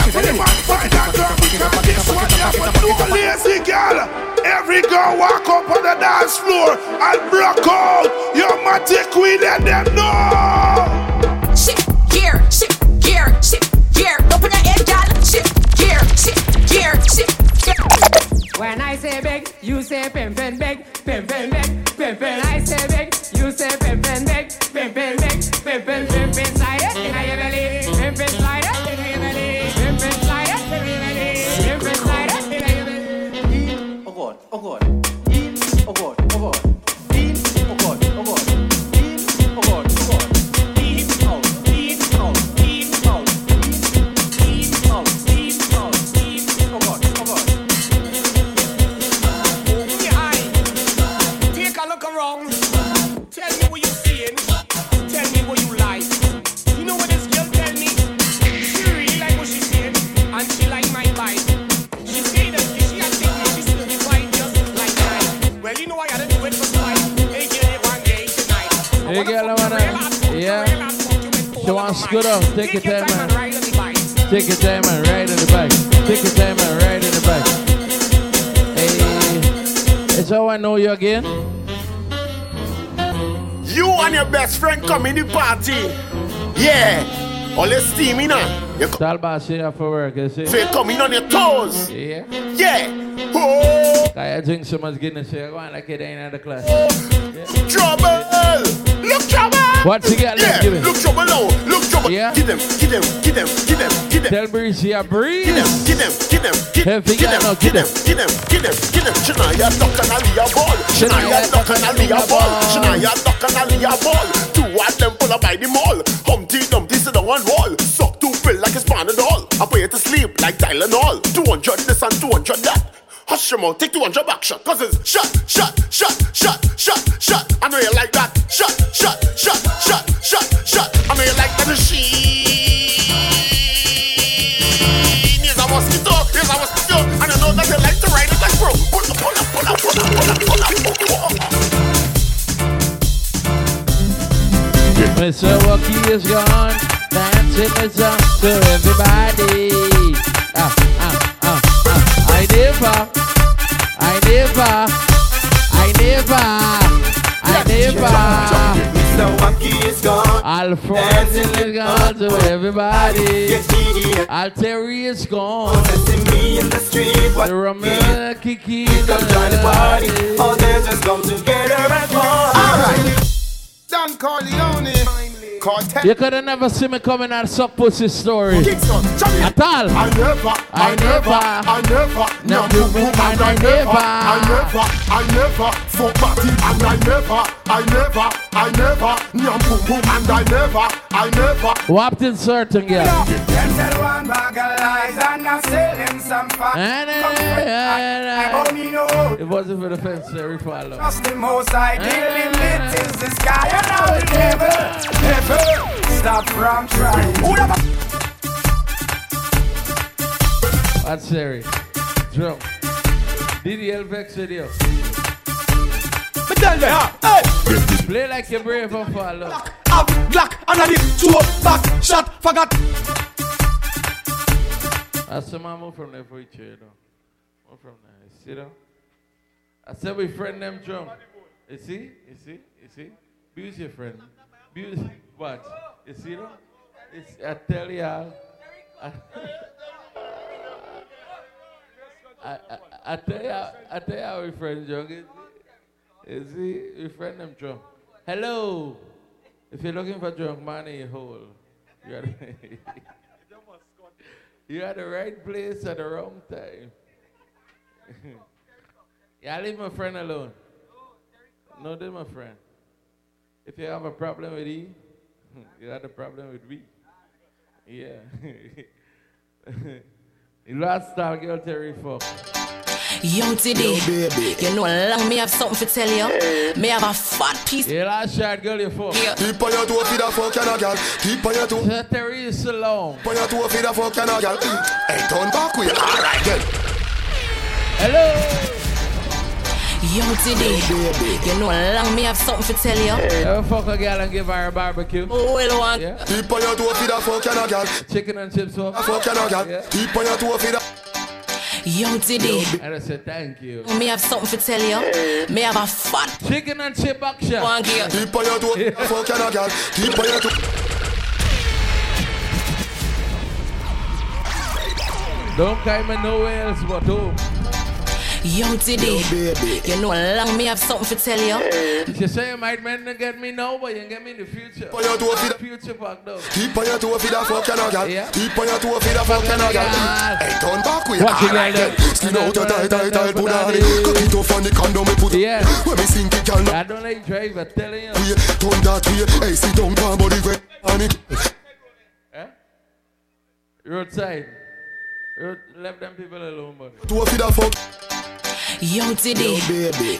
every man find a girl because this one never do a lazy girl. Every girl walk up on the dance floor and broke out. Your matic queen and them know. Shift gear, shift gear, shift When I say big, you say pimpin' big, pimpin' big, Wants to up. Take your time, man. Take your time, man. Ride in the bike. Take your time, man. Ride in the bike. Hey, it's how I know you again. You and your best friend come in the party. Yeah. All the steam in her. You boss you have for work, you see? feel coming on your toes. Yeah. Yeah. Oh, I drink so much Guinness, so you go on like it ain't in the class. trouble. Look trouble. What you got Yeah. Give it. Look trouble now. Look trouble. Yeah. Give them. Give them. Give them. Give them. Give them. Tell Breeze, yeah, Breeze. Give them. Give them. Give them. Give them. Give them. Give them. Give them. Give them. Shania duck and Aliyah ball. Shania duck and Aliyah ball. Shania duck and Aliyah ball. Two of them pull up by the mall. Humpty Dumpty sit down on wall. Suck two pill like it's Panadol. I put you to sleep like Tylenol. 200 this and 200 that. Hush your mouth, take 200 back shot. Cause it's shot, shot, shot, shot, shot, shot. I know you like that. Shot, shot, shot, shot, shot, shot. I know you like that machine. Here's mosquito, here's mosquito. And I know that you like to ride. Mr. Wookie is gone. Dancing is up to everybody. Ah, ah. I never, I never, I never, I never. Mr. Wacky is gone. Alphonse is gone to everybody. Alteri is gone. me in the street. What The Romeo Kiki. come join the party. All just come together and party. Alright. Don Corleone. Cartel. You could have never seen me coming out suck pussy story. At all. I never, I never, I never, No, no boom boom and I never, never. I never, I never, fuck party and I never, I never, I never, no boom boom and I never, I never. Wrapped in certain girl. Them tell one bag of lies and I sell them some fat. And, Come with that. I only know It wasn't for the fence, uh, Terry Follow. Trust the most I dealing with is the sky and I will never, never stop from trying. That's Terry. Drum. DDL Vex video. Play like you're brave and follow. Up, Glock, and I two back shot, forgot. That's the man from there for each other. Move from there. You see? I said we friend them drum. You see? You see? You see? Abuse your friend. Abuse You see that? It's, I tell y'all. I, I, I, tell y'all, I tell y'all we friend drum. You see? You see? We friend them drum. Hello. If you're looking for drunk your hole, you're at, *laughs* you're at the right place at the wrong time. *laughs* yeah, leave my friend alone. No, they're my friend. If you have a problem with E, *laughs* you have a problem with me. Yeah. the last star girl Terry fuck. Yo, today, baby, you know, long me have something to tell you. Me have a fat piece. Yeah, last shot girl you fuck. Keep on your toe, feed a fuck and a gal. Keep on your toe. Terry is so long. Keep on your toe, feed a fuck and a gal. Hey, turn back with Alright then. Hello. Yo, today, you know, long me have something to tell you. Ever fuck a girl and give her a barbecue? Oh, well, one. Yeah. Keep on your toe, feed a fuck and a gal. Chicken and chips fuck. A fuck and a gal. Keep on your toe, feed a. Yo, today, And I said thank you. me have something to tell you. Me have a fat Chicken and chip action. one gear. Keep on your toe, feed a fuck and a gal. Keep on your toe. Don't come in nowhere else but home. Yo, today, you know, long me have something to tell you. You say you might meant to get me now, but you can get me in the future. Keep on your toe, feed a. Future back though. Keep on your toe, feed a fuck and a gal. Yeah. Keep on your toe, feed a fuck and a gal. Hey, turn back with Watch it, like girl, then. then. Skin out your tight, tight, tight, punani. Cock it off on the condom, me put it. Yeah. When me sink it, girl, I don't like drive, I'm telling you. way, turn that way. Hey, sit down, calm body, way, on it. Eh? Roadside. Road, left them people alone, but. Toe feed a fuck. Yo, today,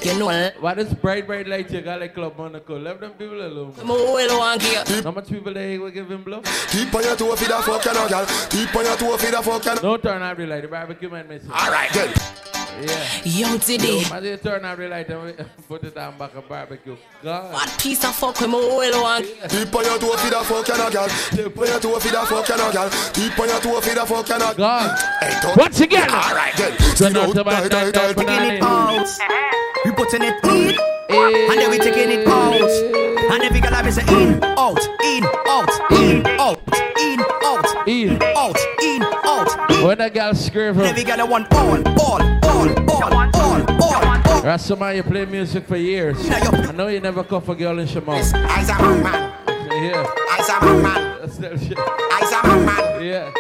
you know, What is bright, bright light you got like Club Monaco? Left them people alone. I'm well, one gear. How much people they will give him bluff? Keep on your toe, feed a fuck and a gal. Keep on your toe, feed a fuck and. No turn out the light, the barbecue man missing. Alright then. Yo, today. Yo, man, they turn out the light and *laughs* put it on back of barbecue. God. What piece of fuck with my oil one? Tip on your toe for the fuck you no girl. Tip on your toe for the fuck you no girl. Tip on your toe for the fuck you no God. Hey, don't- Once again. All right then. Turn out the back, Die, die, die, put die. it out. We putting it in, and then we taking it out. And every girl I say in, out, in, out, in, out, in, out, in, out, in, out. When a girl scream Every girl I want all, all, all, all, all, all, all. Rasta you play music for years. I know you never cuff a girl in Shemau. I's a man, man. Yeah. I's a man, man. That's that shit. I's a man, man. Yeah.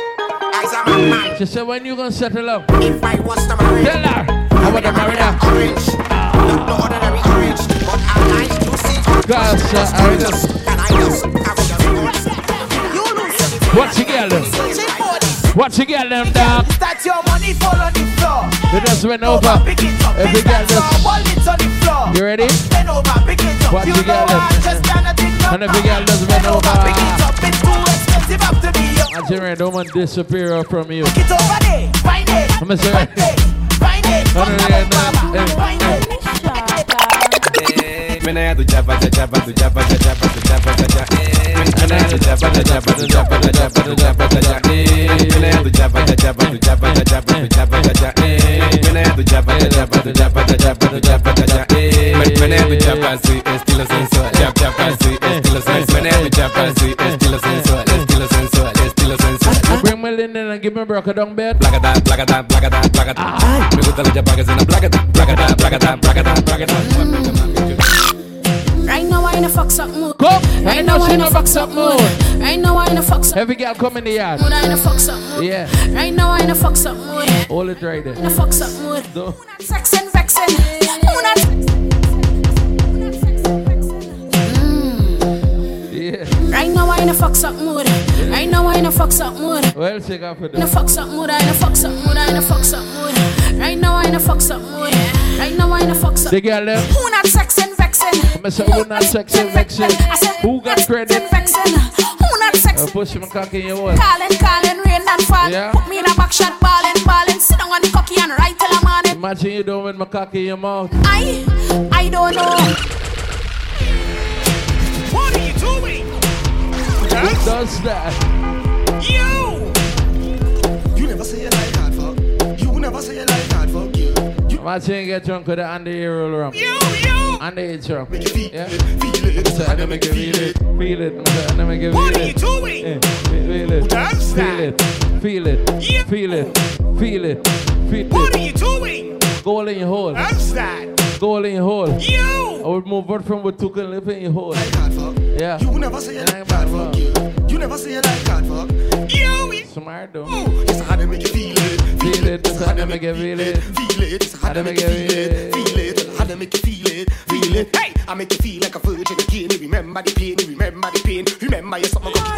I's a man, man. She said, when you gonna settle up? If I was to marry, Tell her. I want to marry her. orange, not no ordinary orange, but I like to see. Cause uh, I just, And I just, I will just You lose what you get them? What you get them, dog? Start your money fall on the floor. They just went over. Pick it up. Every girl just, Wallets on the floor. you ready? Bend over, pick it up. What you get them? I just cannot think no And every girl just went over, over. pick it up. It's too expensive up to me. Yo. Imagine don't want disappear from you. Pick it over there. Find it. I'm gonna say, Find it. no, no, no, no, Find it. Japa tu japa tu japa. Mena tu japa tu japa tu japa tu japa tu japa tu japa. Mena tu japa tu japa tu japa tu japa tu japa tu japa. Mena tu japa tu japa tu japa tu japa tu japa tu japa. Mena tu japa así estilo sensual. Jap japa así estilo sensual. Mena tu japa así estilo sensual. Estilo sensual. Estilo sensual. Bring me in and give me broke down bed. Placata, placata, placata, placata. Me gusta la chapa que suena placata, placata, placata, placata, placata. Right now I in a fucks up mood. Go. Right now I in a fucks up mood. Right now I in a fucks up Every girl come in the yard. mood. I in a fucks up mood. Yeah. Right now I in a fucks up mood. Hold it right there. In a fucks up mood. Do. Sex and vexing. Not Yeah. Right now I in a fucks up mood. Right now I in a fucks up mood. Else you got for In a fucks up mood. I in a fucks up mood. I in a fucks up mood. Right now I in a fucks up mood. Right now I in a fucks up. The girl them. Who not sex and vexing? I say, who not sex and? I said, Who got credit? and vexing? Uh, who not sex? I uh, push my cock in your wall. Calling, calling, rain and fall. Yeah. Put me in a back shot, balling, balling. Sit down on the cocky and right till I'm on it. Imagine you doing with my cock in your mouth. I, I don't know. What are you doing? Who does that? You! You never say you like hard fuck. You never say you like hard fuck. You. You get drunk with the under roll rum. You, you! Underage rum. Yeah. Feel it. So I make you feel it. Feel it. I make you feel What are you it. doing? Eh, Feel it. Feel it. Feel it. Feel it. Feel it. Feel What are you doing? Goal in your hole. How's that? Goal in your hole. You. I would move on from with two can live in your hole. Like hard fuck. Yeah. You never say you like man, fuck. You. You never say you like hard fuck. You! Smart though. It's how they make you feel it. Feel it. That's how they make you feel it. Feel it. It's how they make you feel it. Feel it. How to make you feel it. Feel it. Hey, I make you feel like a virgin again. You remember the pain. You remember the pain. Remember your summer